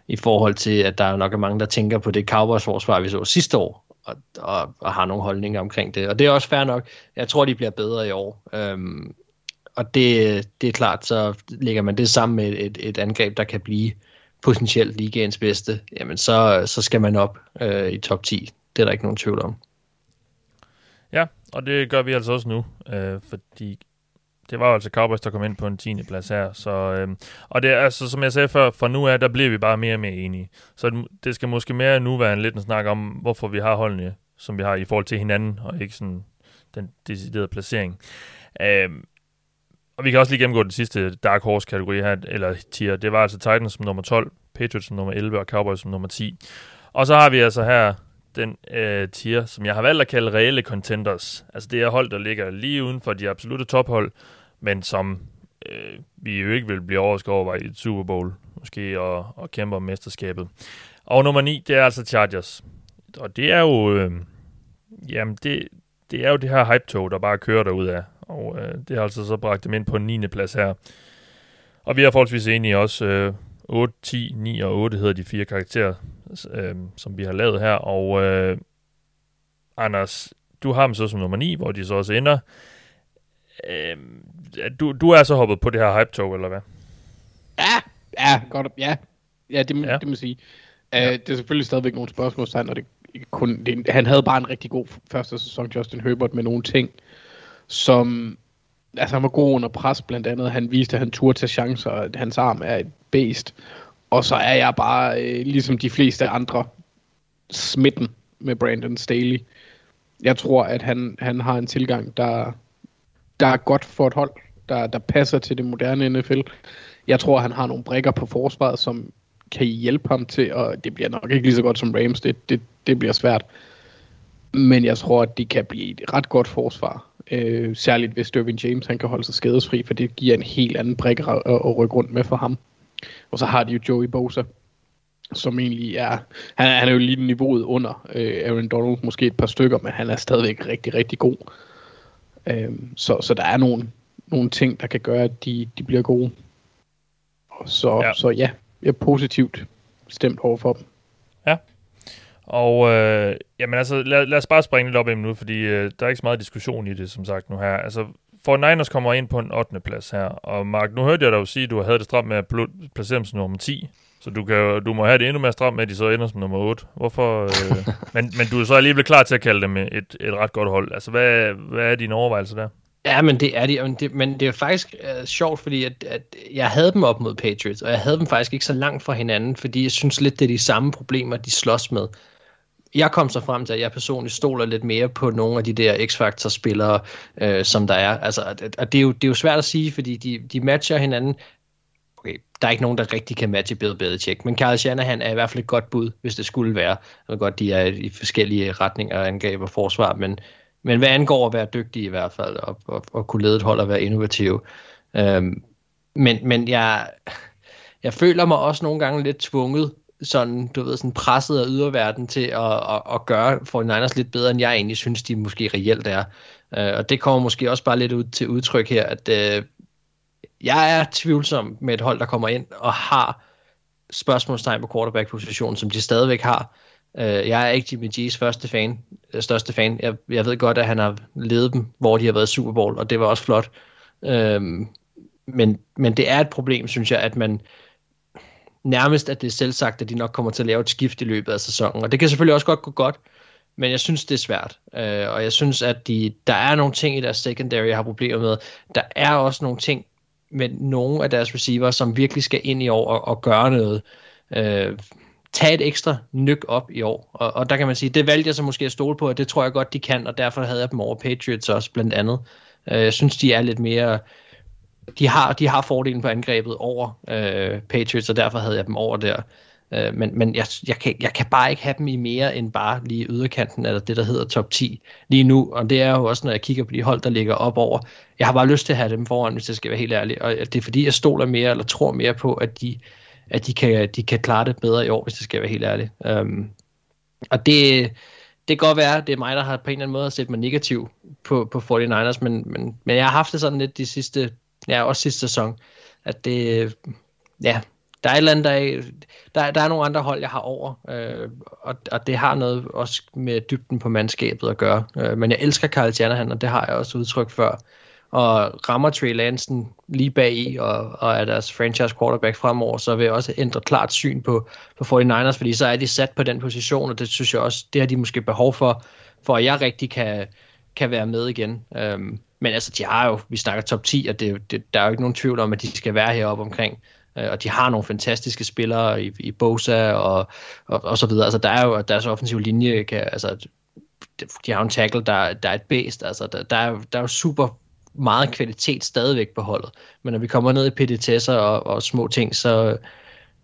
i forhold til, at der nok er mange, der tænker på det Cowboys forsvar, vi så sidste år, og, og, og har nogle holdninger omkring det. Og det er også fair nok. Jeg tror, de bliver bedre i år. Øhm, og det, det er klart, så lægger man det sammen med et, et angreb, der kan blive potentielt ligaens bedste, jamen så, så skal man op øh, i top 10. Det er der ikke nogen tvivl om. Ja, og det gør vi altså også nu, øh, fordi det var jo altså Cowboys, der kom ind på en 10. plads her. Så, øh, og det er altså, som jeg sagde før, fra nu af, der bliver vi bare mere og mere enige. Så det skal måske mere nu være en lidt en snak om, hvorfor vi har holdene, som vi har i forhold til hinanden, og ikke sådan den deciderede placering. Øh, og vi kan også lige gennemgå den sidste Dark Horse-kategori her, eller tier. Det var altså Titans som nummer 12, Patriots som nummer 11 og Cowboys som nummer 10. Og så har vi altså her den øh, tier, som jeg har valgt at kalde reelle contenders. Altså det er hold, der ligger lige uden for de absolute tophold, men som øh, vi jo ikke vil blive overrasket over i et Super Bowl, måske, og, og kæmpe om mesterskabet. Og nummer 9, det er altså Chargers. Og det er jo, øh, jamen det, det er jo det her hype-tog, der bare kører derud af. Og øh, det har altså så bragt dem ind på en 9. plads her. Og vi er forholdsvis enige også. Øh, 8, 10, 9 og 8 hedder de fire karakterer, øh, som vi har lavet her. Og øh, Anders, du har dem så som nummer 9, hvor de så også ender. Øh, du, du er så hoppet på det her hype-tog, eller hvad? Ja, ja, godt. Ja, ja det, ja. det må sige. Uh, ja. Det er selvfølgelig stadigvæk nogle spørgsmålstegn, og det kun, det, han havde bare en rigtig god første sæson, Justin Herbert, med nogle ting, som... Altså, han var god under pres, blandt andet. Han viste, at han turde tage chancer, at hans arm er et based. Og så er jeg bare, øh, ligesom de fleste andre, smitten med Brandon Staley. Jeg tror, at han, han har en tilgang, der, der er godt for et hold, der, der passer til det moderne NFL. Jeg tror, han har nogle brækker på forsvaret, som kan hjælpe ham til, og det bliver nok ikke lige så godt som Rams, det, det, det bliver svært. Men jeg tror, at det kan blive et ret godt forsvar. Øh, særligt hvis Dervin James han kan holde sig skadesfri, for det giver en helt anden brik at, at rykke rundt med for ham. Og så har de jo Joey Bosa, som egentlig er, han, han er jo lige niveauet under øh, Aaron Donald, måske et par stykker, men han er stadigvæk rigtig, rigtig god. Øh, så, så der er nogle, nogle ting, der kan gøre, at de, de bliver gode. Og så, ja. så ja, jeg er positivt stemt over for dem. Og øh, jamen altså, lad, lad os bare springe lidt op i nu, fordi øh, der er ikke så meget diskussion i det, som sagt nu her. Altså, for Niners kommer ind på en 8. plads her, og Mark, nu hørte jeg dig jo sige, at du havde det stramt med at placere dem som nummer 10, så du, kan, du må have det endnu mere stramt med, at de så ender som nummer 8. Hvorfor? Øh, men, men du er så alligevel klar til at kalde dem et, et ret godt hold. Altså, hvad, hvad er dine overvejelser der? Ja, men det er de, men det, men det er faktisk uh, sjovt, fordi at, at jeg havde dem op mod Patriots, og jeg havde dem faktisk ikke så langt fra hinanden, fordi jeg synes lidt, det er de samme problemer, de slås med. Jeg kom så frem til, at jeg personligt stoler lidt mere på nogle af de der X-Factor-spillere, øh, som der er. Altså, og det er, jo, det er jo svært at sige, fordi de, de matcher hinanden. Okay, der er ikke nogen, der rigtig kan matche Bill Belichick, men Carl Shanahan er i hvert fald et godt bud, hvis det skulle være. Jeg ved godt, de er i forskellige retninger, angreb og forsvar, men men hvad angår at være dygtig i hvert fald, og, og, og kunne lede et hold og være innovativ. Øhm, men, men jeg, jeg føler mig også nogle gange lidt tvunget, sådan, du ved, sådan presset af yderverden til at, at, at gøre for Niners lidt bedre, end jeg egentlig synes, de måske reelt er. Øh, og det kommer måske også bare lidt ud til udtryk her, at øh, jeg er tvivlsom med et hold, der kommer ind og har spørgsmålstegn på quarterback-positionen, som de stadigvæk har. Øh, jeg er ikke Jimmy G's første fan, øh, største fan. Jeg, jeg ved godt, at han har ledet dem, hvor de har været Super Bowl, og det var også flot. Øh, men, men det er et problem, synes jeg, at man nærmest at det er selvsagt, at de nok kommer til at lave et skift i løbet af sæsonen. Og det kan selvfølgelig også godt gå godt, men jeg synes, det er svært. Øh, og jeg synes, at de, der er nogle ting i deres secondary, jeg har problemer med. Der er også nogle ting med nogle af deres receiver, som virkelig skal ind i år og, og gøre noget. Øh, tage et ekstra nyk op i år. Og, og der kan man sige, det valgte jeg så måske at stole på, og det tror jeg godt, de kan, og derfor havde jeg dem over Patriots også blandt andet. Øh, jeg synes, de er lidt mere de, har, de har fordelen på angrebet over øh, Patriots, og derfor havde jeg dem over der. Øh, men men jeg, jeg, kan, jeg kan bare ikke have dem i mere end bare lige yderkanten, eller det, der hedder top 10 lige nu. Og det er jo også, når jeg kigger på de hold, der ligger op over. Jeg har bare lyst til at have dem foran, hvis jeg skal være helt ærlig. Og det er fordi, jeg stoler mere, eller tror mere på, at de, at de, kan, de kan klare det bedre i år, hvis det skal være helt ærlig. Um, og det, det kan godt være, at det er mig, der har på en eller anden måde set mig negativ på, på 49ers, men, men, men jeg har haft det sådan lidt de sidste, ja, også sidste sæson, at det, ja, der er et eller andet, der er, der, der er nogle andre hold, jeg har over, øh, og, og det har noget også med dybden på mandskabet at gøre. Øh, men jeg elsker Carl Shanahan, og det har jeg også udtrykt før. Og rammer Trey Lansen lige bag i, og, og er deres franchise quarterback fremover, så vil jeg også ændre klart syn på, på 49ers, fordi så er de sat på den position, og det synes jeg også, det har de måske behov for, for at jeg rigtig kan, kan være med igen. Øh, men altså, de har jo, vi snakker top 10, og det, det, der er jo ikke nogen tvivl om, at de skal være heroppe omkring. Uh, og de har nogle fantastiske spillere i, i Bosa og, og, og så videre. Altså, der er jo deres offensive linje, kan, altså, de har en tackle, der, der er et bedst. Altså, der, der, er, der er jo super meget kvalitet stadigvæk på holdet. Men når vi kommer ned i PDT'er og, og små ting, så,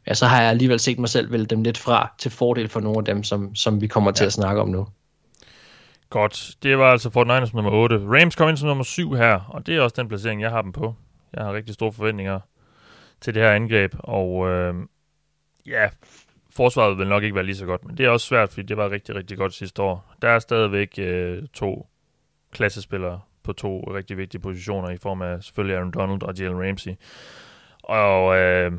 ja, så har jeg alligevel set mig selv vælge dem lidt fra til fordel for nogle af dem, som, som vi kommer til ja. at snakke om nu. Godt. Det var altså Fort Niners nummer 8. Rams kom ind som nummer 7 her, og det er også den placering, jeg har dem på. Jeg har rigtig store forventninger til det her angreb, og øh, ja, forsvaret vil nok ikke være lige så godt, men det er også svært, fordi det var rigtig, rigtig godt sidste år. Der er stadigvæk øh, to klassespillere på to rigtig vigtige positioner i form af selvfølgelig Aaron Donald og Jalen Ramsey. Og øh,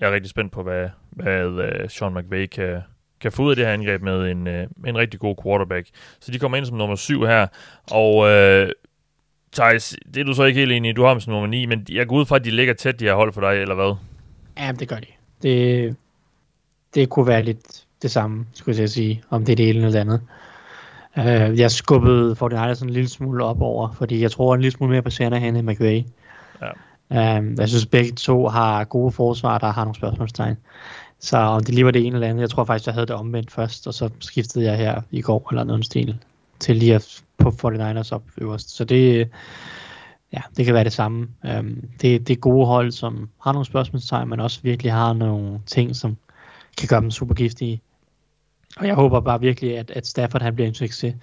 jeg er rigtig spændt på, hvad, hvad øh, Sean McVay kan, kan få ud af det her angreb med en, øh, en rigtig god quarterback. Så de kommer ind som nummer syv her, og øh, Thijs, det er du så ikke helt enig i, du har dem som nummer 9, men jeg går ud fra, at de ligger tæt, de her hold for dig, eller hvad? Ja, det gør de. Det, det kunne være lidt det samme, skulle jeg sige, om det er det ene eller det andet. Uh, jeg skubbede for det sådan en lille smule op over, fordi jeg tror en lille smule mere på Shanahan end McVay. Ja. Uh, jeg synes begge to har gode forsvar, der har nogle spørgsmålstegn. Så om det lige var det ene eller andet, jeg tror faktisk, jeg havde det omvendt først, og så skiftede jeg her i går eller noget stil til lige at på 49ers op øverst. Så det, ja, det kan være det samme. Um, det, det er gode hold, som har nogle spørgsmålstegn, men også virkelig har nogle ting, som kan gøre dem super giftige. Og jeg håber bare virkelig, at, at Stafford han bliver en succes.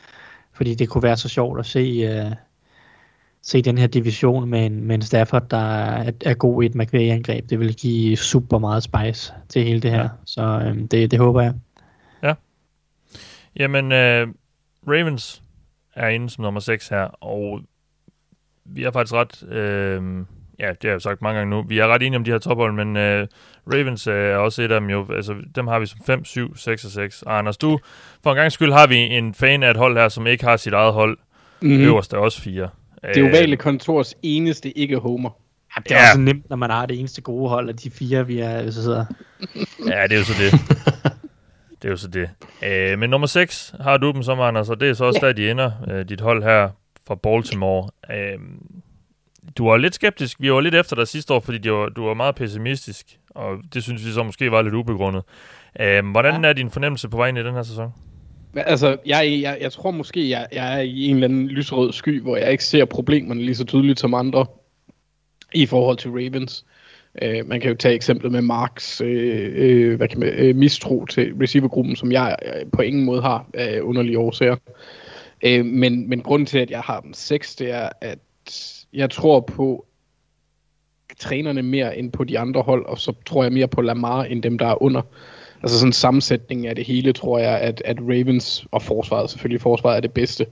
Fordi det kunne være så sjovt at se, uh, se den her division med en, med en Stafford, der er, er god i et McVay-angreb. Det vil give super meget spice til hele det her. Ja. Så um, det, det håber jeg. Ja. Jamen, uh, Ravens er inde som nummer 6 her, og vi er faktisk ret... Uh, ja, det har jeg sagt mange gange nu. Vi er ret enige om de her tophold, men uh, Ravens uh, er også et af dem jo. Altså, dem har vi som 5, 7, 6 og 6. Og Anders, du, for en gang skyld har vi en fan af et hold her, som ikke har sit eget hold. Mm. Øverst er også fire. Det er ovale kontors eneste ikke-homer. Ja, det er ja. også nemt, når man har det eneste gode hold af de fire, vi er, så sidder. ja, det er jo så det. det er jo så det. Uh, men nummer 6 har du dem som, Anders, og det er så også ja. der, de ender. Uh, dit hold her fra Baltimore. Uh, du var lidt skeptisk. Vi var lidt efter dig sidste år, fordi du var, du var meget pessimistisk, og det synes vi så måske var lidt ubegrundet. Uh, hvordan ja. er din fornemmelse på vejen i den her sæson? Altså, jeg, jeg, jeg tror måske, jeg, jeg er i en eller anden lysrød sky, hvor jeg ikke ser problemerne lige så tydeligt som andre i forhold til Ravens. Øh, man kan jo tage eksemplet med Marks øh, øh, hvad kan man, øh, mistro til receivergruppen, som jeg øh, på ingen måde har af uh, underlige årsager. Øh, men, men grunden til, at jeg har dem seks, det er, at jeg tror på trænerne mere end på de andre hold, og så tror jeg mere på Lamar end dem, der er under. Altså sådan en sammensætning af det hele, tror jeg, at, at Ravens og forsvaret, selvfølgelig forsvaret er det bedste.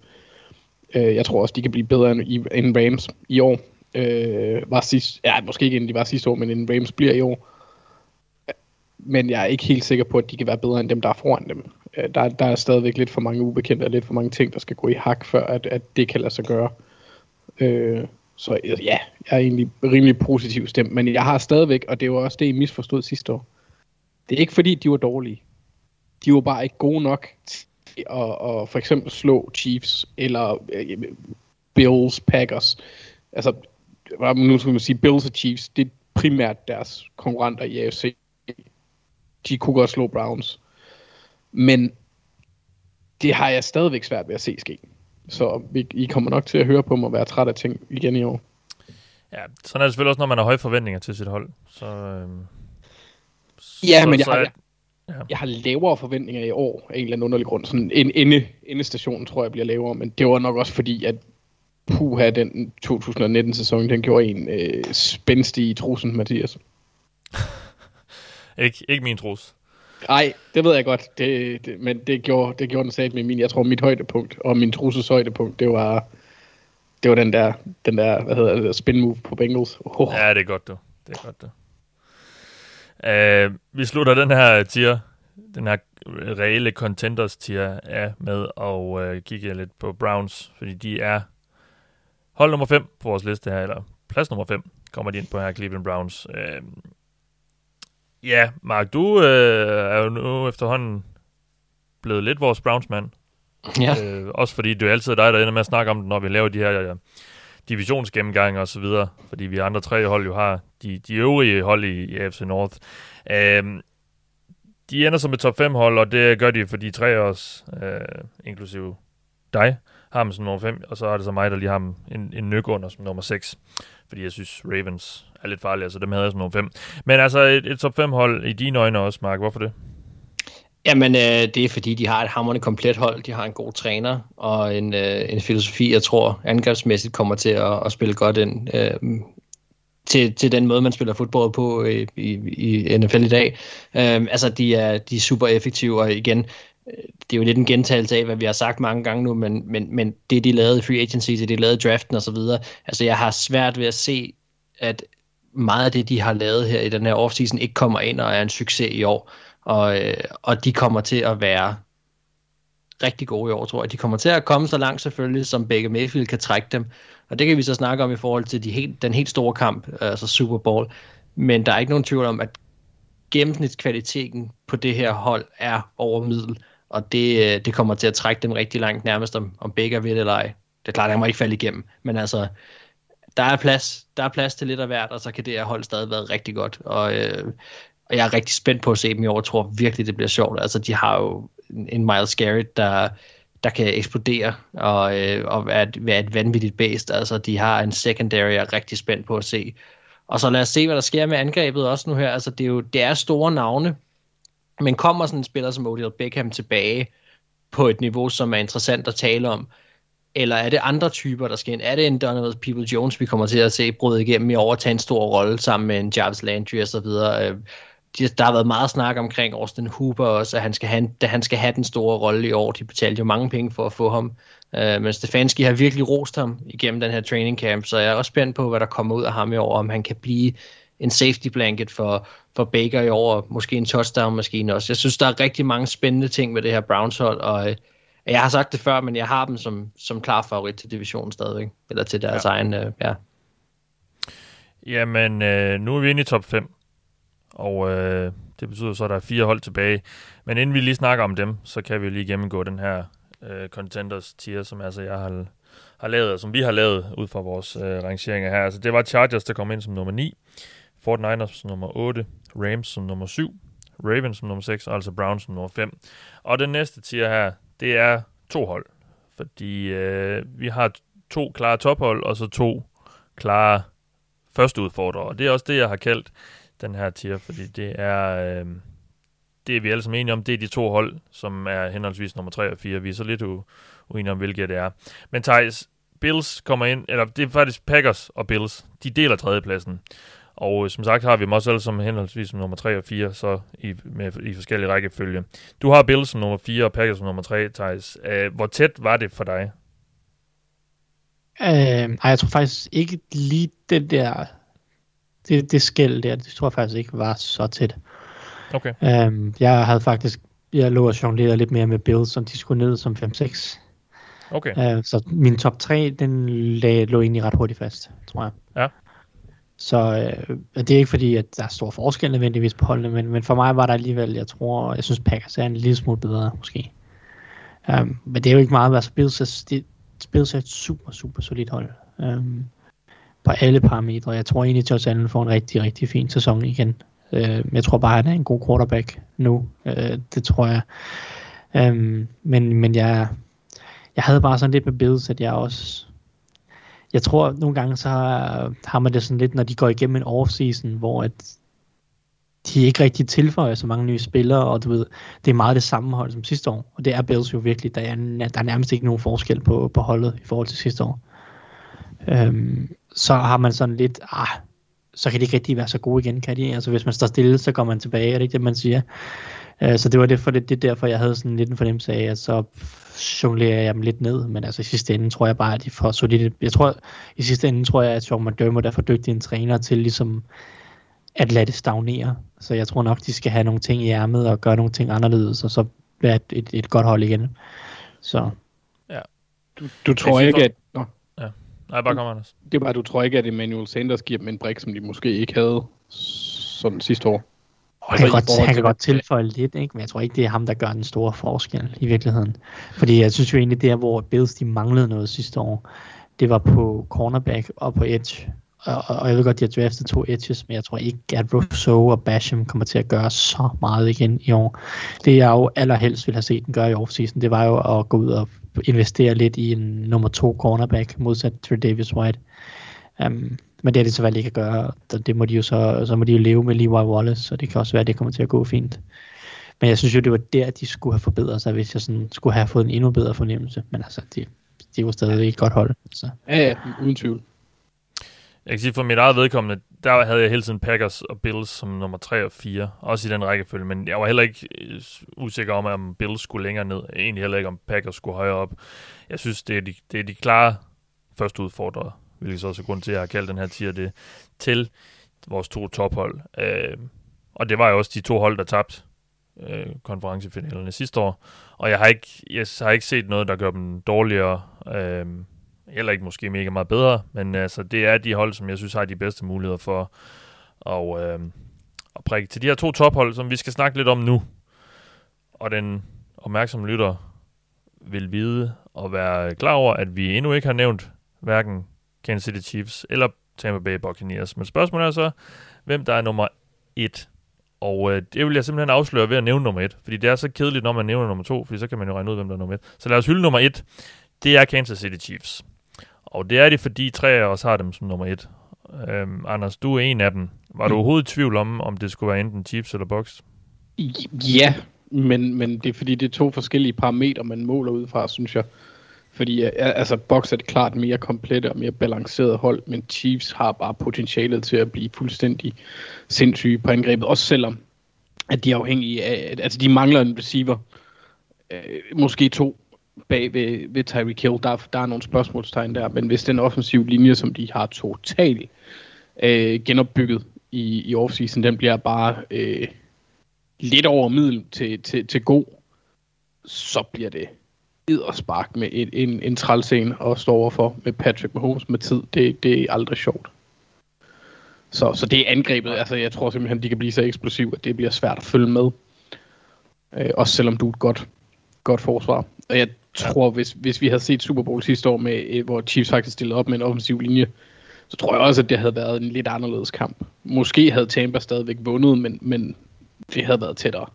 Øh, jeg tror også, de kan blive bedre end, end Rams i år. Øh, var sidst, ja, måske ikke end de var sidste år, men end Rams bliver i år. Men jeg er ikke helt sikker på, at de kan være bedre end dem, der er foran dem. Øh, der, der er stadigvæk lidt for mange ubekendte og lidt for mange ting, der skal gå i hak, før at, at det kan lade sig gøre. Øh, så ja, jeg er egentlig rimelig positiv stemt, men jeg har stadigvæk, og det var også det, I misforstod sidste år. Det er ikke fordi, de var dårlige. De var bare ikke gode nok til at, at for eksempel slå Chiefs eller øh, Bills, Packers. Altså, nu skal man sige Bills og Chiefs, det er primært deres konkurrenter i AFC. De kunne godt slå Browns. Men det har jeg stadigvæk svært ved at se ske. Så vi, I kommer nok til at høre på mig være træt af ting igen i år. Ja, sådan er det selvfølgelig også, når man har høje forventninger til sit hold. Så, øhm, Ja, så, men jeg så har, jeg, ja. jeg har lavere forventninger i år af en eller anden underlig grund. Sådan en ende, endestationen tror jeg bliver lavere, men det var nok også fordi, at puha, den 2019-sæson, den gjorde en øh, spændstig i trusen, Mathias. Ikke, ikke min trus. Nej, det ved jeg godt, det, det, men det gjorde, det gjorde den sat med min. Jeg tror, mit højdepunkt og min truses højdepunkt, det var, det var den der, den der, hvad hedder det, spin move på Bengals. Oh, Ja, det er godt, du. Det er godt, du. Uh, vi slutter den her tier, den her reelle contenders tier af med at uh, kigge lidt på Browns, fordi de er hold nummer 5 på vores liste her, eller plads nummer 5 kommer de ind på her, Cleveland Browns. Uh, ja, Mark, du uh, er jo nu efterhånden blevet lidt vores Browns-mand. Ja. Øh, også fordi det er altid dig, der ender med at snakke om det, når vi laver de her divisionsgennemgang og så videre, fordi vi andre tre hold jo har de, de øvrige hold i, i AFC North. Øhm, de ender som et top 5 hold, og det gør de, fordi tre af os, øh, inklusive dig, har dem som nummer 5, og så er det så mig, der lige har dem en, en nyk under som nummer 6, fordi jeg synes Ravens er lidt farlige, så dem havde jeg som nummer 5. Men altså et, et top 5 hold i dine øjne også, Mark, hvorfor det? Jamen, øh, det er fordi, de har et hammerende komplet hold. De har en god træner og en, øh, en filosofi, jeg tror angrebsmæssigt kommer til at, at spille godt ind øh, til, til den måde, man spiller fodbold på øh, i, i, i NFL i dag. Øh, altså, de er, de er super effektive, og igen, øh, det er jo lidt en gentagelse af, hvad vi har sagt mange gange nu, men, men, men det, de lavede i free agency, det, de lavede i draften osv., altså, jeg har svært ved at se, at meget af det, de har lavet her i den her offseason, ikke kommer ind og er en succes i år. Og, øh, og de kommer til at være rigtig gode i år, tror jeg. De kommer til at komme så langt selvfølgelig, som Baker Mayfield kan trække dem. Og det kan vi så snakke om i forhold til de helt, den helt store kamp, altså Super Bowl. Men der er ikke nogen tvivl om, at gennemsnitskvaliteten på det her hold er over middel. Og det, øh, det kommer til at trække dem rigtig langt, nærmest om, om Baker vil eller ej. Det er klart, at han må ikke falde igennem. Men altså, der er plads, der er plads til lidt af hvert, og så kan det her hold stadig være rigtig godt. Og, øh, og jeg er rigtig spændt på at se dem i år. Jeg tror virkelig, det bliver sjovt. Altså, de har jo en, Miles Garrett, der, der kan eksplodere og, øh, og være, et, være et vanvittigt based. Altså, de har en secondary, jeg er rigtig spændt på at se. Og så lad os se, hvad der sker med angrebet også nu her. Altså, det er jo det er store navne, men kommer sådan en spiller som Odell Beckham tilbage på et niveau, som er interessant at tale om, eller er det andre typer, der skal ind? Er det en Donovan People Jones, vi kommer til at se bryde igennem i år og tage en stor rolle sammen med en Jarvis Landry og så videre? Øh, de- Der har været meget snak omkring Austin Hooper også, at han skal have, at han skal have den store rolle i år. De betalte jo mange penge for at få ham. Øh, men Stefanski har virkelig rost ham igennem den her training camp, så jeg er også spændt på, hvad der kommer ud af ham i år, om han kan blive en safety blanket for, for Baker i år, og måske en touchdown-maskine også. Jeg synes, der er rigtig mange spændende ting med det her Browns hold, og øh, jeg har sagt det før, men jeg har dem som, som klar favorit til divisionen stadigvæk, eller til deres ja. egen, øh, ja. Jamen, øh, nu er vi inde i top 5, og øh, det betyder så, at der er fire hold tilbage. Men inden vi lige snakker om dem, så kan vi lige gennemgå den her øh, contenders tier, som altså jeg har, har lavet, og som vi har lavet ud fra vores øh, rangeringer her. Altså det var Chargers, der kom ind som nummer 9, 49ers som nummer 8, Rams som nummer 7, Ravens som nummer 6, og altså Browns som nummer 5. Og den næste tier her, det er to hold, fordi øh, vi har to klare tophold, og så to klare første udfordrere. Og det er også det, jeg har kaldt den her tier, fordi det er, øh, det er vi alle sammen enige om, det er de to hold, som er henholdsvis nummer 3 og 4. Vi er så lidt u- uenige om, hvilke det er. Men Thijs, Bills kommer ind, eller det er faktisk Packers og Bills, de deler tredjepladsen. Og øh, som sagt har vi dem også alle som henholdsvis som nummer 3 og 4, så i, med, i forskellige rækkefølge. Du har Bills som nummer 4 og Packers som nummer 3, Thijs. Øh, hvor tæt var det for dig? Øh, nej, jeg tror faktisk ikke lige den der, det, det skæld der, det tror jeg faktisk ikke var så tæt. Okay. Øh, jeg havde faktisk, jeg lå og jonglerede lidt mere med Bills, som de skulle ned som 5-6. Okay. Øh, så min top 3, den lag, lå egentlig ret hurtigt fast, tror jeg. Ja. Så øh, det er ikke fordi, at der er stor forskel nødvendigvis på holdene, men, men for mig var der alligevel, jeg tror, jeg synes Packers er en lille smule bedre, måske. Um, men det er jo ikke meget, altså Bills er, det, Bills er et super, super solidt hold. Um, på alle parametre. Jeg tror egentlig, at Josh Allen får en rigtig, rigtig fin sæson igen. Øh, jeg tror bare, at han er en god quarterback nu. Øh, det tror jeg. Øh, men, men jeg, jeg havde bare sådan lidt med Bills, at jeg også jeg tror nogle gange så har, har man det sådan lidt, når de går igennem en offseason, hvor at de ikke rigtig tilføjer så mange nye spillere, og du ved, det er meget det samme hold som sidste år, og det er Bills jo virkelig, der er, der er nærmest ikke nogen forskel på, på holdet i forhold til sidste år. Øhm, så har man sådan lidt, ah, så kan de ikke rigtig være så gode igen, kan de? Altså hvis man står stille, så går man tilbage, er det ikke det, man siger? Øh, så det var det, for det, det derfor, jeg havde sådan lidt en fornemmelse af, at så jonglerer jeg dem lidt ned, men altså i sidste ende tror jeg bare, at de får solidt. Jeg tror, i sidste ende tror jeg, at Sean McDermott er for dygtig en træner til ligesom at lade det stagnere. Så jeg tror nok, de skal have nogle ting i ærmet og gøre nogle ting anderledes, og så være et, et, et godt hold igen. Så. Ja. Du, du tror ikke, at... Nå. Nej, bare kom, Anders. Det er bare, du tror ikke, at Emmanuel Sanders giver dem en brik, som de måske ikke havde sådan sidste år? Altså, han kan, godt, han kan godt tilføje lidt, ikke? men jeg tror ikke, det er ham, der gør den store forskel i virkeligheden. Fordi jeg synes jo egentlig, der hvor Bills de manglede noget sidste år, det var på cornerback og på edge. Og, og jeg ved godt, de har draftet to edges, men jeg tror ikke, at Rousseau og Basham kommer til at gøre så meget igen i år. Det jeg jo allerhelst ville have set den gøre i offseason, det var jo at gå ud og investere lidt i en nummer to cornerback, modsat til Davis White. Um, men det er det så valgt ikke at gøre, det må de jo så, så må de jo leve med Levi Wallace, så det kan også være, at det kommer til at gå fint. Men jeg synes jo, det var der, de skulle have forbedret sig, hvis jeg sådan skulle have fået en endnu bedre fornemmelse. Men altså, det, det var stadig et godt hold. Så. Ja, ja, uden tvivl. Jeg kan sige, for mit eget vedkommende, der havde jeg hele tiden Packers og Bills som nummer 3 og 4, også i den rækkefølge, men jeg var heller ikke øh, usikker om, om Bills skulle længere ned, egentlig heller ikke, om Packers skulle højere op. Jeg synes, det er de, det er de klare første udfordrere hvilket så også er grund til, at jeg har kaldt den her tier det, til vores to tophold. Øh, og det var jo også de to hold, der tabte øh, konferencefinalerne sidste år. Og jeg har ikke, jeg har ikke set noget, der gør dem dårligere, øh, eller ikke måske mega meget bedre, men altså, det er de hold, som jeg synes har de bedste muligheder for at, øh, at prikke til de her to tophold, som vi skal snakke lidt om nu. Og den opmærksomme lytter vil vide og være klar over, at vi endnu ikke har nævnt hverken Kansas City Chiefs eller Tampa Bay Buccaneers. Men spørgsmålet er så, hvem der er nummer et. Og øh, det vil jeg simpelthen afsløre ved at nævne nummer et, fordi det er så kedeligt, når man nævner nummer to, fordi så kan man jo regne ud, hvem der er nummer et. Så lad os hylde nummer et. Det er Kansas City Chiefs. Og det er det, fordi tre af os har dem som nummer et. Øhm, Anders, du er en af dem. Var du mm. overhovedet i tvivl om, om det skulle være enten Chiefs eller Bucks? Ja, men, men det er fordi, det er to forskellige parametre, man måler ud fra, synes jeg. Fordi altså, Box er det klart mere komplet og mere balanceret hold, men Chiefs har bare potentialet til at blive fuldstændig sindssyge på angrebet, også selvom at de er afhængige af, altså de mangler en receiver, øh, måske to bag ved, ved Tyreek Hill, der, der er nogle spørgsmålstegn der, men hvis den offensiv linje, som de har totalt øh, genopbygget i, i offseason, den bliver bare øh, lidt over middel til, til, til god, så bliver det spark med et, en, en trælscene og stå overfor med Patrick Mahomes med tid. Det, det er aldrig sjovt. Så, så det er angrebet. Altså, jeg tror simpelthen, de kan blive så eksplosive, at det bliver svært at følge med. Øh, også selvom du er et godt, godt forsvar. Og jeg tror, hvis, hvis vi havde set Super Bowl sidste år, med, øh, hvor Chiefs faktisk stillede op med en offensiv linje, så tror jeg også, at det havde været en lidt anderledes kamp. Måske havde Tampa stadigvæk vundet, men, men det havde været tættere.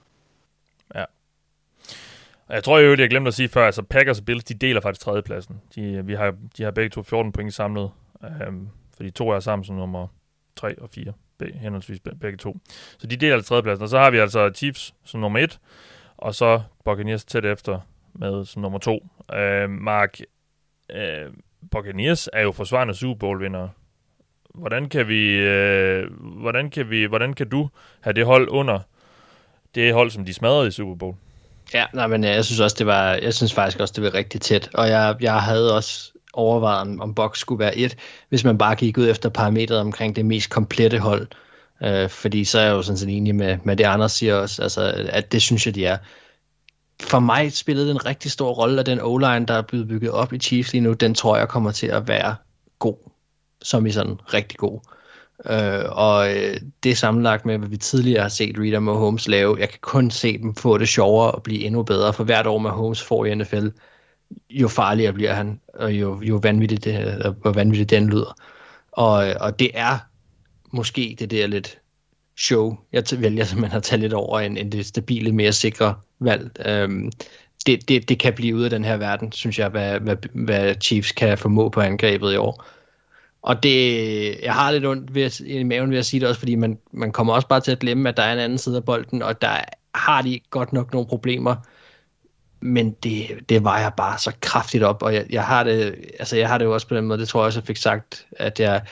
Jeg tror jo, det jeg glemte at sige før, altså Packers og Bills, de deler faktisk tredjepladsen. De, vi har, de har begge to 14 point samlet, øhm, for de to er sammen som nummer 3 og 4, be, henholdsvis begge to. Så de deler tredjepladsen, og så har vi altså Chiefs som nummer 1, og så Buccaneers tæt efter med som nummer 2. Øh, Mark, øh, Buccaneers er jo forsvarende Super Bowl vinder. Hvordan kan vi, øh, hvordan kan vi, hvordan kan du have det hold under det hold, som de smadrede i Super Bowl? Ja, nej, men øh, jeg synes også, det var, jeg synes faktisk også, det var rigtig tæt. Og jeg, jeg havde også overvejet, om box skulle være et, hvis man bare gik ud efter parametret omkring det mest komplette hold. Øh, fordi så er jeg jo sådan set enig med, med det, Anders siger også, altså, at det synes jeg, de er. For mig spillede det en rigtig stor rolle, og den O-line, der er blevet bygget op i Chiefs lige nu, den tror jeg kommer til at være god, som i sådan rigtig god. Øh, og øh, det sammenlagt med, hvad vi tidligere har set Reader Mahomes lave. Jeg kan kun se dem få det sjovere og blive endnu bedre, for hvert år Mahomes får i NFL, jo farligere bliver han, og jo, jo vanvittigt, det, hvor vanvittigt den lyder. Og, øh, og det er måske det der lidt show, jeg vælger simpelthen at tage lidt over end, end det stabile, mere sikre valg. Øhm, det, det, det kan blive ud af den her verden, synes jeg, hvad, hvad, hvad Chiefs kan formå på angrebet i år. Og det, jeg har lidt ondt ved at, i maven ved at sige det også, fordi man, man kommer også bare til at glemme, at der er en anden side af bolden, og der har de godt nok nogle problemer, men det, det vejer bare så kraftigt op, og jeg, jeg, har det, altså jeg har det jo også på den måde, det tror jeg også, jeg fik sagt, at jeg,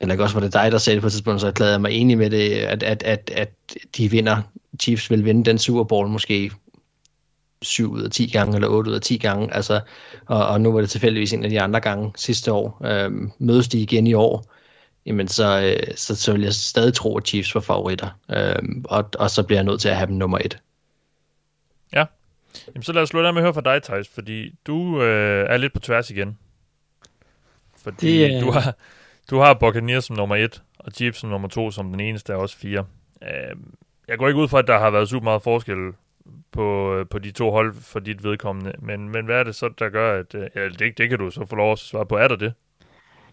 eller ikke også var det dig, der sagde det på et tidspunkt, så erklærede jeg mig enig med det, at, at, at, at de vinder, Chiefs vil vinde den Super Bowl måske 7 ud af 10 gange, eller 8 ud af 10 gange, altså, og, og nu var det tilfældigvis en af de andre gange sidste år. Øhm, mødes de igen i år, jamen så, øh, så, så vil jeg stadig tro, at Chiefs var favoritter, øhm, og, og så bliver jeg nødt til at have dem nummer et. Ja, Jamen, så lad os slutte af med at høre fra dig, Thijs, fordi du øh, er lidt på tværs igen. Fordi det, øh... du har, du har Buccaneers som nummer et, og Chiefs som nummer to, som den eneste af os fire. Øh, jeg går ikke ud fra, at der har været super meget forskel på, på de to hold for dit vedkommende. Men, men hvad er det så, der gør, at... Øh, det, det kan du så få lov at svare på. Er der det?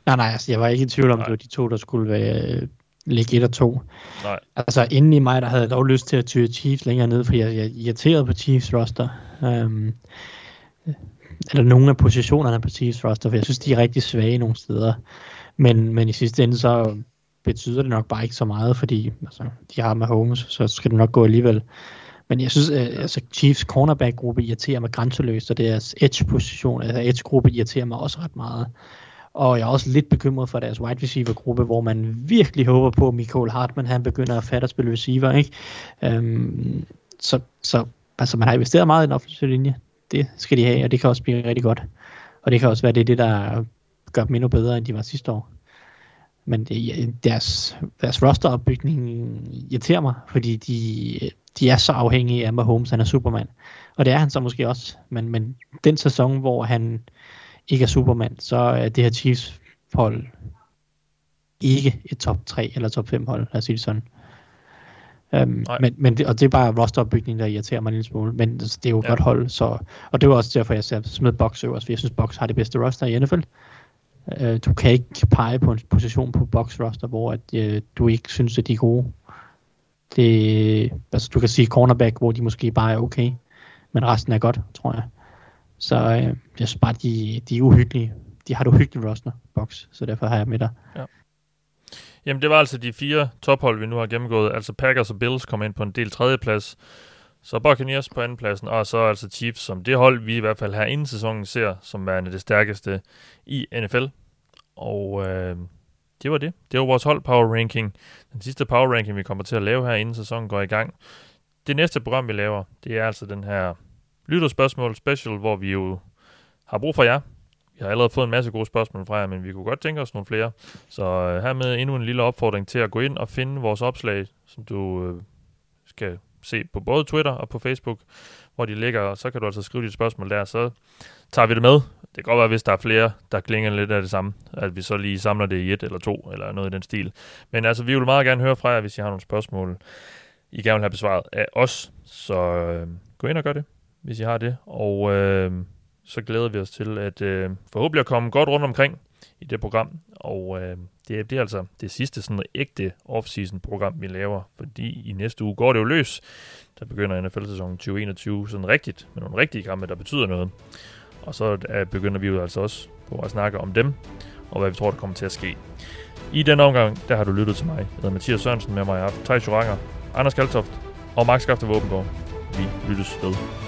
Nej, nej, altså, jeg var ikke i tvivl om, nej. det var de to, der skulle være, øh, ligge et og to. Nej. Altså, inden i mig, der havde jeg dog lyst til at tyre Chiefs længere ned, for jeg, jeg irriterede på Chiefs roster. Um, eller nogle af positionerne på Chiefs roster, for jeg synes, de er rigtig svage nogle steder. Men, men i sidste ende, så betyder det nok bare ikke så meget, fordi altså, de har med Holmes, så skal det nok gå alligevel. Men jeg synes, at altså Chiefs cornerback-gruppe irriterer mig grænseløst, og deres edge-position, altså edge-gruppe irriterer mig også ret meget. Og jeg er også lidt bekymret for deres wide receiver-gruppe, hvor man virkelig håber på, at Michael Hartman han begynder at fatte at spille receiver. Ikke? Øhm, så, så altså, man har investeret meget i den offensive linje. Det skal de have, og det kan også blive rigtig godt. Og det kan også være det, det der gør dem endnu bedre, end de var sidste år. Men det, deres, deres rosteropbygning irriterer mig, fordi de, de er så afhængige af Mahomes, han er Superman. Og det er han så måske også. Men, men den sæson, hvor han ikke er Superman, så er det her Chiefs hold ikke et top 3 eller top 5 hold, lad os sige det sådan. Um, men, men det, og det er bare rosteropbygning, der irriterer mig en lille smule, men det er jo et ja. godt hold, så, og det var også derfor, jeg smed Box øverst, for jeg synes, Box har det bedste roster i NFL. Øh, du kan ikke pege på en position på Box roster, hvor at, øh, du ikke synes, at de er gode. Det, altså, du kan sige cornerback, hvor de måske bare er okay, men resten er godt, tror jeg. Så øh, jeg synes bare, de, de er uhyggelige. De har et uhyggeligt roster, box, så derfor har jeg med dig. Ja. Jamen, det var altså de fire tophold, vi nu har gennemgået. Altså Packers og Bills kommer ind på en del tredjeplads. Så Buccaneers på andenpladsen, og så altså Chiefs som det hold, vi i hvert fald her inden sæsonen ser som værende det stærkeste i NFL. Og øh, det var det. Det var vores hold power ranking. Den sidste power ranking, vi kommer til at lave her inden sæsonen går i gang. Det næste program, vi laver, det er altså den her lytterspørgsmål special, hvor vi jo har brug for jer. Vi har allerede fået en masse gode spørgsmål fra jer, men vi kunne godt tænke os nogle flere. Så øh, hermed endnu en lille opfordring til at gå ind og finde vores opslag, som du øh, skal se på både Twitter og på Facebook, hvor de ligger, og så kan du altså skrive dit spørgsmål der, så tager vi det med. Det kan godt være, hvis der er flere, der klinger lidt af det samme, at vi så lige samler det i et eller to, eller noget i den stil. Men altså, vi vil meget gerne høre fra jer, hvis I har nogle spørgsmål, I gerne vil have besvaret af os. Så øh, gå ind og gør det hvis I har det. Og øh, så glæder vi os til at øh, forhåbentlig at komme godt rundt omkring i det program. Og øh, det, er, det er altså det sidste sådan ægte off-season program, vi laver, fordi i næste uge går det jo løs. Der begynder NFL-sæsonen 2021 sådan rigtigt, med nogle rigtige kampe, der betyder noget. Og så øh, begynder vi jo altså også på at snakke om dem, og hvad vi tror, der kommer til at ske. I den omgang, der har du lyttet til mig. Jeg hedder Mathias Sørensen med mig i aften. Thijs Joranger, Anders Kaltoft og Max Skafte Våbengård. Vi lyttes ved.